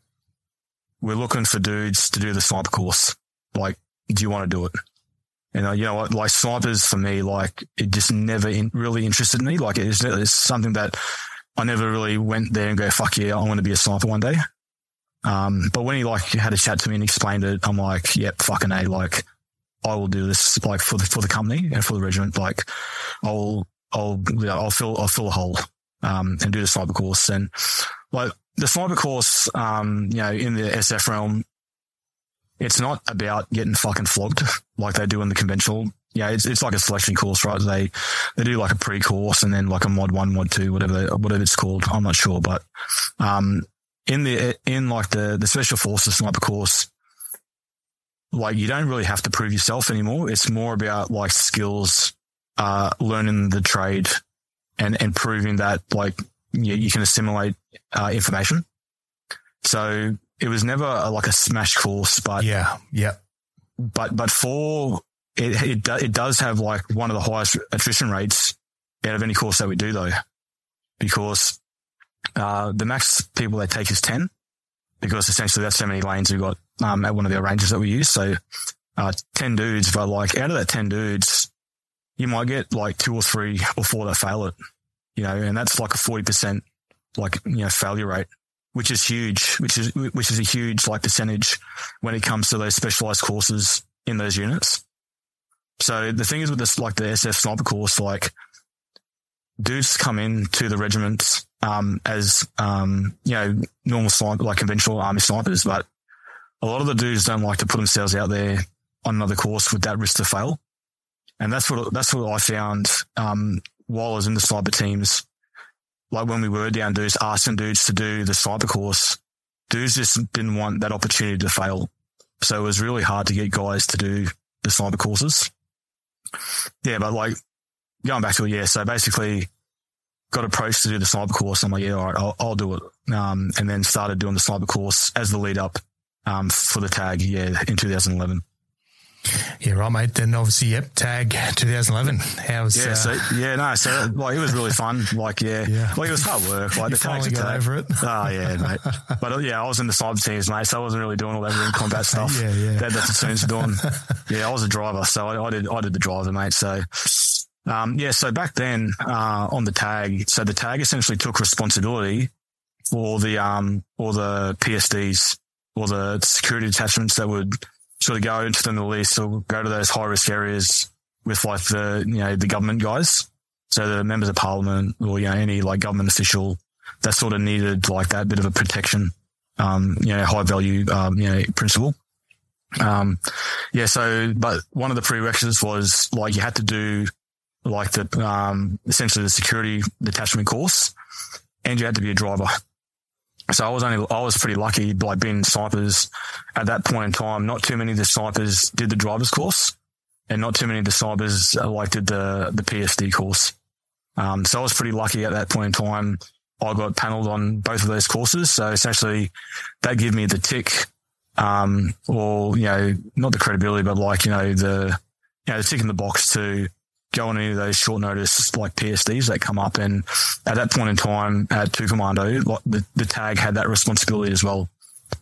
We're looking for dudes to do the sniper course. Like, do you want to do it? And uh, you know what, like snipers for me, like it just never in, really interested me. Like it's, it's something that I never really went there and go, fuck yeah, I want to be a sniper one day. Um, but when he like had a chat to me and explained it, I'm like, yep, fucking A, like I will do this like for the, for the company and for the regiment. Like I'll, I'll, I'll fill, I'll fill a hole um, and do the sniper course. And like the sniper course, um, you know, in the SF realm, it's not about getting fucking flogged like they do in the conventional. Yeah, it's it's like a selection course, right? They they do like a pre-course and then like a mod one, mod two, whatever whatever it's called. I'm not sure, but um, in the in like the the special forces sniper course, like you don't really have to prove yourself anymore. It's more about like skills, uh, learning the trade and, and proving that like you, you can assimilate uh, information. So it was never a, like a smash course, but yeah, yeah. But but for it, it do, it does have like one of the highest attrition rates out of any course that we do though, because uh, the max people they take is ten, because essentially that's how many lanes we've got um, at one of the ranges that we use. So uh, ten dudes, but like out of that ten dudes, you might get like two or three or four that fail it, you know, and that's like a forty percent like you know failure rate which is huge, which is which is a huge like percentage when it comes to those specialized courses in those units. So the thing is with this, like the SF sniper course, like dudes come in to the regiments um, as um, you know normal sniper, like conventional army snipers, but a lot of the dudes don't like to put themselves out there on another course with that risk to fail, and that's what that's what I found um, while I was in the sniper teams like when we were down dudes, asking dudes to do the sniper course, dudes just didn't want that opportunity to fail. So it was really hard to get guys to do the sniper courses. Yeah, but like going back to it, yeah. So basically got approached to do the sniper course. I'm like, yeah, all right, I'll, I'll do it. Um, and then started doing the sniper course as the lead up, um, for the tag. Yeah. In 2011. Yeah, right, mate. Then obviously, yep, tag 2011. How's yeah, uh, so yeah, no, so like it was really fun. Like yeah, yeah. like it was hard work. Like you the finally got tag. over it. Oh yeah, mate. But uh, yeah, I was in the sniper teams, mate, so I wasn't really doing all that in combat stuff. yeah, yeah. That, that's the teams doing. Yeah, I was a driver, so I, I did I did the driver, mate. So. Um, yeah, so back then, uh, on the tag, so the tag essentially took responsibility for the, um, or the PSDs or the security detachments that would sort of go into the Middle East or go to those high risk areas with like the, you know, the government guys. So the members of parliament or, you know, any like government official that sort of needed like that bit of a protection, um, you know, high value, um, you know, principle. Um, yeah. So, but one of the prerequisites was like you had to do like the, um, essentially the security detachment course and you had to be a driver. So I was only, I was pretty lucky, like being snipers at that point in time. Not too many of the snipers did the driver's course and not too many of the snipers uh, like did the, the PSD course. Um, so I was pretty lucky at that point in time. I got paneled on both of those courses. So essentially that gave me the tick, um, or, you know, not the credibility, but like, you know, the, you know, the tick in the box to go on any of those short notice like PSDs that come up. And at that point in time at Two Commando, like the, the tag had that responsibility as well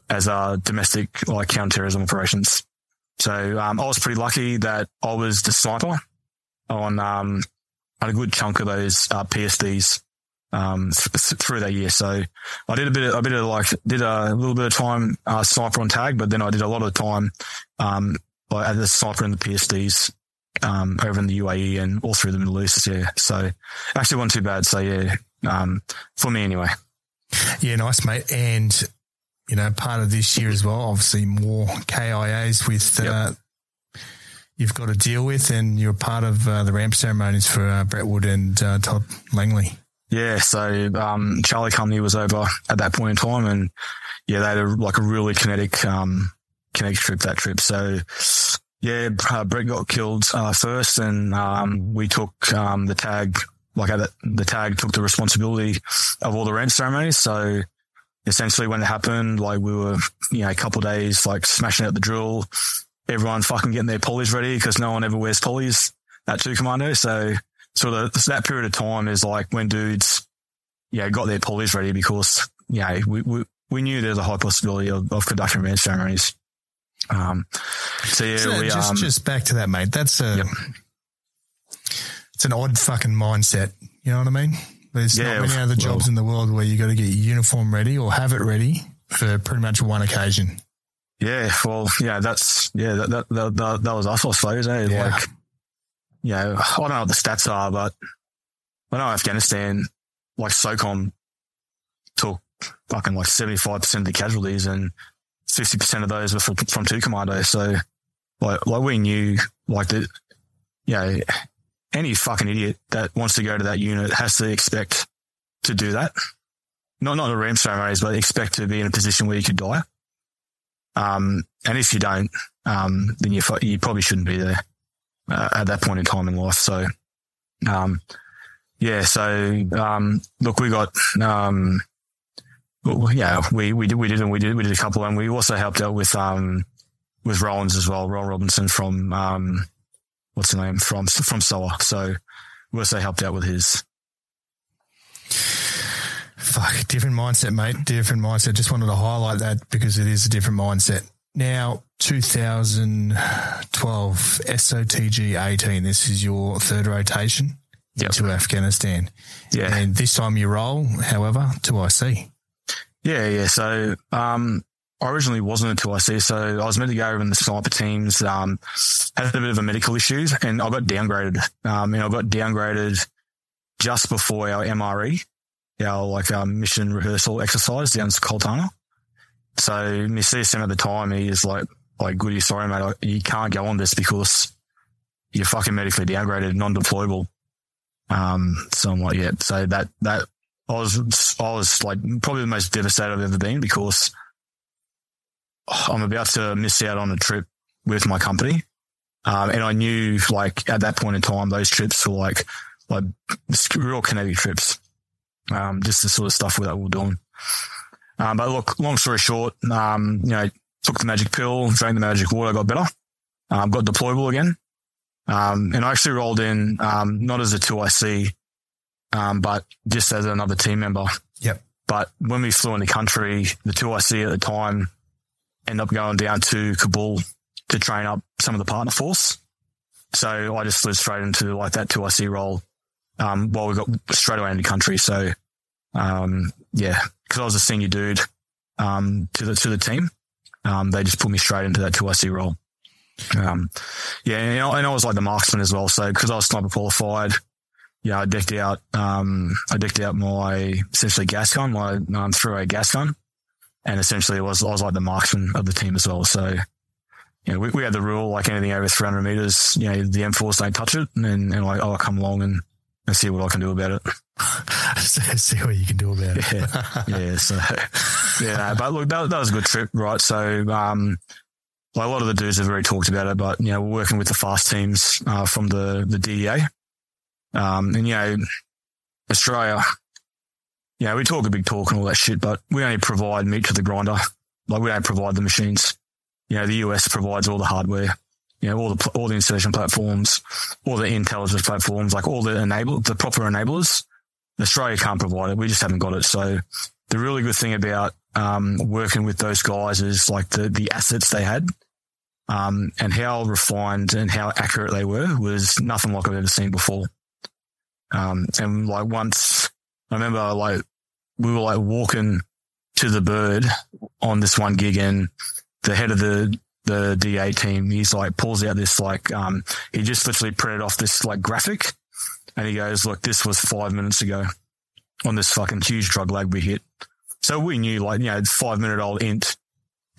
as uh, domestic like counterterrorism operations. So um, I was pretty lucky that I was the sniper on um, on a good chunk of those uh, PSDs um, th- through that year. So I did a bit, of, a bit of like did a little bit of time uh, sniper on tag, but then I did a lot of time um, as a sniper in the PSDs um, over in the UAE and all through the Middle East. Yeah. So actually wasn't too bad. So yeah, um, for me anyway. Yeah, nice, mate. And, you know, part of this year as well, obviously more KIAs with, uh, yep. you've got to deal with and you're part of uh, the ramp ceremonies for uh, Brett Wood and uh, Todd Langley. Yeah. So, um, Charlie Company was over at that point in time and yeah, they had a, like a really kinetic, um, kinetic trip that trip. So, yeah, uh, Brett got killed uh, first, and um, we took um, the tag. Like the tag took the responsibility of all the ramp ceremonies. So essentially, when it happened, like we were, you know, a couple days like smashing out the drill, everyone fucking getting their polys ready because no one ever wears polys at two commando. So sort of so that period of time is like when dudes, yeah, got their polys ready because yeah, we we, we knew there's a high possibility of, of conducting ramp ceremonies. Um, so yeah, so we, just, um, just back to that, mate. That's a, yep. it's an odd fucking mindset. You know what I mean? There's yeah, not many other jobs well, in the world where you got to get your uniform ready or have it ready for pretty much one occasion. Yeah, well, yeah, that's yeah, that that that, that, that was us, I suppose. Eh? Yeah. Like, you know, I don't know what the stats are, but I know Afghanistan, like SOCOM, took fucking like seventy five percent of the casualties, and 50% of those were from, from two commando. So like, like we knew like that, you know, any fucking idiot that wants to go to that unit has to expect to do that. Not, not a ramp ceremonies, but expect to be in a position where you could die. Um, and if you don't, um, then you, you probably shouldn't be there uh, at that point in time in life. So, um, yeah, so um, look, we got um, well, yeah, we we did we did and we did we did a couple, and we also helped out with um with Rollins as well, Rowan Robinson from um what's the name from from SOA. So we also helped out with his. Fuck, different mindset, mate. Different mindset. Just wanted to highlight that because it is a different mindset. Now, 2012 SOTG 18. This is your third rotation Yep. to Afghanistan. Yeah. And this time you roll, however, 2IC. Yeah, yeah. So um, I originally wasn't a 2IC, so I was meant to go over in the sniper teams. Um, had a bit of a medical issues, and I got downgraded. Um, and I got downgraded just before our MRE, our like our mission rehearsal exercise down to Cultana. So my CSM at the time, he is like, like, goody, sorry, mate, you can't go on this because you're fucking medically downgraded, non-deployable. Um, so I'm like, yeah. So that that I was I was like probably the most devastated I've ever been because I'm about to miss out on a trip with my company. Um, and I knew like at that point in time, those trips were like, like real kinetic trips. Um, just the sort of stuff that we we're doing. Um, but look, long story short, um, you know, took the magic pill, drank the magic water, got better. Um, got deployable again. Um, and I actually rolled in, not as a 2IC, um, but just as another team member. Yep. But when we flew in the country, the 2IC at the time ended up going down to Kabul to train up some of the partner force. So I just slid straight into like that 2IC role, um, while we got straight away into country. So, um, yeah, cause I was a senior dude, um, to the, to the team. Um, they just put me straight into that 2IC role. Um, yeah, and I, and I was like the marksman as well. So because I was sniper qualified, yeah, I decked out, um, I decked out my essentially gas gun, my um, through a gas gun, and essentially it was I was like the marksman of the team as well. So, you know, we, we had the rule like anything over 300 meters, you know, the M4s don't touch it, and and like I'll come along and, and see what I can do about it. See what you can do about it. Yeah, yeah. So, yeah, but look, that, that was a good trip, right? So, um, like a lot of the dudes have already talked about it, but you know, we're working with the fast teams uh, from the the DEA, um, and you know, Australia. You know, we talk a big talk and all that shit, but we only provide meat to the grinder. Like we don't provide the machines. You know, the US provides all the hardware. You know, all the all the insertion platforms, all the intelligence platforms, like all the enable the proper enablers. Australia can't provide it. We just haven't got it. So the really good thing about um, working with those guys is like the the assets they had, um, and how refined and how accurate they were was nothing like I've ever seen before. Um, and like once I remember like we were like walking to the bird on this one gig and the head of the the DA team, he's like pulls out this like um he just literally printed off this like graphic and he goes, Look, this was five minutes ago on this fucking huge drug lag we hit. So we knew like, you know, five minute old int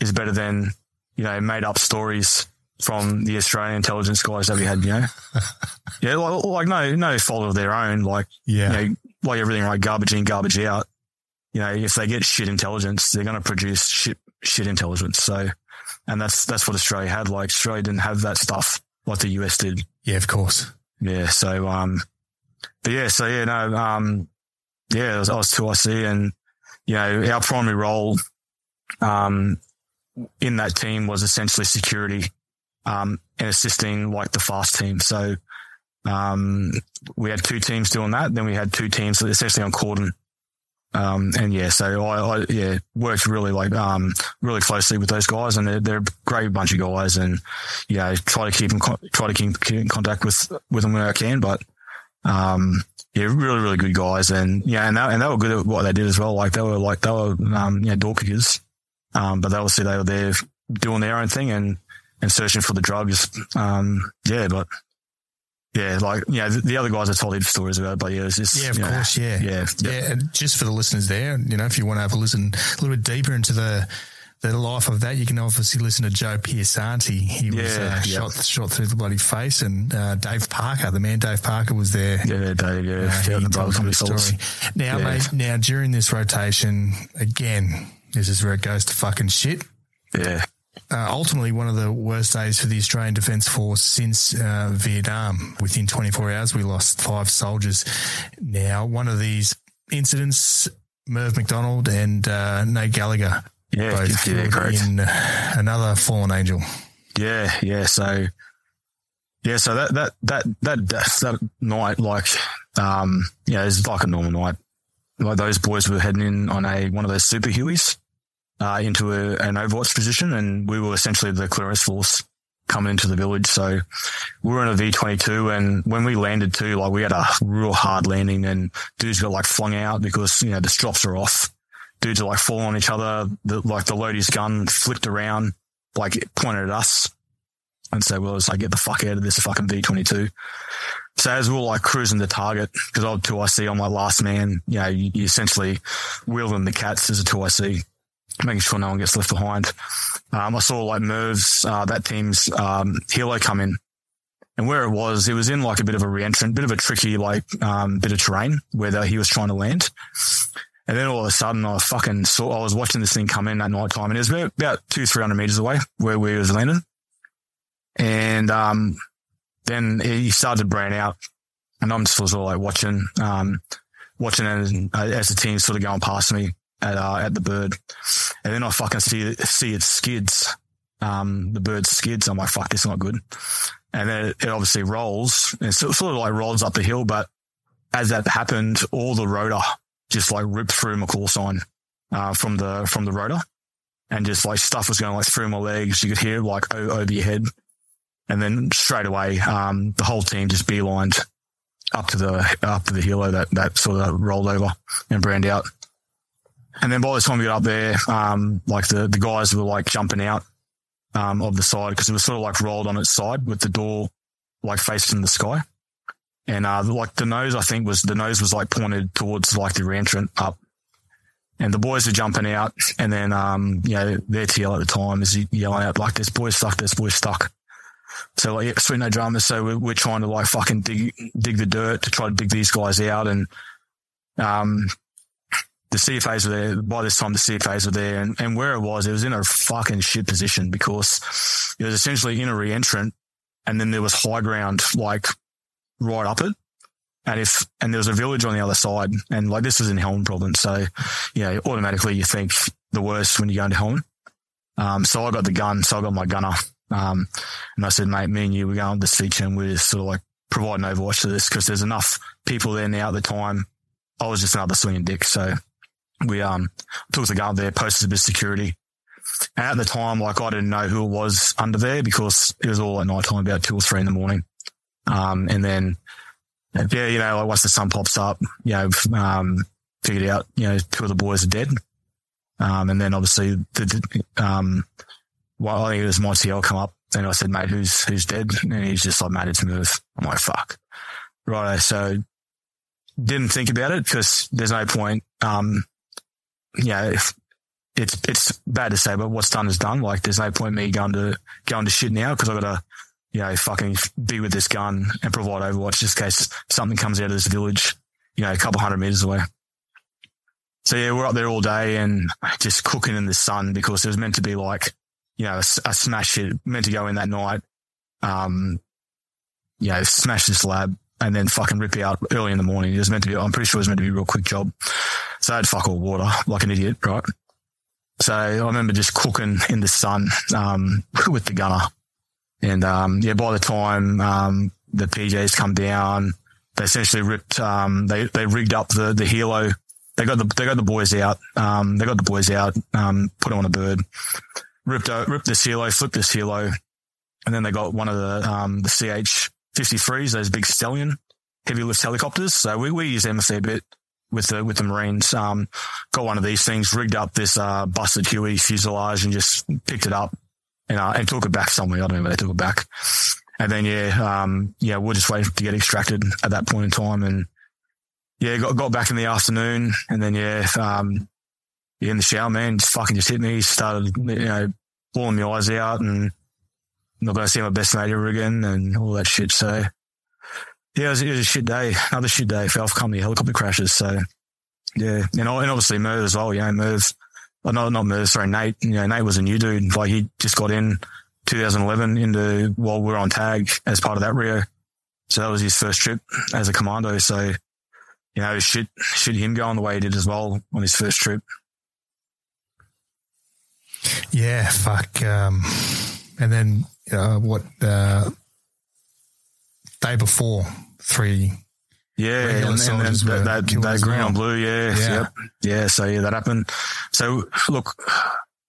is better than, you know, made up stories from the Australian intelligence guys that we had, you know. yeah, like, like no no fault of their own. Like Yeah. you know, like everything like garbage in, garbage out. You know, if they get shit intelligence, they're going to produce shit shit intelligence. So, and that's that's what Australia had. Like Australia didn't have that stuff like the US did. Yeah, of course. Yeah. So, um, but yeah, so yeah, no, um, yeah, I was, I was 2IC and, you know, our primary role, um, in that team was essentially security, um, and assisting like the fast team. So, um, we had two teams doing that. Then we had two teams essentially on cordon. Um, and yeah, so I, I, yeah, worked really like, um, really closely with those guys and they're, they're a great bunch of guys and, know, try to keep con- try to keep, in contact with, with them when I can, but, um, yeah, really, really good guys. And yeah, and, that, and they were good at what they did as well. Like they were like, they were, um, you know, door. Um, but they obviously they were there doing their own thing and, and searching for the drugs. Um, yeah, but yeah, like, you know, the, the other guys I told heaps stories about, but yeah, it's just, Yeah, of you know, course. Yeah. yeah, Yeah. And just for the listeners there, you know, if you want to have a listen a little bit deeper into the, the life of that, you can obviously listen to Joe Piersanti. He was Yeah, uh, yeah. shot shot through the bloody face, and uh, Dave Parker, the man Dave Parker, was there. Yeah, Dave, yeah. Uh, yeah, he told brother a from good the story. Now, Yeah. mate, now during this rotation, again, this is where it goes to fucking shit. Yeah. Uh, ultimately one of the worst days for the Australian Defence Force since uh, Vietnam. Within 24 hours, we lost five soldiers. Now, one of these incidents, Merv McDonald and uh, Nate Galagher, Yeah, both yeah, in uh, another fallen angel. Yeah, yeah. So, yeah, so that that that that that, that night, like, um, yeah, it's like a normal night. Like those boys were heading in on a one of those super Hueys uh, into a, an Overwatch position, and we were essentially the clearance force coming into the village. So we were in a V twenty two, and when we landed too, like we had a real hard landing, and dudes got like flung out because you know the strops are off. Dudes are like falling on each other. The, like the loadie's gun flicked around, like it pointed at us. And so we was like, get the fuck out of this fucking V22. So as we we're like cruising the target, because I'm 2IC, I'm like last man, you know, you, you essentially wheeling the cats as a 2IC, making sure no one gets left behind. Um, I saw like Merv's, uh, that team's, um, helo come in. And where it was, it was in like a bit of a re-entrant, bit of a tricky, like, um, bit of terrain where the, he was trying to land. And then all of a sudden I fucking saw, I was watching this thing come in at night time and it was about, two, 300 meters away where we was landing. And, um, then he started to brown out and I'm just sort of like watching, um, watching as, as the team's sort of going past me at, uh, at the bird. And then I fucking see, see it skids, um, the bird skids. I'm like, fuck, this is not good. And then it, obviously rolls it sort of like rolls up the hill. But as that happened, all the rotor just like ripped through my call sign, uh, from the, from the rotor and just like stuff was going like through my legs. You could hear like over your head. And then straight away, um, the whole team just beelined up to the, up to the helo that, that sort of rolled over and browned out. And then by the time we got up there, um, like the, the guys were like jumping out, um, of the side because it was sort of like rolled on its side with the door like facing the sky. And, uh, like the nose, I think was, the nose was like pointed towards like the reentrant up. And the boys are jumping out and then, um, you know, their TL at the time is yelling out like, this boy's stuck, this boy's stuck. So like, yeah, sweet no drama. So we're, we're trying to like fucking dig, dig the dirt to try to dig these guys out. And, um, the CFAs were there. By this time, the CFAs were there and, and where it was, it was in a fucking shit position because it was essentially in a re-entrant and then there was high ground like right up it. And if, and there was a village on the other side and like this was in Helmand province. So, you know, automatically you think the worst when you go into Helmand. Um, so I got the gun. So I got my gunner. Um, and I said, mate, me and you, we're going on this feature and we're just sort of like providing overwatch to this because there's enough people there now at the time. I was just another swinging dick. So we, um, took the gun there, posted a bit of security. And at the time, like I didn't know who it was under there because it was all at night time, about two or three in the morning. Um, and then, yeah, you know, like once the sun pops up, you know, um, figured out, you know, two of the boys are dead. Um, and then obviously the, um, well, I think it was TL come up and I said, mate, who's, who's dead? And he's just like, mate, it's Merv. I'm like, fuck. Right. So didn't think about it because there's no point. Um, know, if it's, it's bad to say, but what's done is done. Like there's no point me going to, going to shit now because I've got to, you know, fucking be with this gun and provide overwatch just in case something comes out of this village, you know, a couple hundred meters away. So yeah, we're up there all day and just cooking in the sun because it was meant to be like, you know, a, a smash hit meant to go in that night. Um, you know, smash this lab and then fucking rip out early in the morning. It was meant to be, I'm pretty sure it was meant to be a real quick job. So I had fuck all water like an idiot, right? So I remember just cooking in the sun, um, with the gunner. And, um, yeah, by the time, um, the PJs come down, they essentially ripped, um, they, they rigged up the, the helo. They got the, they got the boys out. Um, they got the boys out, um, put on a bird, ripped, out, ripped this helo, flipped this helo. And then they got one of the, the CH 53s, those big stallion heavy lift helicopters. So we, we use them a fair bit with the, with the Marines. Um, got one of these things, rigged up this, uh, busted Huey fuselage and just picked it up and, uh, and took it back somewhere. I don't know where they took it back. And then, yeah, um, yeah, we're just waiting to get extracted at that point in time. And yeah, got, got back in the afternoon and then, yeah, um, yeah, in the shower, man, just fucking just hit me, started, you know, blowing my eyes out and not going to see my best mate ever again and all that shit. So yeah, it was, it was a shit day, another shit day for Alpha Company helicopter crashes. So yeah, and, and obviously Merv as well. You know, Merv, oh, not not Merv, sorry, Nate. You know, Nate was a new dude. Like he just got in 2011 into while we are on tag as part of that reo. So that was his first trip as a commando. So, you know, shit, shit him going the way he did as well on his first trip. Yeah, fuck. Um, and then uh, what? Uh, day before, three. Yeah, and, and then that, that, that green well. on blue. Yeah, yeah, yep, yeah. So yeah, that happened. So look,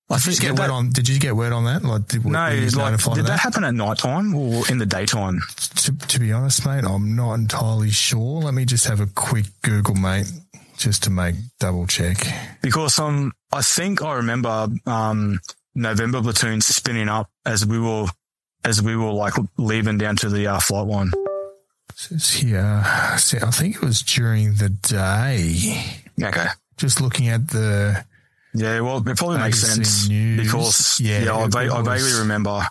I did you get word on? Did you get word on that? Like, did, no, like, did that, that, happen at night time or in the daytime? To, to be honest, mate, I'm not entirely sure. Let me just have a quick Google, mate, just to make double check. Because um, I think I remember um, November platoon spinning up as we were as we were like leaving down to the uh, flight line. Says here, I think it was during the day. Okay. Just looking at the. Yeah, well, it probably makes sense news. because yeah, yeah I, va- I, vaguely remember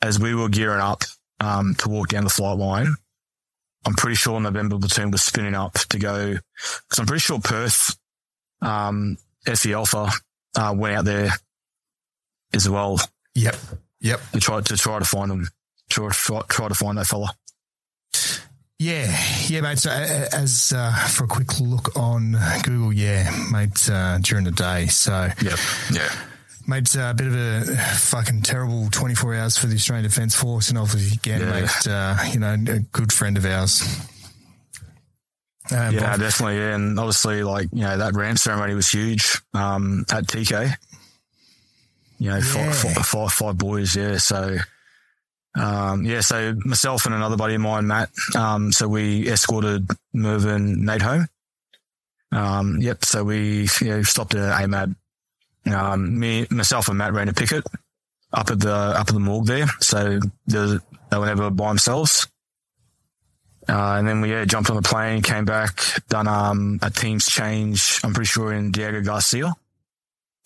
as we were gearing up um, to walk down the flight line. I'm pretty sure November platoon was spinning up to go because I'm pretty sure Perth, um, SE Alpha, uh, went out there as well. Yep. Yep. To try to try to find them, try, try, try to find that fella. Yeah, yeah, mate. So, as uh, for a quick look on Google, yeah, mate, uh, during the day. So, yep, yeah. Mate, uh, a bit of a fucking terrible 24 hours for the Australian Defence Force. And obviously, again, yeah. mate, uh, you know, a good friend of ours. Uh, yeah, definitely. Yeah. And obviously, like, you know, that ramp ceremony was huge um, at TK. You know, yeah. five, five, five, five boys. Yeah. So, um, yeah, so myself and another buddy of mine, Matt. Um, so we escorted Mervyn Nate home. Um, yep. So we you know, stopped at AMAB. Um, me, myself and Matt ran a picket up at the, up at the morgue there. So they were never by themselves. Uh, and then we yeah, jumped on the plane, came back, done um, a team's change. I'm pretty sure in Diego Garcia.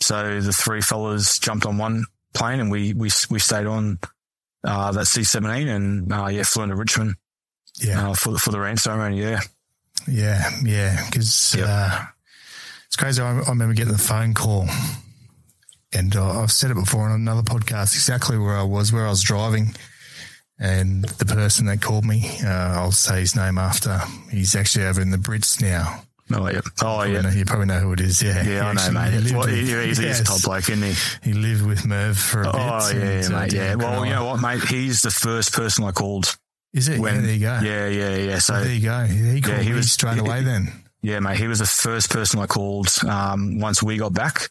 So the three fellas jumped on one plane, and we we we stayed on uh, that C17 and, uh, yeah, flew into Richmond. Yeah. Uh, for, for the rain ceremony. Yeah. Yeah. Yeah. Cause, yep. uh, it's crazy. I, I, remember getting the phone call and uh, I've said it before on another podcast, exactly where I was, where I was driving. And the person that called me, uh, I'll say his name after. He's actually over in the Brits now. Oh, yeah. Oh, yeah. Know, you probably know who it is. Yeah. Yeah, I know, mate. He well, he, he's, yes. a top bloke, isn't he? He lived with Merv for a oh, bit. Oh, yeah, mate. Uh, yeah. Well, you know what, mate? He's the first person I called. Is it? When, yeah, there you go. Yeah, yeah, yeah. So there you go. He called yeah, he was, straight away then. Yeah, mate. He was the first person I called um, once we got back.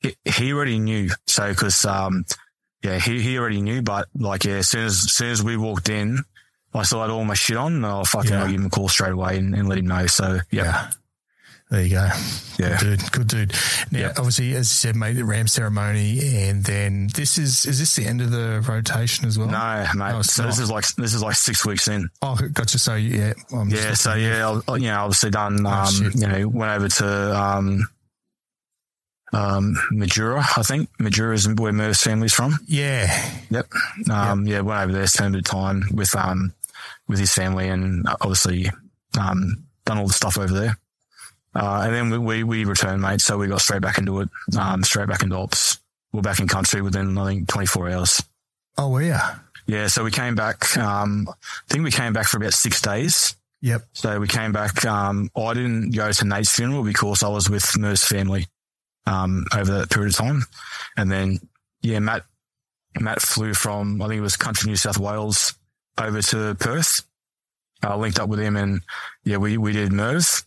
He, he already knew. So, because, um, yeah, he, he already knew. But, like, yeah, as soon as, as soon as we walked in, I still had all my shit on. And I'll fucking yeah. I'll give him a call straight away and, and let him know. So, yeah. yeah. There you go. Yeah. Good dude. Good dude. Now, yeah. obviously, as you said, mate, the ram ceremony, and then this is, is this the end of the rotation as well? No, mate. No, so not. this is like, this is like six weeks in. Oh, gotcha. So, yeah. I'm yeah. So, yeah, I, you know, obviously done, oh, um, you know, went over to, um, um, Majura, I think. Majura is where Merv's family's from. Yeah. Yep. Um, yep. yeah, went over there, spent a bit of time with, um, with his family and obviously, um, done all the stuff over there. Uh, and then we, we, we returned, mate. So we got straight back into it, um, straight back into ops. We're back in country within, I think, 24 hours. Oh, were you? Yeah. So we came back, um, I think we came back for about six days. Yep. So we came back. Um, I didn't go to Nate's funeral because I was with Mer's family, um, over that period of time. And then, yeah, Matt, Matt flew from, I think it was country New South Wales over to Perth. I uh, linked up with him and yeah, we, we did Merv.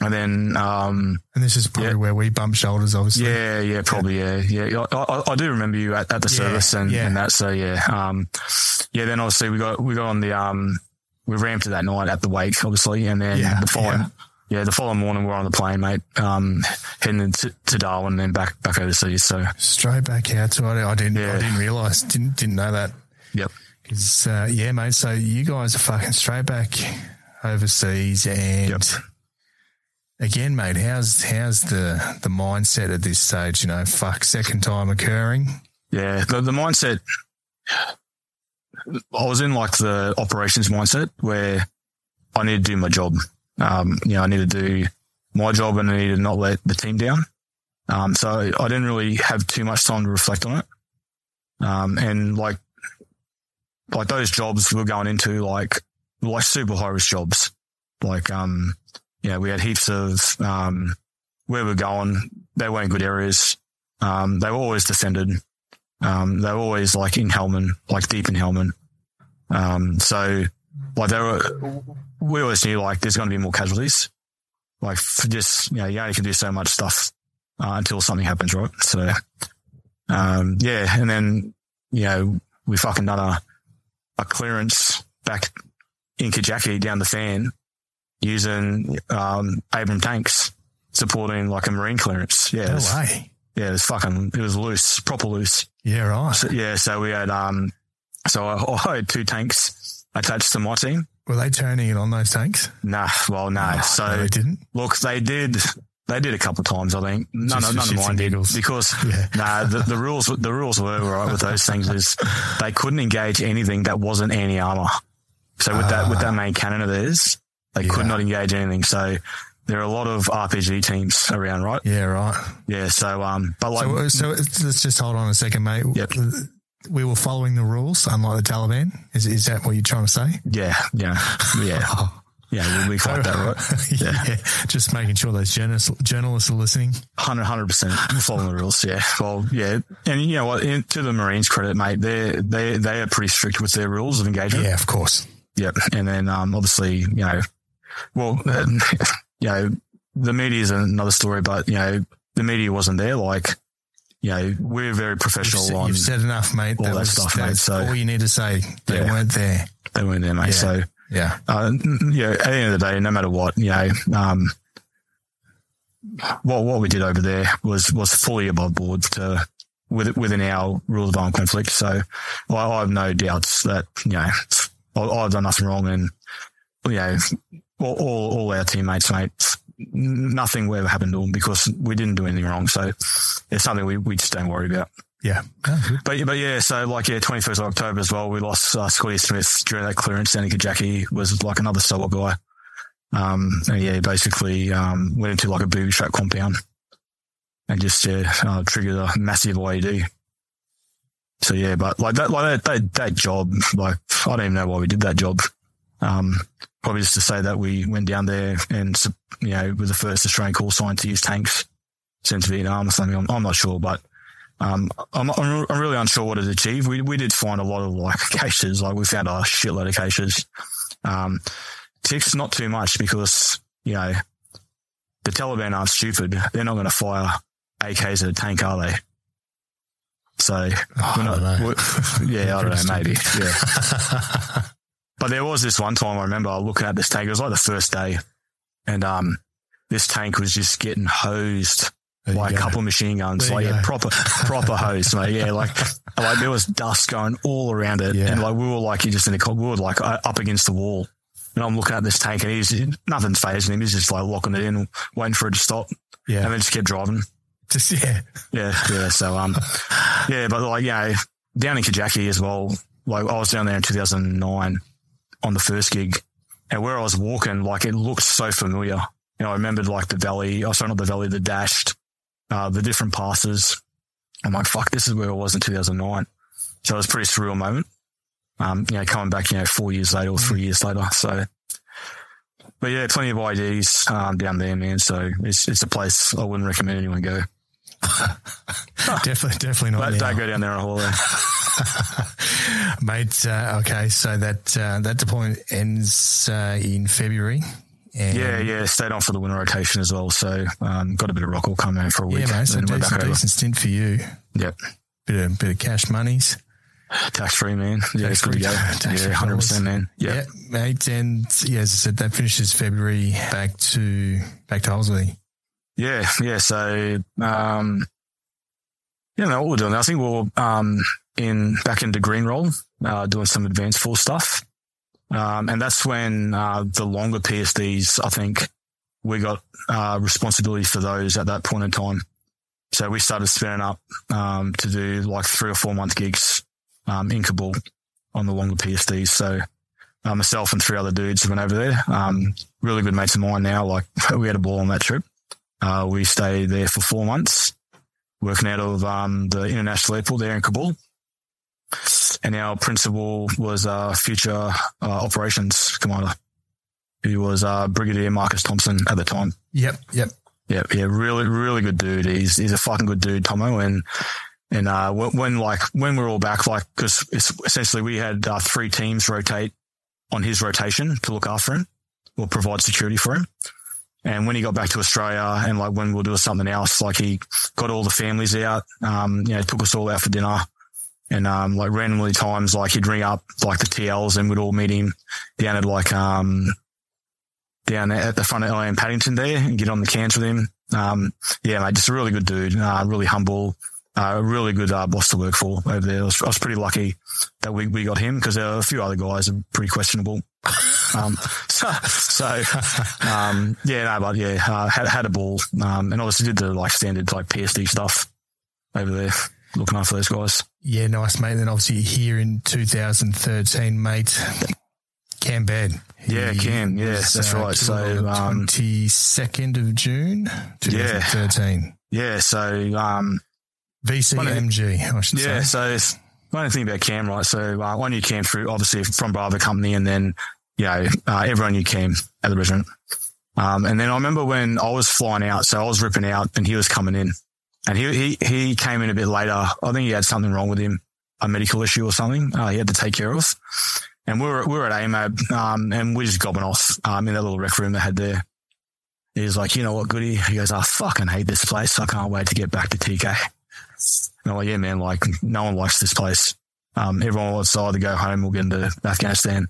And then, um, and this is probably yeah. where we bump shoulders, obviously. Yeah, yeah, probably, yeah, yeah. yeah. I, I, I, do remember you at, at the yeah, service and, and, that. So yeah, um, yeah. Then obviously we got we got on the um, we ramped to that night at the wake, obviously, and then the following. Yeah. the following morning we're on the plane, mate, um, heading to, to Darwin and then back back overseas. So straight back out to it. I didn't I didn't realise didn't didn't know that. Yep. Uh, yeah, mate. So you guys are fucking straight back overseas and. Yep again, mate, how's how's the the mindset at this stage? You know, fuck, second time occurring. Yeah, the, the mindset. I was in like the operations mindset where I need to do my job. Um, you know, I need to do my job and I need to not let the team down. Um, so I didn't really have too much time to reflect on it. Um, and like, like those jobs we're going into, like, like super high risk jobs. Like, um, yeah, we had heaps of, um, where we're going. They weren't good areas. Um, they were always defended. Um, they were always like in Helmand, like deep in Helmand. Um, so like they were, we always knew like there's going to be more casualties. Like for just, you know, you only can do so much stuff uh, until something happens, right? So, um, yeah. And then, you know, we fucking done a, a clearance back in Kajaki down the fan using, um, Abram tanks supporting like a marine clearance. Yeah. No was, way. yeah. It was fucking, it was loose, proper loose. Yeah, right. So, yeah. So we had, um, so I, I had two tanks attached to my team. Were they turning it on those tanks? Nah, well, no. So no, they didn't. look, they did. They did a couple of times, I think. None, Just of, for none of mine did because Yeah. nah, the, the rules the rules were right with those things is they couldn't engage anything that wasn't anti armor. So with that with that main cannon of theirs, they could not engage anything. So there are a lot of RPG teams around, right? Yeah, right. Yeah. So um, but like So, so let's just hold on a second, mate. Yep. We were following the rules, unlike the Taliban. Is is that what you're trying to say? yeah, yeah, yeah, yeah. We, we fight that, right? yeah. Just making sure those journalists journalists are listening. Hundred percent following the rules. Yeah. Well, yeah. And you know what? in- To the Marines' credit, mate, they they they are pretty strict with their rules of engagement. Yeah, of course. Yep. And then um, obviously, you know, well, you know, the media is another story, but you know, the media wasn't there. Like, you know, we're very You've, professional on. you've said enough, mate. all that was, stuff, mate, so- all you need to say. They Yeah. weren't there. they weren't there, mate. Yeah. So, Yeah. uh, yeah, at the end of the day, no matter what, you know, um, what what we did over there was was fully above board to with, within our rules of armed conflict. So I, I have no doubts that you know I, I've done nothing wrong, and you know all all, all our teammates, mate. Nothing will ever happen to them because we didn't do anything wrong. So it's something we, we just don't worry about. Yeah. Oh. But but yeah, so like yeah, twenty first of October as well. We lost uh, Scotty Smith during that clearance. Danny Kajaki was like another solo guy. Um, and yeah, basically um, went into like a booby trap compound and just yeah uh, triggered a massive IED. So yeah, but like that like that that, that job, like I don't even know why we did that job. Um, probably just to say that we went down there and you know were the first Australian call sign to use tanks since Vietnam or something. I'm, I'm not sure, but um, I'm, I'm I'm really unsure what it achieved. We we did find a lot of like caches, like we found a shitload of caches. Um, TICs not too much because you know the Taliban aren't stupid. They're not going to fire AKs at a tank, are they? So Oh, we're I don't know. we're- yeah, I don't know, maybe, yeah. But there was this one time I remember I looking at this tank. It was like the first day, and um, this tank was just getting hosed There by a go. couple of machine guns, There like yeah, proper proper hose, mate. Yeah, like like there was dust going all around it, Yeah. and like we were like just in the co- we were like uh, up against the wall. And I'm looking at this tank, and he's nothing's phasing him. He's just like locking it in, waiting for it to stop, Yeah. and then just kept driving. Just, yeah. Yeah, yeah. So um, yeah, but like yeah, down in Kajaki as well. Like I was down there in 2009 on the first gig, and where I was walking, like it looked so familiar. You know, I remembered like the valley. Oh, sorry, not the valley, the dashed, uh, the different passes. I'm like, fuck, this is where I was in 2009. So it was a pretty surreal moment. Um, you know, coming back, you know, four years later or three years later. So, but yeah, plenty of IDs um, down there, man. So it's it's a place I wouldn't recommend anyone go. Definitely, definitely not But now. don't go down there on holiday. Mate, uh, okay, so that uh, that deployment ends uh, in February. And Yeah, yeah, stayed on for the winter rotation as well. So um, got a bit of rock all come out for a week. Yeah, mate, so decent, decent stint for you. Yep, Bit of, bit of cash monies. tax free, man. Yeah, it's good to go. Yeah, hundred percent, man. Yeah. Yeah, mate. And yeah, as I said, that finishes February back to back to Holsley. Yeah, yeah. So, um, you know what we're doing. I think we're um, in back into green role, uh, doing some advanced full stuff, um, and that's when uh, the longer PSDs. I think we got uh, responsibility for those at that point in time. So we started spinning up um, to do like three or four month gigs um, in Kabul on the longer PSDs. So uh, myself and three other dudes went over there. Um, really good mates of mine now. Like we had a ball on that trip. Uh, we stayed there for four months. working out of um, the international airport there in Kabul. And our principal was uh, future uh, operations commander, who was uh, Brigadier Marcus Thompson at the time. Yep, yep. yep, yeah, really, really good dude. He's he's a fucking good dude, Tomo. And and uh, when, when like when we're all back, like because essentially we had uh, three teams rotate on his rotation to look after him or provide security for him. And when he got back to Australia and like when we we'll do something else, like he got all the families out, um, you know, took us all out for dinner and, um, like randomly times, like he'd ring up like the TLs and we'd all meet him down at like, um, down at the front of LA in Paddington there and get on the cans with him. Um, yeah, mate, just a really good dude, uh, really humble, uh, a really good uh, boss to work for over there. I was, I was pretty lucky that we, we got him because there were a few other guys are pretty questionable. Um, so, so um, yeah, no, but yeah, uh, had, had a ball, um, and obviously did the like standard like PSD stuff over there, looking after those guys. Yeah, nice, mate. Then obviously here in 2013, mate, Cam Baird. Yeah, Cam. Yeah, was, that's uh, right. So, um, 22nd of June, 2013. Yeah. yeah so, um, VCMG, I should yeah, say. so one thing about Cam, right? So uh, I knew Cam through obviously from Bravo Company, and then you know uh, everyone knew Cam at the regiment. Um, and then I remember when I was flying out, so I was ripping out, and he was coming in, and he he he came in a bit later. I think he had something wrong with him, a medical issue or something. Uh, he had to take care of. And we were we were at AMAB, um, and we just gobbing off um, in that little rec room they had there. He was like, you know what, Goody? He goes, I fucking hate this place. I can't wait to get back to TK. And I'm like, yeah, man, like no one likes this place. Um, everyone wants to either go home or get into Afghanistan.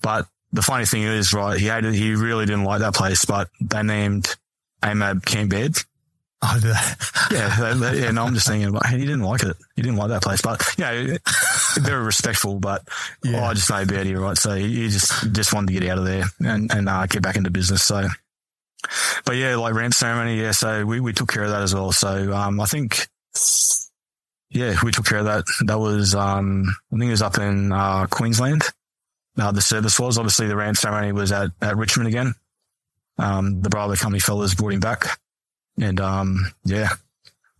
But the funny thing is, right, he hated, he really didn't like that place, but they named AMAB Camp Baird. Oh, yeah, they, they, yeah. No, I'm just thinking, but he didn't like it. He didn't like that place, but you know, very respectful. But yeah. oh, I just made bad here, right? So he, he just just wanted to get out of there and and uh, get back into business. So, but yeah, like ramp ceremony, yeah. So we we took care of that as well. So um, I think yeah, we took care of that. That was, um, I think it was up in uh, Queensland. Uh, the service was obviously the ramp ceremony was at, at Richmond again. Um, the Bravo Company fellas brought him back, and um, yeah,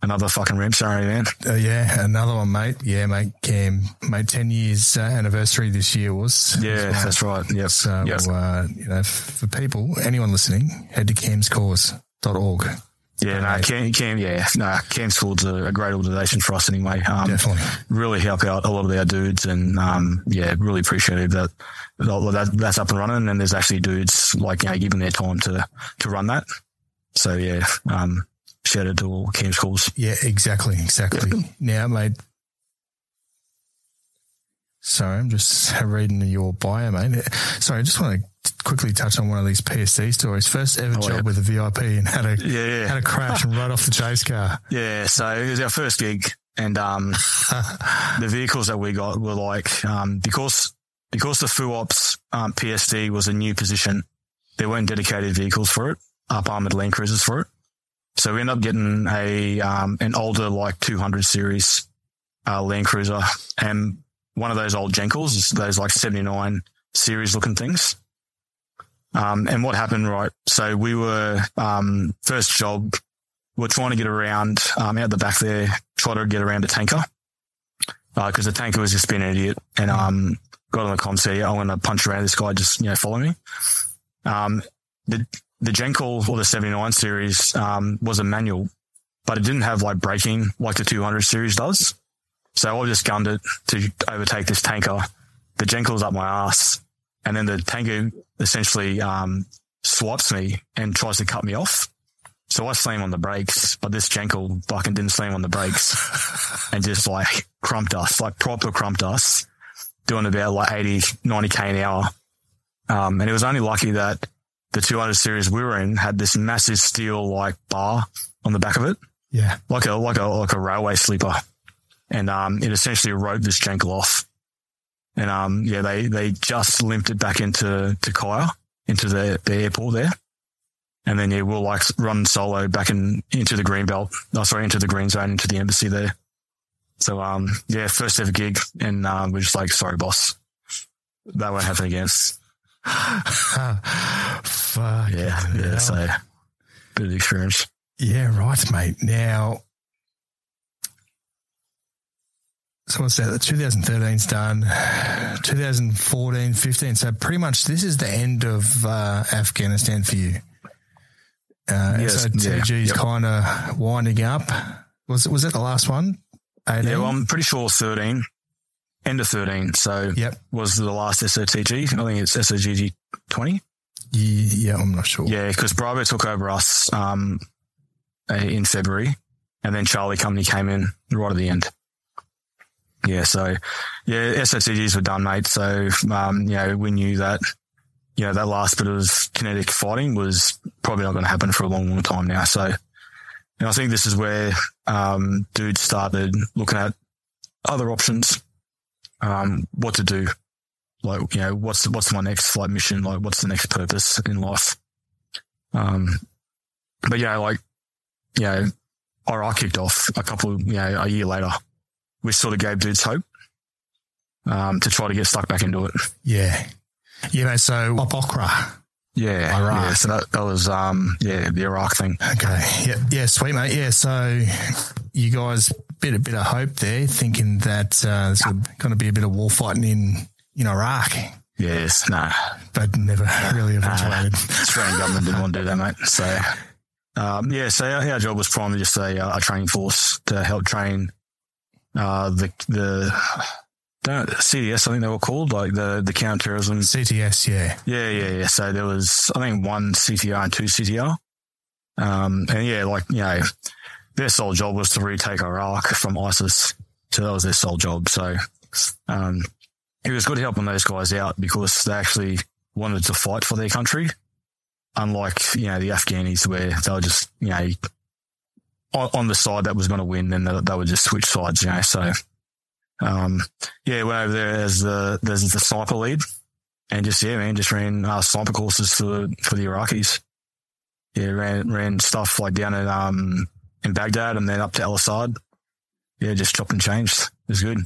another fucking ramp ceremony, man. Uh, yeah, another one, mate. Yeah, mate. Cam, mate, ten years uh, anniversary this year was. Yeah, well. that's right. Yep. So, yep. Uh, you know, for people, anyone listening, head to camscause.org. Yeah, no, Cam, Cam, yeah, no, Cam's Cause's a, a great organisation for us anyway. Um, Definitely. Really help out a lot of our dudes and, um, yeah, really appreciative that, that that's up and running and there's actually dudes like, you know, giving their time to, to run that. So yeah, um, shout out to all Cam's Cause. Yeah, exactly, exactly. Now, mate, Sorry, I'm just reading your bio, mate. Sorry, I just want to quickly touch on one of these PSD stories. First ever oh, job yeah. with a VIP and had a yeah, yeah. had a crash and right off the chase car. Yeah, so it was our first gig, and um, the vehicles that we got were like um, because because the FUOPS um, PSD was a new position, there weren't dedicated vehicles for it, up armored Land Cruisers for it. So we end up getting a um, an older like 200 series uh, Land Cruiser, and one of those old Jenkels, those like 79 series looking things. Um, and what happened, right? So we were, um, first job, we are trying to get around, um, out the back there, try to get around a tanker. Uh, cause the tanker was just being an idiot and, um, got on the com said, I'm going to punch around this guy, just, you know, follow me. Um, the, the Jenkel or the 79 series, um, was a manual, but it didn't have like braking like the 200 series does. So I just gunned it to overtake this tanker. The Jenkel's up my ass. And then the tanker essentially, um, swipes me and tries to cut me off. So I slam on the brakes, but this Jenkel fucking didn't slam on the brakes and just like crumped us, like proper crumped us, doing about like 80, 90 K an hour. Um, and it was only lucky that the 200 series we were in had this massive steel like bar on the back of it. Yeah. Like a, like a, like a railway sleeper and um, it essentially wrote this Jenkel off. And um, yeah, they they just limped it back into to KAIA, into the, the airport there. And then yeah, we'll like run solo back in into the green belt. Oh, sorry, into the green zone, into the embassy there. So um, yeah, first ever gig, and um, we're just like, sorry, boss, that won't happen again. Fuck. Yeah. Yeah. So, bit of experience. Yeah. Right, mate. Now, so what's that? 2013's done. 2014, 15. So pretty much this is the end of uh, Afghanistan for you. Uh, yes, so TG's yeah, yep. kind of winding up. Was was that the last one? 18? Yeah, well, I'm pretty sure 13 end of 13. So Yep. was the last SOTG. I think it's SOTG 20. Yeah, yeah, I'm not sure. Yeah, because Bravo took over us um, in February, and then Charlie Company came in right at the end. Yeah, so yeah, SOTGs were done, mate. So um, you know, we knew that you know that last bit of kinetic fighting was probably not going to happen for a long, long time now. So, and I think this is where um, dudes started looking at other options, um, what to do, like you know, what's what's my next flight mission, like what's the next purpose in life. Um, but yeah, like you know, Iraq kicked off a couple, you know, a year later, which sort of gave dudes hope um, to try to get stuck back into it. Yeah. You know, So Op Okra. Yeah, Iraq. yeah. So that, that was um, yeah, the Iraq thing. Okay. Yeah. Yeah. Sweet, mate. Yeah. So you guys bit a bit of hope there, thinking that uh, there's going to be a bit of war fighting in in Iraq, Yes, no, but never really eventuated. Australian government didn't want to do that, mate. So, um, yeah, so our, our job was primarily just a, a training force to help train uh, the the CTS, I think they were called, like the the counterterrorism. CTS. Yeah. Yeah, yeah, yeah. So there was, I think, one CTR and two CTR. Um, and yeah, like you know, their sole job was to retake Iraq from ISIS. So that was their sole job. So, um, it was good helping those guys out because they actually wanted to fight for their country. Unlike, you know, the Afghanis where they were just, you know, on, on the side that was going to win, then they, they would just switch sides, you know. So, um, yeah, went over there as the, as the sniper lead and just, yeah, man, just ran uh, sniper courses for, for the Iraqis. Yeah, ran, ran stuff like down in, um, in Baghdad and then up to Al Asad. Yeah, just chopped and changed. It was good.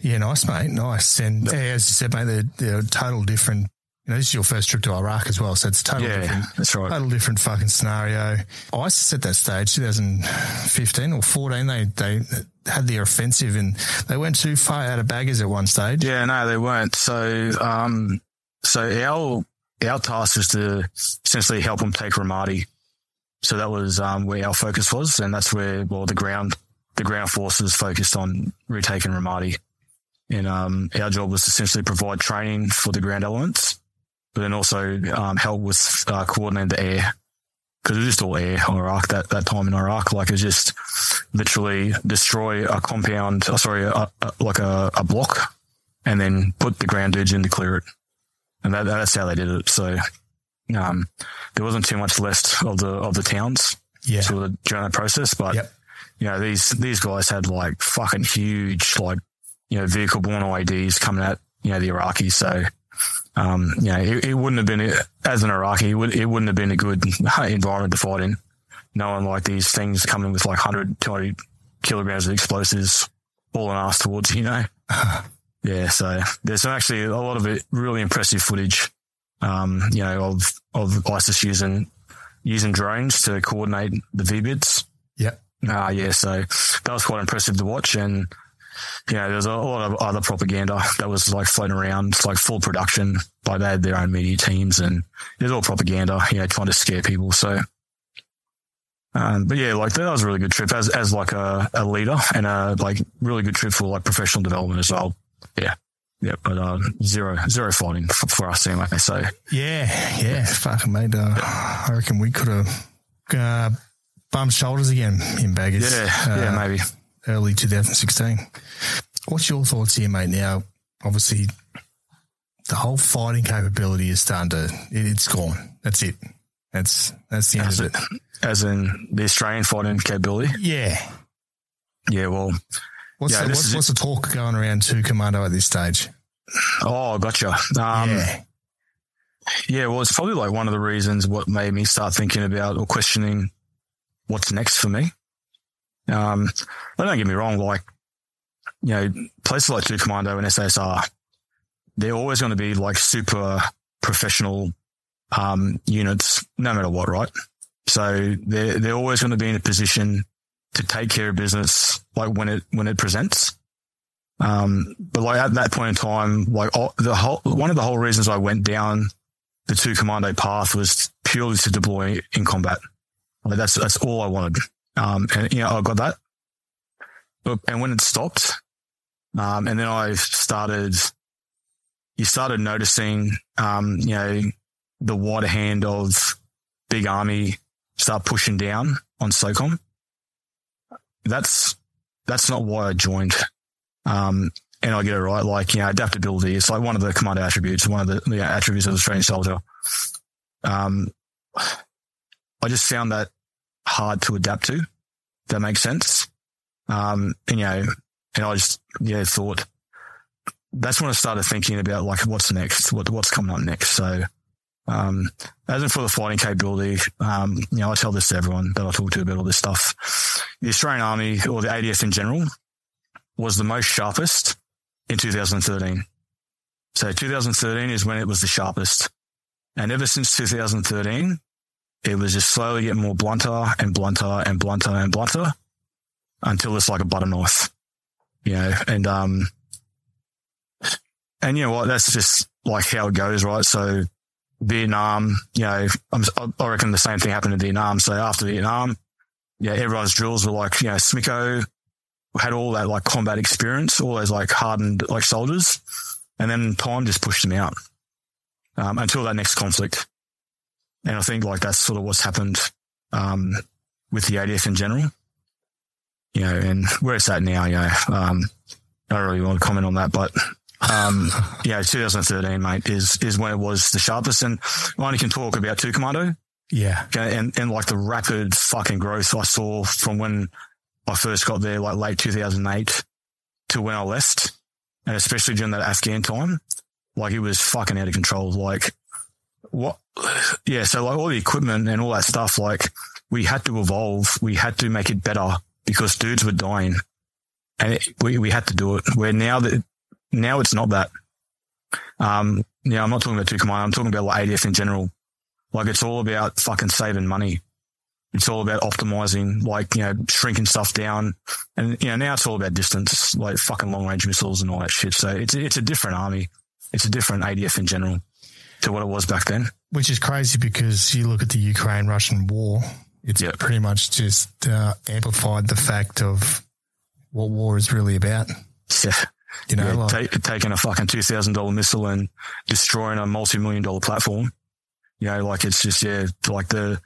Yeah. Nice, mate. Nice. And yeah, as you said, mate, they're, they're total different. You know, this is your first trip to Iraq as well, so it's total Yeah, different. that's right. Total different fucking scenario. ISIS at that stage, 2015 or 14, they they had their offensive and they went too far out of baggers at one stage. Yeah, no, they weren't. So, um, so our our task was to essentially help them take Ramadi. So that was um, where our focus was, and that's where well the ground the ground forces focused on retaking Ramadi. And um, our job was essentially provide training for the ground elements, but then also um, help with uh, coordinating the air because it was just all air in Iraq that, that time in Iraq. Like it was just literally destroy a compound, oh, sorry, a, a, like a, a block and then put the ground dudes in to clear it. And that, that's how they did it. So, um, there wasn't too much left of the, of the towns Yeah. sort of during that process, but Yep. you know, these, these guys had like fucking huge, like, you know, vehicle borne IEDs coming at, you know, the Iraqis. So, um, you know, it, it wouldn't have been, as an Iraqi, it, would, it wouldn't have been a good environment to fight in. Knowing like these things coming with like 100, 200 kilograms of explosives all an ass towards, you know? yeah. So there's actually a lot of it, really impressive footage, um, you know, of, of ISIS using, using drones to coordinate the VBIDs. Yeah. Uh, yeah, so that was quite impressive to watch. And, you know, there's a lot of other propaganda that was like floating around, like full production. Like they had their own media teams and it was all propaganda, you know, trying to scare people. So, um, but yeah, like that was a really good trip as, as like a, a leader and a like really good trip for like professional development as well. Yeah. Yeah. But, uh, zero, zero fighting for, for us anyway. So Yeah, yeah, fucking mate. Uh, I reckon we could have uh, bumped shoulders again in baggers. yeah, uh, yeah, maybe. early 2016. What's your thoughts here, mate? Now, obviously, the whole fighting capability is starting to. It, it's gone. That's it. That's that's the end As, of it, it. as in the Australian fighting capability. Yeah. Yeah. Well, What's Yeah, the, what's, what's the talk going around Two Commando at this stage? oh, gotcha. Um, yeah. Yeah, well, it's probably like one of the reasons what made me start thinking about or questioning what's next for me. Um, but don't get me wrong, like, you know, places like Two Commando and SSR, they're always going to be like super professional, um, units, no matter what, right? So they're, they're always going to be in a position to take care of business, like when it, when it presents. Um, but like at that point in time, like all, the whole, one of the whole reasons I went down the two commando path was purely to deploy in combat. Like that's, that's all I wanted. Um, and you know, I got that. But, and when it stopped, um, and then I started, you started noticing, um, you know, the wider hand of big army start pushing down on SOCOM. That's, that's not why I joined. Um, and I get it right. Like, you know, adaptability. It's like one of the commando attributes, one of the, the attributes of the Australian soldier. Um, I just found that hard to adapt to. That makes sense. Um, and, you know, and I just, yeah, thought that's when I started thinking about like, what's next? What, what's coming up next? So, um, as for the fighting capability, um, you know, I tell this to everyone that I talk to about all this stuff. The Australian Army or the ADF in general was the most sharpest in 2013. So 2013 is when it was the sharpest. And ever since 2013, it was just slowly getting more blunter and blunter and blunter and blunter until it's like a butter knife, you know, and, um, and you know what? That's just like how it goes, right? So Vietnam, you know, i reckon the same thing happened in Vietnam. So after Vietnam, yeah, everyone's drills were like, you know, SMICO had all that like combat experience, all those like hardened like soldiers. And then time just pushed them out, um, until that next conflict. And I think like that's sort of what's happened, um, with the ADF in general, you know, and where it's at now, you know, um, I don't really want to comment on that, but um, yeah, 2013, mate, is, is when it was the sharpest. And I only can talk about two commando. Yeah. Okay, and, and like the rapid fucking growth I saw from when I first got there, like late 2008 to when I left. And especially during that Afghan time, like it was fucking out of control. Like what? Yeah. So like all the equipment and all that stuff, like we had to evolve. We had to make it better because dudes were dying and it, we, we had to do it. Where now that now it's not that. Um, yeah, I'm not talking about two command. I'm talking about like ADF in general. Like it's all about fucking saving money. It's all about optimizing, like, you know, shrinking stuff down. And, you know, now it's all about distance, like fucking long range missiles and all that shit. So it's, it's a different army. It's a different ADF in general to what it was back then. Which is crazy because you look at the Ukraine Russian war, it's yep. pretty much just uh, amplified the fact of what war is really about. Yeah. You know, yeah, like, take, taking a fucking two thousand dollar missile and destroying a multi million dollar platform. You know, like it's just yeah, like the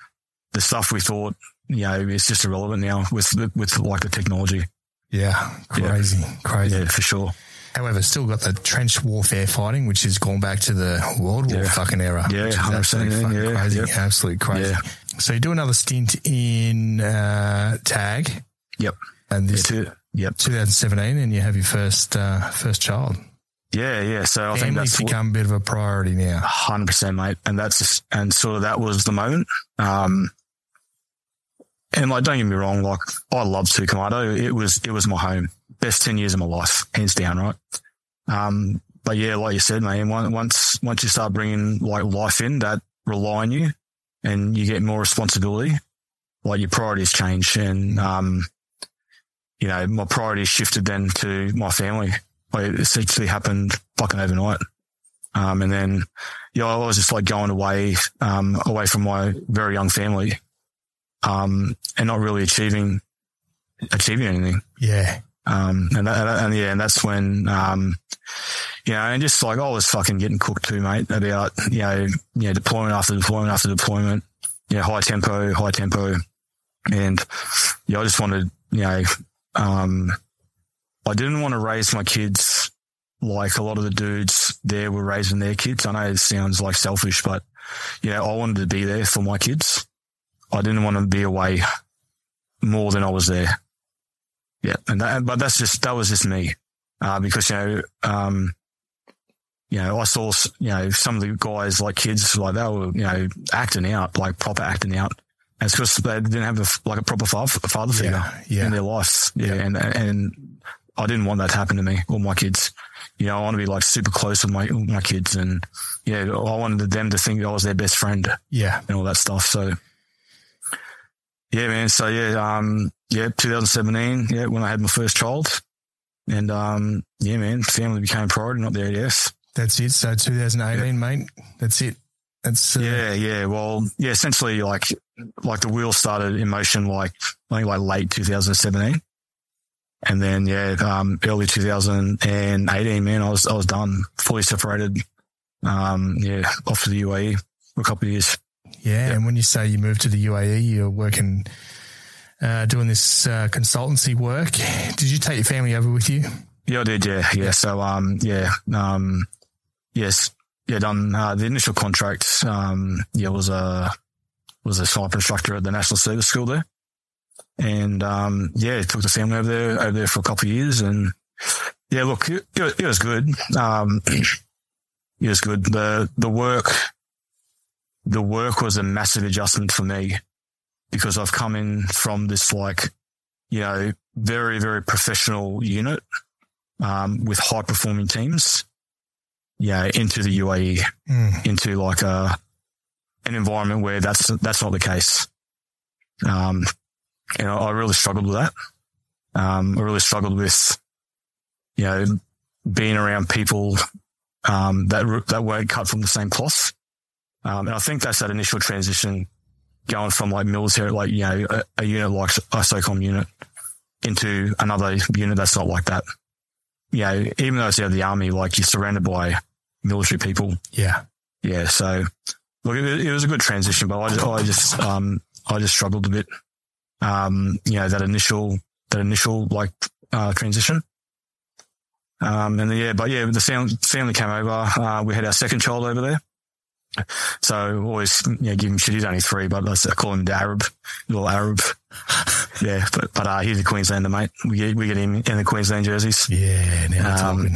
the stuff we thought you know is just irrelevant now with with like the technology. Yeah, crazy, yeah. crazy. Yeah, for sure. However, still got the trench warfare fighting, which has gone back to the World War yeah. fucking era. Yeah, hundred percent. Yeah, crazy, yep. absolutely crazy. Yeah. So you do another stint in uh, TAG. Yep. And this, Yep. 2017, and you have your first uh, first child. Yeah, yeah. So I Family's think that's become a bit of a priority now. Hundred percent, mate. And that's just, and sort of that was the moment. Um, and like, don't get me wrong, like I love Two Commando. It was it was my home, best ten years of my life, hands down, right? Um, but yeah, like you said, man, once once you start bringing like life in that rely on you, and you get more responsibility, like your priorities change, and um, you know, my priorities shifted then to my family. Like it essentially happened fucking overnight. Um, and then, yeah, I was just like going away, um, away from my very young family, um, and not really achieving, achieving anything. Yeah. Um, and that, and yeah, and that's when, um, you know, and just like I was fucking getting cooked too, mate, about, you know, you know, deployment after deployment after deployment, you know, high tempo, high tempo. And yeah, I just wanted, you know, um, I didn't want to raise my kids like a lot of the dudes there were raising their kids. I know it sounds like selfish, but yeah, I wanted to be there for my kids. I didn't want to be away more than I was there. Yeah. And that, but that's just, that was just me. Uh, because, you know, um, you know, I saw, you know, some of the guys like kids, like they were, you know, acting out, like proper acting out it's because they didn't have a, like a proper father figure yeah, yeah. in their lives. Yeah. And, and I didn't want that to happen to me or my kids. You know, I want to be like super close with my, my kids and yeah, I wanted them to think I was their best friend. Yeah. And all that stuff. So yeah, man. So yeah, um, yeah, 2017. Yeah. When I had my first child, And, um, yeah, man, family became priority, not the ADF. That's it. So 2018, yeah. mate. That's it. That's uh, yeah, yeah. Well, yeah. Essentially, like, like the wheel started in motion, like I think like late 2017, and then yeah, um, early 2018, man, I was I was done, fully separated. Um, yeah, off to the UAE for a couple of years. Yeah, yeah, and when you say you moved to the UAE, you're working, uh, doing this uh, consultancy work. Did you take your family over with you? Yeah, I did. Yeah, yeah. So, um, yeah, um, yes, yeah, done uh, the initial contract. Um, yeah, was a was a sniper instructor at the National Service School there, and um, yeah, took the family over there over there for a couple of years, and yeah, look, it, it was good. Um, it was good. the The work, the work was a massive adjustment for me because I've come in from this like, you know, very very professional unit um, with high performing teams yeah, into the UAE, mm. into like a an environment where that's that's not the case. Um, you know, I really struggled with that. Um, I really struggled with, you know, being around people um, that that weren't cut from the same cloth. Um, and I think that's that initial transition going from like military, like you know, a, a unit like a SOCOM unit into another unit that's not like that you know, even though it's out of the army, like you're surrounded by military people. Yeah. Yeah. So look, it, it was a good transition, but I just, I just, um, I just struggled a bit. Um, you know, that initial, that initial like, uh, transition. Um, and then, yeah, but yeah, the family, family came over. Uh, we had our second child over there. So always, you know, give him shit. He's only three, but let's call him the Arab, little Arab. yeah, but but uh, he's a Queenslander, mate. We get we get him in the Queensland jerseys. Yeah, now um,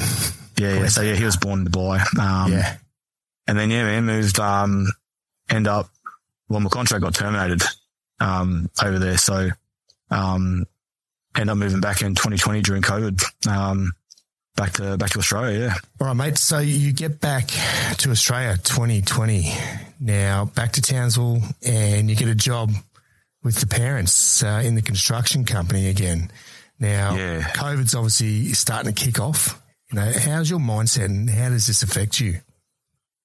yeah, yeah. So yeah, he was born in Dubai. Um, yeah, and then yeah, man, moved. Um, end up. Well, my contract got terminated. Um, over there, so um, end up moving back in 2020 during COVID. Um, back to back to Australia. Yeah. All right, mate. So you get back to Australia 2020. Now back to Townsville, and you get a job with the parents uh, in the construction company again. Now, yeah. COVID's obviously starting to kick off. You know, how's your mindset, and how does this affect you?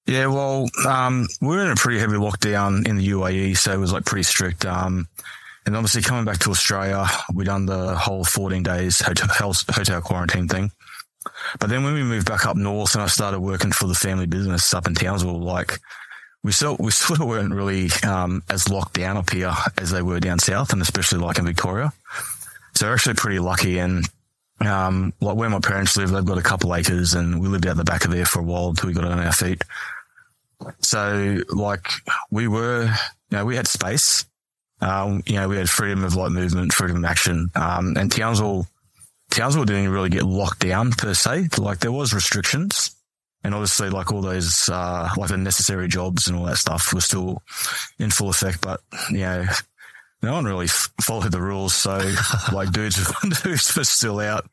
Yeah, well, um, we're in a pretty heavy lockdown in the UAE, so it was like pretty strict. Um, and obviously coming back to Australia, we done the whole 14 days hotel, hotel quarantine thing. But then when we moved back up north and I started working for the family business up in Townsville, like we still, we sort of weren't really, um, as locked down up here as they were down south and especially like in Victoria. So we're actually pretty lucky. And, um, like where my parents live, they've got a couple acres and we lived out the back of there for a while until we got on our feet. So like we were, you know, we had space. Um, you know, we had freedom of like movement, freedom of action. Um, and Townsville, Townsville didn't really get locked down per se. Like there was restrictions and obviously like all those, uh, like the necessary jobs and all that stuff was still in full effect, but you know, no one really followed the rules. So like dudes, dudes were still out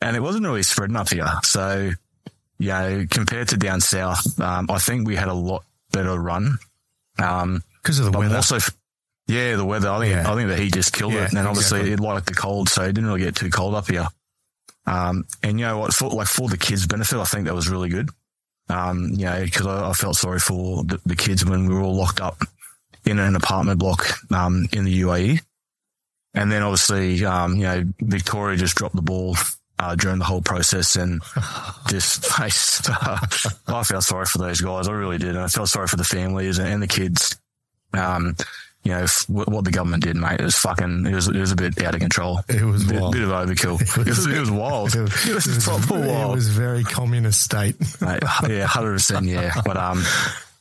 and it wasn't really spreading up here. So, you know, compared to down south, um, I think we had a lot better run. Um, because of the weather. Also, yeah, the weather. I think, yeah. I think that he just killed yeah, it. And obviously exactly. it liked the cold, so it didn't really get too cold up here. Um, and you know what, for, like for the kids' benefit, I think that was really good. Um, you know, because I, I, felt sorry for the, the, kids when we were all locked up in an apartment block um, in the UAE. And then obviously, um, you know, Victoria just dropped the ball uh, during the whole process and just, I, I felt sorry for those guys. I really did. And I felt sorry for the families and, and the kids. Um, you know, what the government did, mate, it was fucking, it was, it was a bit out of control. It was a bit, bit of overkill. It was, it was, wild. It was, it was, it was proper wild. It was very communist state. mate, yeah, 100%, yeah. But, um,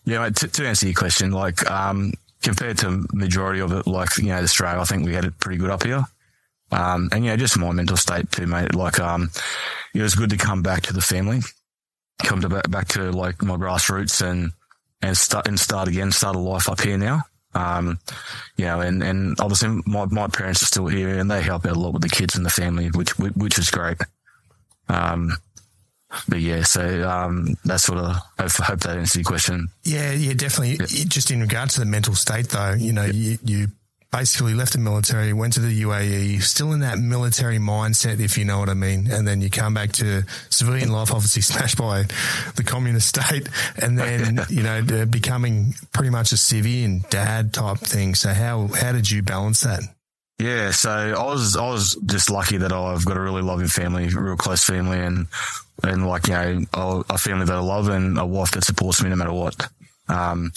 yeah, mate, to, to answer your question, like, um, compared to majority of it, like, you know, Australia, I think we had it pretty good up here. Um, and, you know, just my mental state too, mate. Like, um, it was good to come back to the family, come to back, back to like my grassroots and, and start, and start again, start a life up here now. Um, you know, and, and obviously my, my parents are still here and they help out a lot with the kids and the family, which, which is great. Um, but yeah, so, um, that's sort of, I hope that answers your question. Yeah, yeah, definitely. Just in regard to the mental state though, you know, you, you basically left the military, went to the UAE, still in that military mindset, if you know what I mean. And then you come back to civilian life, obviously smashed by the communist state, and then you know becoming pretty much a civvy and dad type thing. So how how did you balance that? Yeah, so I was I was just lucky that I've got a really loving family, real close family, and and like you know a family that I love and a wife that supports me no matter what. Um,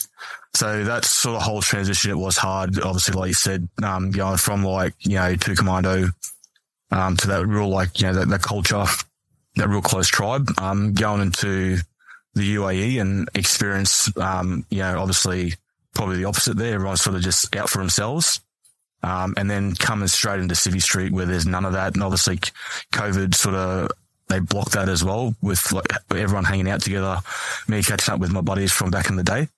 so that sort of whole transition, it was hard. Obviously, like you said, um, going from like, you know, two commando, um, to that real, like, you know, that, that culture, that real close tribe, um, going into the UAE and experience, um, you know, obviously probably the opposite there. Everyone's sort of just out for themselves. Um, and then coming straight into Civvy Street where there's none of that. And obviously COVID sort of they blocked that as well with like everyone hanging out together, me catching up with my buddies from back in the day.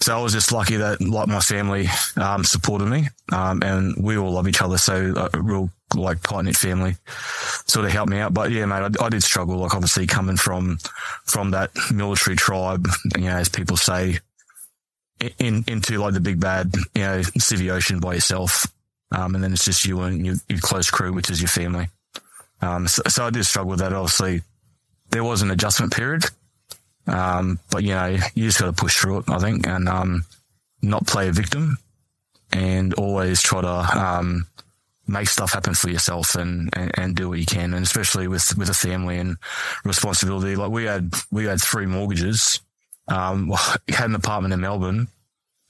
So I was just lucky that like my family, um, supported me, um, and we all love each other. So a real like tight knit family sort of helped me out. But yeah, mate, I, I, did struggle. Like obviously coming from, from that military tribe, you know, as people say, in, into like the big bad, you know, civvy ocean by yourself. Um, and then it's just you and your, your close crew, which is your family. Um, so, so, I did struggle with that. Obviously, there was an adjustment period, um, but you know, you just got to push through it, I think, and um, not play a victim, and always try to um, make stuff happen for yourself and, and, and, do what you can, and especially with with a family and responsibility. Like we had we had three mortgages. Um, had an apartment in Melbourne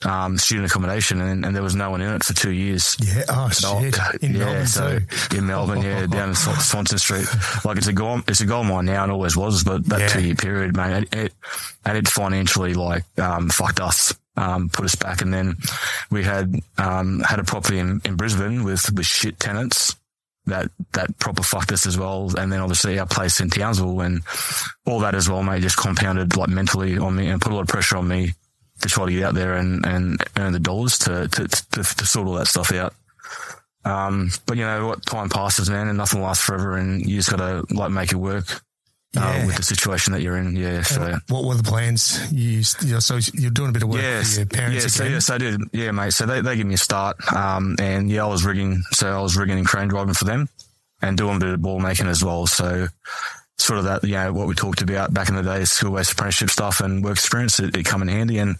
um, student accommodation, and, and, there was no one in it for two years. Yeah, oh shit, in yeah, Melbourne so too. in Melbourne, yeah, down in Swanston Street. Like it's a gold, it's a gold mine now, and always was, but that yeah. two year period, man, it, it, and it financially like um, fucked us. Um, put us back, and then we had um, had a property in, in Brisbane with with shit tenants that that proper fucked us as well. And then obviously our place in Townsville and all that as well, mate, just compounded like mentally on me and put a lot of pressure on me to try to get out there and, and earn the dollars to, to, to, to sort all that stuff out. Um, but you know what? Time passes, man, and nothing lasts forever, and you just got to like make it work. Uh, yeah. Uh, with the situation that you're in, yeah. So, what were the plans? You, you so you're doing a bit of work yes, for your parents. Yeah, so yes, I did. Yeah, mate. So they, they give me a start, um, and yeah, I was rigging. So I was rigging and crane driving for them, and doing a bit of ball making as well. So sort of that, you know, what we talked about back in the day, school-based apprenticeship stuff and work experience, it, it come in handy. And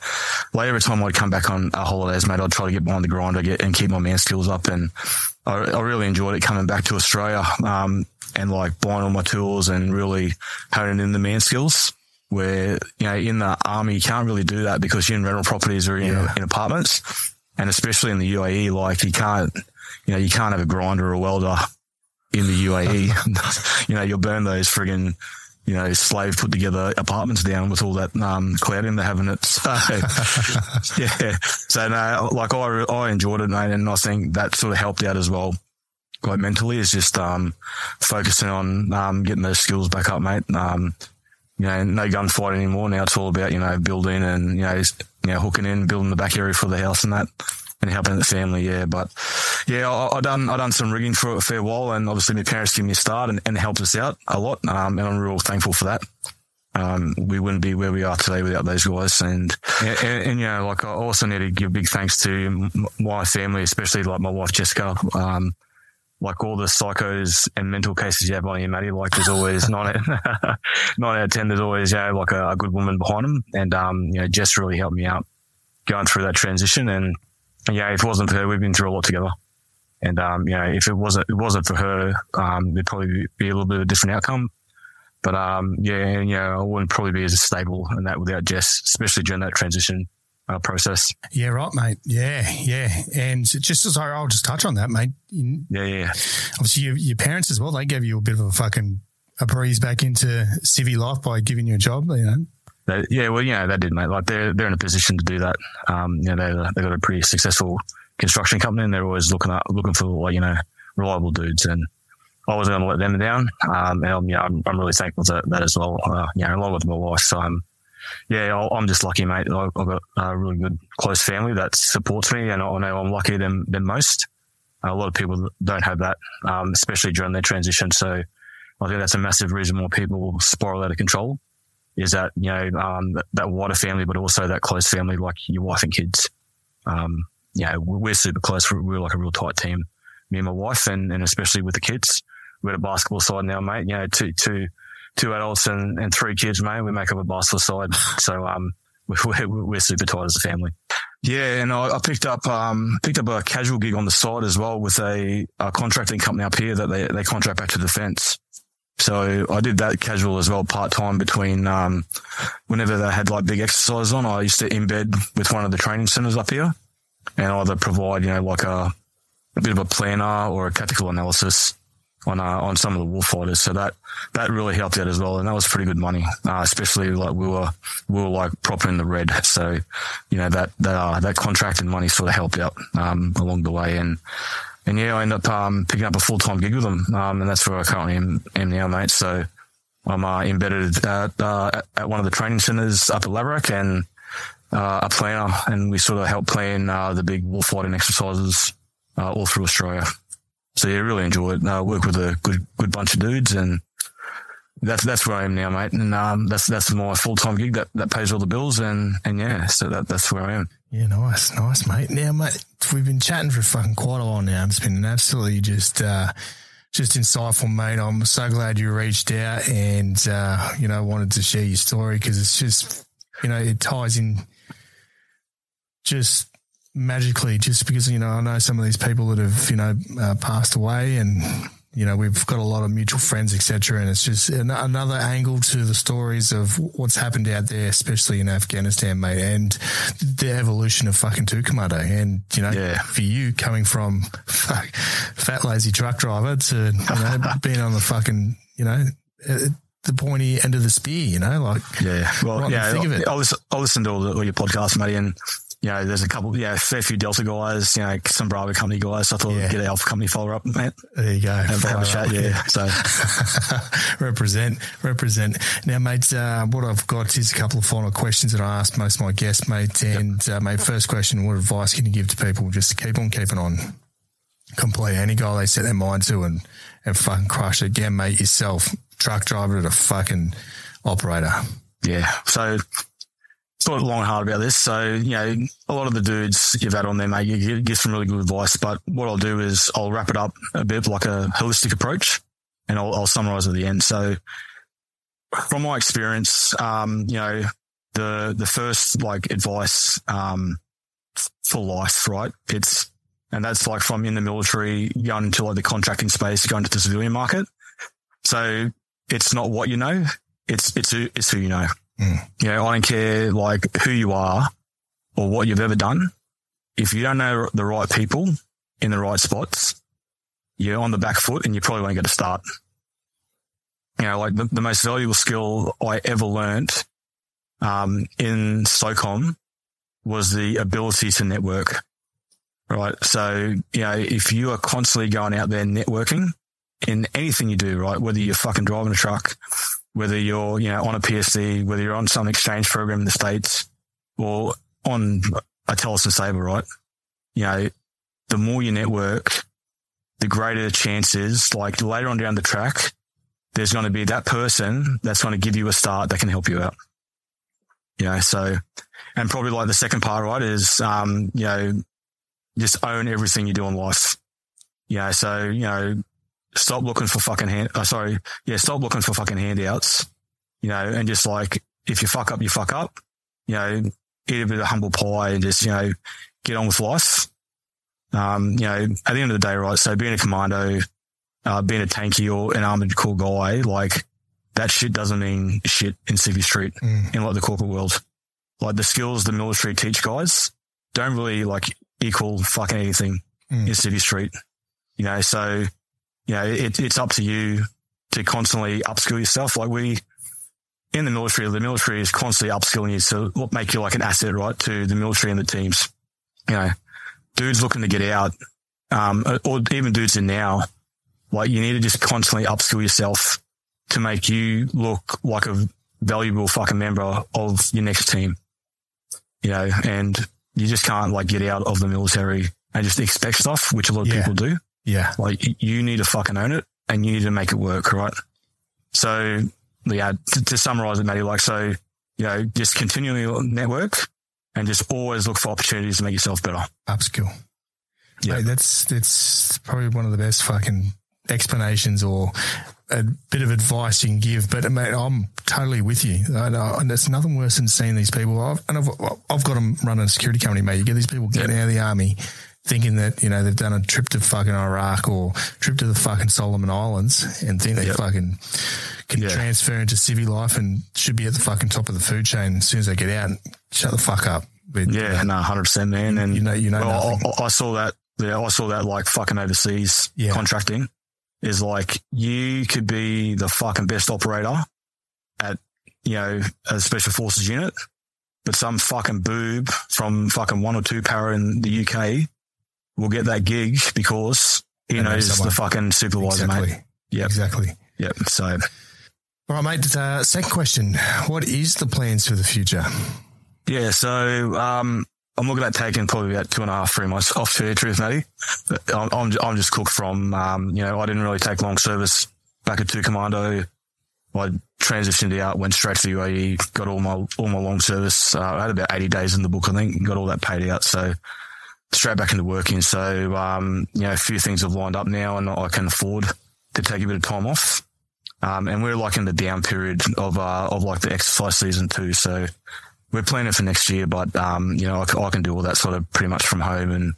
like every time I'd come back on our holidays, mate, I'd try to get behind the grind get, and keep my man skills up. And I, I really enjoyed it coming back to Australia, um, and like buying all my tools and really honing in the man skills where, you know, in the army, you can't really do that because you're in rental properties or in, yeah. in apartments. And especially in the UAE, like you can't, you know, you can't have a grinder or a welder in the UAE. you know, you'll burn those friggin', you know, slave put together apartments down with all that um, cladding they're having it. So, yeah. So, no, like I, I enjoyed it, mate, and I think that sort of helped out as well. Quite mentally is just um, focusing on um, getting those skills back up, mate. Um, you know, no gunfight anymore. Now it's all about, you know, building and, you know, you know, hooking in, building the back area for the house and that and helping the family. Yeah, but yeah, I, I done I done some rigging for a fair while, and obviously my parents gave me a start and, and helped us out a lot, um, and I'm real thankful for that. Um, we wouldn't be where we are today without those guys. And, and, and, you know, like I also need to give big thanks to my family, especially like my wife, Jessica. Um, like all the psychos and mental cases you have on you, Matty, like there's always nine, out, nine out of 10, there's always, know, like a, a good woman behind them. And, um, you know, Jess really helped me out going through that transition. And, yeah, if it wasn't for her, we've been through a lot together. And um, you know, if it wasn't it wasn't for her, um, there'd probably be a little bit of a different outcome. But um, yeah, you know, I wouldn't probably be as stable in that without Jess, especially during that transition uh, process. Yeah, right, mate. Yeah, yeah. And just as I, I'll just touch on that, mate. yeah, yeah. Obviously, your, your parents as well. They gave you a bit of a fucking a breeze back into civvy life by giving you a job. You know, they, yeah, well, yeah, they did, mate. Like they're they're in a position to do that. Um, you know, they they got a pretty successful construction company, and they're always looking at looking for like you know reliable dudes. And I wasn't going to let them down. Um, and yeah, I'm, I'm really thankful for that as well. Uh, know, along with my wife. So um, yeah, I'm just lucky, mate. I've got a really good close family that supports me, and I know I'm luckier than than most. A lot of people don't have that, um, especially during their transition. So I think that's a massive reason why people spiral out of control is that, you know, um, that, that wider family, but also that close family, like your wife and kids. Um, you know, we're super close. We're, we're like a real tight team, me and my wife, and, and especially with the kids. We're at a basketball side now, mate. You know, two, two, two adults and, and three kids, mate. We make up a basketball side. So, um, we're, we're super tight as a family. Yeah, and I, I, picked up um, picked up a casual gig on the side as well with a, a contracting company up here that they, they contract back to defence. So I did that casual as well, part time between um, whenever they had like big exercises on. I used to embed with one of the training centres up here, and either provide you know like a, a bit of a planner or a tactical analysis on uh, on some of the war fighters. So that that really helped out as well, and that was pretty good money, uh, especially like we were we were like proper in the red. So you know that that uh, that contract and money sort of helped out um, along the way, and and yeah, I end up um, picking up a full time gig with them, um, and that's where I currently am, am now, mate. So I'm uh, embedded at, uh, at one of the training centres up at Lavarack and uh, a planner, and we sort of help plan the big war fighting exercises all through Australia. So yeah, really enjoy it. Uh, work with a good good bunch of dudes, and that's that's where I am now, mate. And um, that's that's my full time gig that, that pays all the bills, and and yeah, so that that's where I am. Yeah, nice, nice, mate. Now, mate, we've been chatting for fucking quite a while now. It's been absolutely just. Uh, just insightful, mate. I'm so glad you reached out and, uh, you know, wanted to share your story because it's just, you know, it ties in just magically just because you know I know some of these people that have you know uh, passed away and you know we've got a lot of mutual friends etc and it's just an- another angle to the stories of what's happened out there especially in Afghanistan mate and the evolution of fucking Two Commando and you know yeah. for you coming from fuck, fat lazy truck driver to you know being on the fucking you know uh, the pointy end of the spear, you know, like yeah, well, yeah. I, I, listen, I listen to all, the, all your podcasts, matey, and you know, there's a couple, yeah, a fair few Delta guys, you know, some Bravo company guys. So I thought yeah. I'd get an Alpha company follow up, mate. There you go. Have, have a chat, yeah. So represent, represent. Now, mate, uh, what I've got is a couple of final questions that I ask most of my guests, mate. And yep. uh, mate, first question: What advice can you give to people just to keep on keeping on? Complete any goal they set their mind to and and fucking crush it again, mate. Yourself, truck driver to the fucking operator. Yeah. So thought long and hard about this. So, you know, a lot of the dudes you've had on there, mate, you give some really good advice. But what I'll do is I'll wrap it up a bit like a holistic approach and I'll, I'll summarize at the end. So from my experience, um, you know, the, the first like advice, um, for life, right? It's, and that's like from in the military going into like the contracting space, going to the civilian market. So it's not what you know. It's, it's it's who you know. Mm. You know, I don't care like who you are or what you've ever done. If you don't know the right people in the right spots, you're on the back foot and you probably won't get a start. You know, like the, the most valuable skill I ever learned, um, in SOCOM was the ability to network. Right. So, you know, if you are constantly going out there networking in anything you do, right? Whether you're fucking driving a truck, whether you're, you know, on a PSC, whether you're on some exchange program in the States or on a Talisman Sabre, right? You know, the more you network, the greater the chances, like later on down the track, there's going to be that person that's going to give you a start that can help you out. You know, so, and probably like the second part, right, is, um, you know, just own everything you do in life. Know, so, you know, stop looking for fucking hand. Oh, sorry. Yeah. Stop looking for fucking handouts, you know, and just like, if you fuck up, you fuck up, you know, eat a bit of humble pie and just, you know, get on with life. Um, you know, at the end of the day, right. So being a commando, uh, being a tanky or an armored corps guy, like that shit doesn't mean shit in Civvy Street mm. in like the corporate world. Like the skills the military teach guys don't really like equal fucking anything mm. in Civvy Street. You know, so you know, it, it's up to you to constantly upskill yourself. Like we, in the military, the military is constantly upskilling you to what make you like an asset, right, to the military and the teams. You know, dudes looking to get out, um, or even dudes in now, like you need to just constantly upskill yourself to make you look like a valuable fucking member of your next team. You know, and you just can't like get out of the military and just expect stuff, which a lot of yeah. people do. Yeah. Like you need to fucking own it and you need to make it work, right? So yeah, to, to summarize it, Matty, like, so, you know, just continually network, and just always look for opportunities to make yourself better. Upskill. Yeah. Mate, that's that's probably one of the best fucking explanations or a bit of advice you can give. But mate, I'm totally with you. And it's nothing worse than seeing these people. I've, and I've, I've got them running a security company, mate. You get these people getting out of the army thinking that, you know, they've done a trip to fucking Iraq or trip to the fucking Solomon Islands and think they Yep. fucking can Yeah. transfer into civvy life and should be at the fucking top of the food chain as soon as they get out. Shut the fuck up. But, Yeah, no, hundred percent, man. And You know- you know well. I, I saw that. Yeah, I saw that like fucking overseas Yeah. contracting is like you could be the fucking best operator at you know a special forces unit, but some fucking boob from fucking one or two para in the UK will get that gig because he know knows someone. the fucking supervisor, Exactly. mate. Yep. Exactly. Yep. So All right, mate. Uh, second question. What is the plans for the future? Yeah, so um, I'm looking at taking probably about two and a half, three months off to the truth, Matty. I'm, I'm, I'm just cooked from, um, you know, I didn't really take long service back at two commando. I transitioned out, went straight to the UAE, got all my all my long service. Uh, I had about 80 days in the book, I think, got all that paid out. So straight back into working. So um, you know, a few things have lined up now, and I can afford to take a bit of time off. Um, and we're like in the down period of uh, of like the exercise season too. So we're planning for next year, but um, you know, I, I can do all that sort of pretty much from home and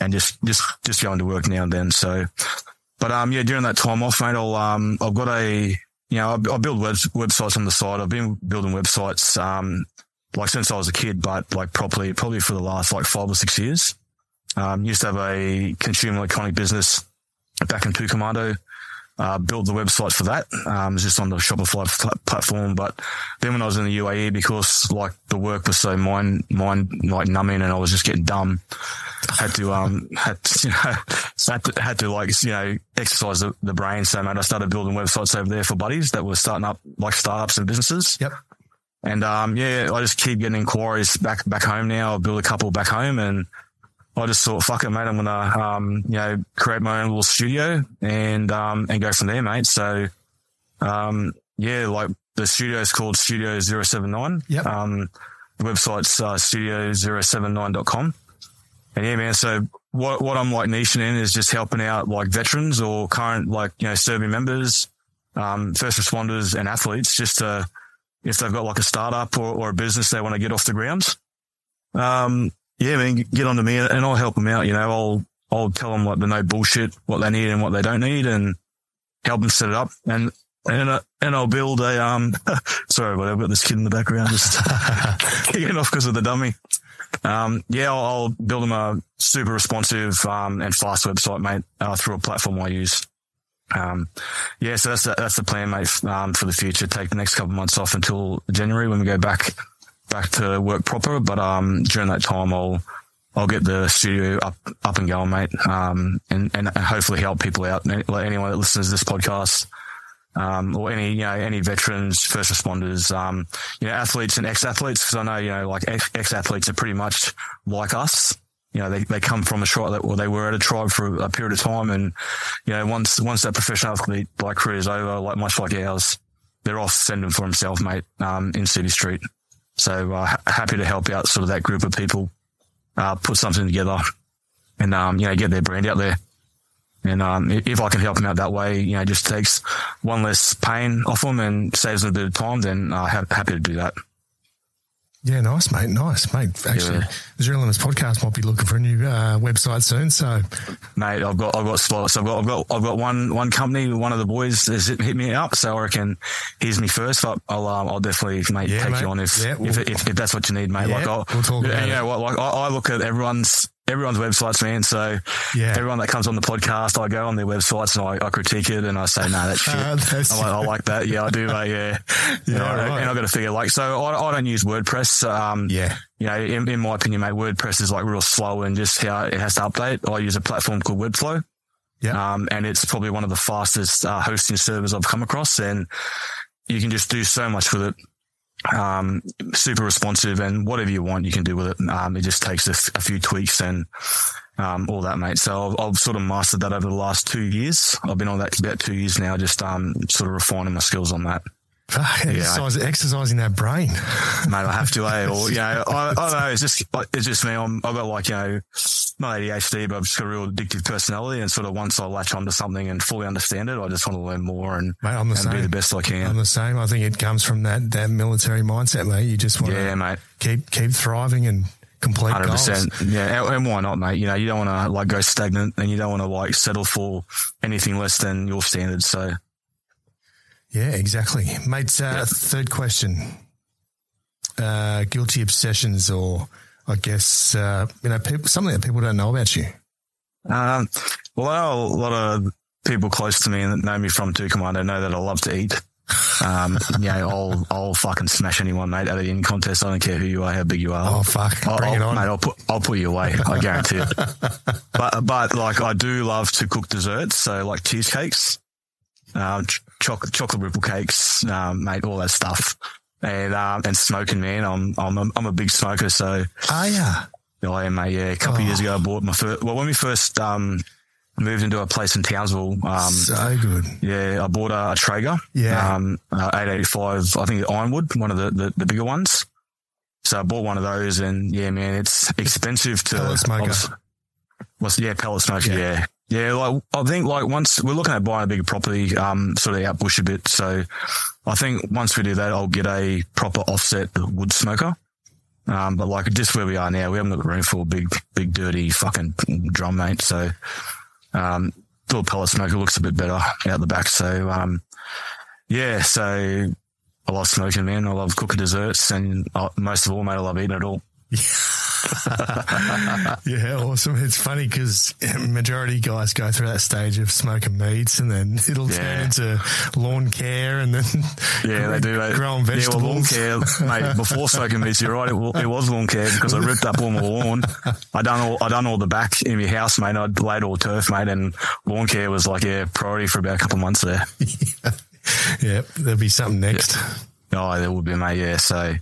and just just just going to work now and then. So, but um, yeah, during that time off, mate, I'll um, I've got a you know, I, I build web, websites on the side. I've been building websites um, like since I was a kid, but like properly probably for the last like five or six years. Um, used to have a consumer electronic business back in Two Commando uh, build the website for that. Um, it was just on the Shopify pl- platform. But then when I was in the UAE, because like the work was so mind, mind like numbing and I was just getting dumb, had to, um, had to, you know, had to, had to like, you know, exercise the, the brain. So mate, I started building websites over there for buddies that were starting up like startups and businesses. Yep. And, um, yeah, I just keep getting inquiries back, back home now. I build a couple back home and, I just thought, fuck it, mate. I'm gonna, um, you know, create my own little studio and um, and go from there, mate. So, um, yeah, like the studio is called Studio 079. Yep. Um, the website's uh, studio079.com. And yeah, man. So what what I'm like niching in is just helping out like veterans or current like you know serving members, um, first responders and athletes, just to if they've got like a startup or, or a business they want to get off the ground. Um, yeah, man, get on to me and I'll help them out. You know, I'll, I'll tell them like the no bullshit, what they need and what they don't need and help them set it up. And, and, uh, and I'll build a, um, sorry, but I've got this kid in the background just kicking off because of the dummy. Um, yeah, I'll, I'll build them a super responsive, um, and fast website, mate, uh, through a platform I use. Um, yeah, so that's the, that's the plan, mate, um, for the future. Take the next couple of months off until January when we go back back to work proper. But um, during that time, I'll I'll get the studio up up and going, mate, um, and and hopefully help people out. Like anyone that listens to this podcast, um, or any you know any veterans, first responders, um, you know athletes and ex athletes, because I know you know like ex athletes are pretty much like us. You know, they, they come from a tribe that, or they were at a tribe for a period of time. And, you know, once, once that professional athlete like career is over, like much like ours, they're off sending for himself, mate, um, in Civvy Street. So uh, happy to help out sort of that group of people, uh, put something together and, um, you know, get their brand out there. And, um, if I can help them out that way, you know, just takes one less pain off them and saves them a bit of time, then, uh, ha- happy to do that. Yeah, nice, mate. Nice, mate. Actually, Yeah. the Zero Limits podcast might be looking for a new uh, website soon. So, Mate, I've got I've got spots. I've got I've got I've got one one company. One of the boys has hit me up, so I reckon he's me first. But I'll um, I'll definitely mate Yeah, take mate. you on if, Yeah, if, we'll- if if that's what you need, mate. Like I'll, we'll talk yeah, about you it. know what? Like I, I look at everyone's everyone's websites, man. So Yeah. everyone that comes on the podcast, I go on their websites and I, I critique it and I say, no, that's shit. Ah, that's- I'm like, I like that. Yeah, I do, mate. Yeah, Yeah, and, I, right. and I've got to figure like so. I, I don't use WordPress. Um, yeah, you know, in, in my opinion, mate, WordPress is like real slow and just how it has to update. I use a platform called Webflow. Yeah. Um, and it's probably one of the fastest uh, hosting servers I've come across and you can just do so much with it. Um, super responsive and whatever you want, you can do with it. Um, it just takes a few tweaks and, um, all that, mate. So I've, I've sort of mastered that over the last two years. I've been on that about two years now, just, um, sort of refining my skills on that. Fuck, exercise, exercising that brain. mate, I have to, eh? Or, you know, I, I don't know. It's just, it's just me. I'm, I've got like, you know, not ADHD, but I've just got a real addictive personality. And sort of once I latch onto something and fully understand it, I just want to learn more and, Mate, I'm the and same. be the best I can. I'm the same. I think it comes from that, that military mindset, mate. You just want yeah, to mate. keep, keep thriving and complete Hundred goals. percent. Yeah, and- and why not, mate? You know, you don't want to like go stagnant, and you don't want to like settle for anything less than your standards. So, Yeah, exactly. Mate, uh, third question. Uh, guilty obsessions or I guess, uh, you know, people, something that people don't know about you. um, well, I know a lot of people close to me and that know me from Two Commando know that I love to eat. Um, you know, I'll I'll fucking smash anyone, mate, at any contest. I don't care who you are, how big you are. Oh, fuck. I'll, Bring it I'll- on. mate. I'll put I'll put you away. I guarantee it. But but like I do love to cook desserts, so like cheesecakes, um, ch- chocolate chocolate ripple cakes, um, mate, all that stuff, and um, and smoking, man. I'm I'm a, I'm a big smoker, so Oh, yeah. I am, mate. Yeah, a couple of Oh. years ago, I bought my first. Well, when we first um moved into a place in Townsville, um, so good. yeah, I bought a, a Traeger. Yeah. Um, uh, 885, I think Ironwood, one of the, the, the bigger ones. So I bought one of those and yeah, man, it's expensive to. Pellet smoker. What's, yeah, pellet smoker. Yeah. Yeah. Yeah. like, I think like once we're looking at buying a bigger property, um, sort of out bush a bit. So I think once we do that, I'll get a proper offset wood smoker. Um, but like just where we are now, we haven't got room for a big, big dirty fucking drum, mate. So, um, little pellet smoker looks a bit better out the back. So, um, yeah, so I love smoking, man. I love cooking desserts and uh, most of all, mate, I love eating it all. Yeah, awesome. It's funny because majority guys go through that stage of smoking meats and then it'll turn Yeah. into lawn care and then Yeah, they do. They, growing Yeah, well, lawn care, mate. Before smoking meats, you're right. It, it was lawn care because I ripped up all my lawn. I done all, I done all the back in my house, mate. I'd laid all turf, mate, and lawn care was like yeah priority for about a couple of months there. yeah, there'll be something next. Oh, there would be, mate. Yeah, so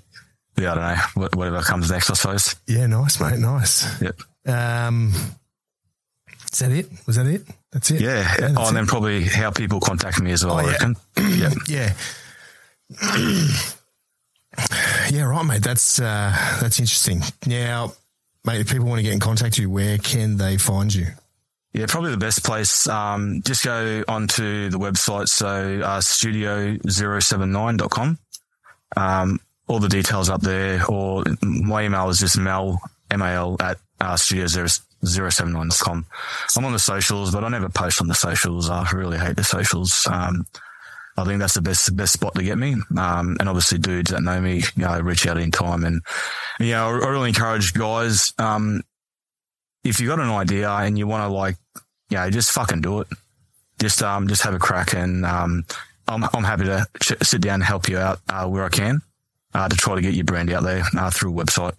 yeah, I don't know whatever comes next, I suppose. Yeah, nice, mate. Nice. Yep. Um, is that it? Was that it? That's it. Yeah. that's oh, and it. then probably how people contact me as well. Oh, I yeah. reckon. yeah. Yeah. yeah, right, mate. That's uh, that's interesting. Now, mate, if people want to get in contact with you, where can they find you? Yeah, probably the best place. Um, just go onto the website. So, uh, studio079.com. Um, all the details up there or my email is just mel, M-A-L at, uh, studio079.com. I'm on the socials, but I never post on the socials. I really hate the socials. Um, I think that's the best best spot to get me. Um, and obviously, dudes that know me, you know, reach out in time. And I, I really encourage guys. Um, if you got an idea and you want to like, you know, just fucking do it. Just um, just have a crack, and um, I'm I'm happy to ch- sit down and help you out uh, where I can uh, to try to get your brand out there uh, through a website.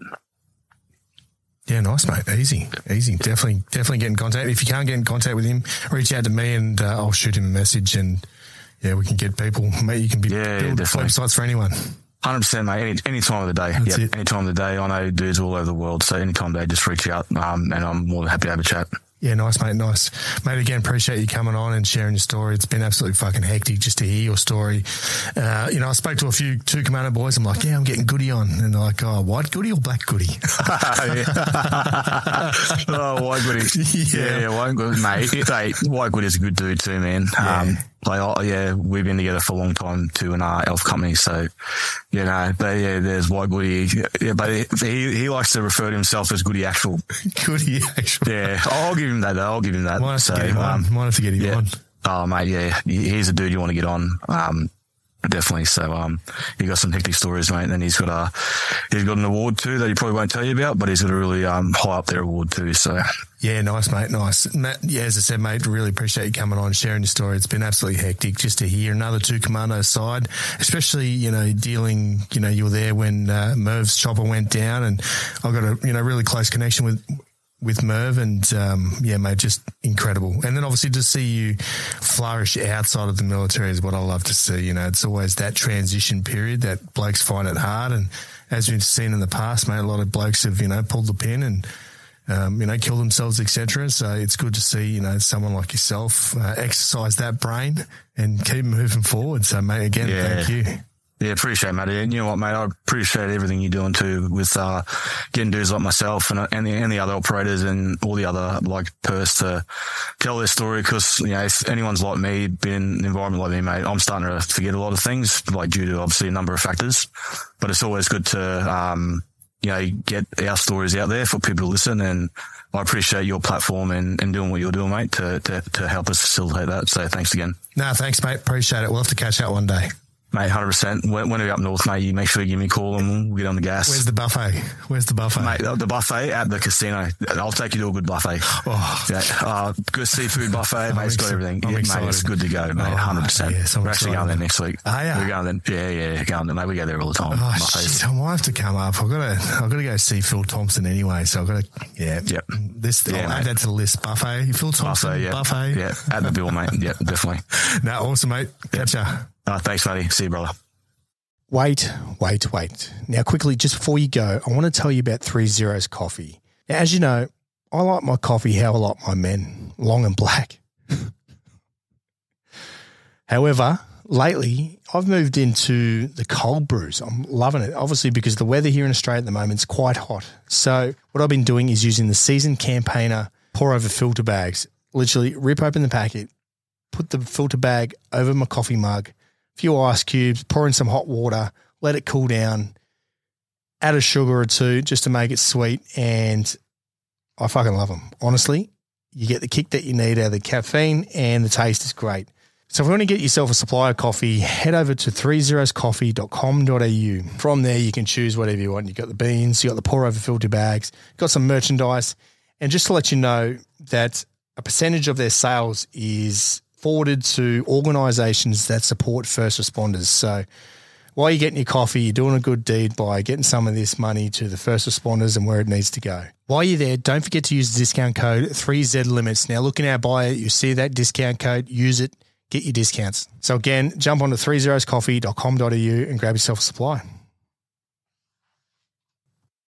Yeah, nice, mate. Easy, easy. Definitely, definitely get in contact. If you can't get in contact with him, reach out to me and uh, I'll shoot him a message. And yeah, we can get people. Mate, you can be Yeah, build definitely. websites for anyone. Hundred percent, mate. Any any time of the day. Yeah, any time of the day. I know dudes all over the world, so anytime they just reach out, um, and I'm more than happy to have a chat. Yeah, nice, mate. Nice, mate. Again, appreciate you coming on and sharing your story. It's been absolutely fucking hectic just to hear your story. Uh, you know, I spoke to a few two commando boys. I'm like, yeah, I'm getting goody on, and they're like, oh, white goody or black goody? oh, white goody. Yeah. Yeah, yeah, white goody, mate. Hey, white goody is a good dude too, man. Um, like, oh, yeah, we've been together for a long time too in Alpha company. So, you know, but yeah, there's white goody. Yeah, but he, he likes to refer to himself as goody actual. goody, Actual. Yeah, I'll give him that though. I'll give him that. Might have so, to get him um, on. Might have to get him yeah. on. Oh, mate, yeah, he- he's a dude you want to get on. Um, definitely. So, um, he got some hectic stories, mate. And he's got a, he's got an award too that he probably won't tell you about, but he's got a really, um, high up there award too. So, Yeah, nice, mate. Nice. Matt, yeah, as I said, mate, really appreciate you coming on, sharing your story. It's been absolutely hectic just to hear another two commando side, especially, you know, dealing, you know, you were there when uh, Merv's chopper went down and I got a, you know, really close connection with, with Merv and, um, yeah, mate, just incredible. And then obviously to see you flourish outside of the military is what I love to see. You know, it's always that transition period that blokes find it hard. And as we've seen in the past, mate, a lot of blokes have, you know, pulled the pin and, um, you know, kill themselves, etc. So it's good to see, you know, someone like yourself uh, exercise that brain and keep moving forward. So, mate, again, Yeah. thank you. Yeah, appreciate it, mate. And you know what, mate? I appreciate everything you're doing too with uh, getting dudes like myself and and the, and the other operators and all the other like purse to tell their story. Because you know, if anyone's like me, been in an environment like me, mate, I'm starting to forget a lot of things, like due to obviously a number of factors. But it's always good to um, you know get our stories out there for people to listen and. I appreciate your platform and, and doing what you're doing, mate, to, to, to help us facilitate that. So thanks again. No, thanks, mate. Appreciate it. We'll have to catch up one day. Mate, hundred percent. When, when we're up north, mate, you make sure you give me a call and we'll get on the gas. Where's the buffet? Where's the buffet? Mate, the buffet at the casino. I'll take you to a good buffet. Oh, yeah, uh, good seafood buffet, mate. It's got everything. Yeah, mate, it's good to go, mate. Oh, hundred percent. Yes, we're actually going there next week. Oh, yeah. We're going there. Yeah, yeah, going there, mate. We go there all the time. Oh, shit, I might have to come up. I've got to. I've got to go see Phil Thompson anyway. So I've got to. Yeah. Yep. This. Yeah, I'll mate. add that to the list. Buffet. Phil Thompson. Buffet. Yeah. Buffet. Yeah. At the bill, mate. Yeah, definitely. no, awesome, mate. Catch ya. Uh, thanks, buddy. See you, brother. Wait, wait, wait. Now, quickly, just before you go, I want to tell you about Three Zeros Coffee. Now, as you know, I like my coffee how I like my men, long and black. However, lately I've moved into the cold brews. I'm loving it, obviously, because the weather here in Australia at the moment is quite hot. So, what I've been doing is using the seasoned campaigner pour over filter bags. Literally, rip open the packet, put the filter bag over my coffee mug few ice cubes, pour in some hot water, let it cool down, add a sugar or two just to make it sweet. And I fucking love them. Honestly, you get the kick that you need out of the caffeine and the taste is great. So if you want to get yourself a supply of coffee, head over to 3zeroscoffee.com.au. From there, you can choose whatever you want. You've got the beans, you've got the pour over filter bags, got some merchandise. And just to let you know that a percentage of their sales is forwarded to organisations that support first responders. So while you're getting your coffee, you're doing a good deed by getting some of this money to the first responders and where it needs to go. While you're there, don't forget to use the discount code 3Z Limits. Now, look in our bio, you see that discount code, use it, get your discounts. So, again, jump onto 3zeroscoffee.com.au and grab yourself a supply.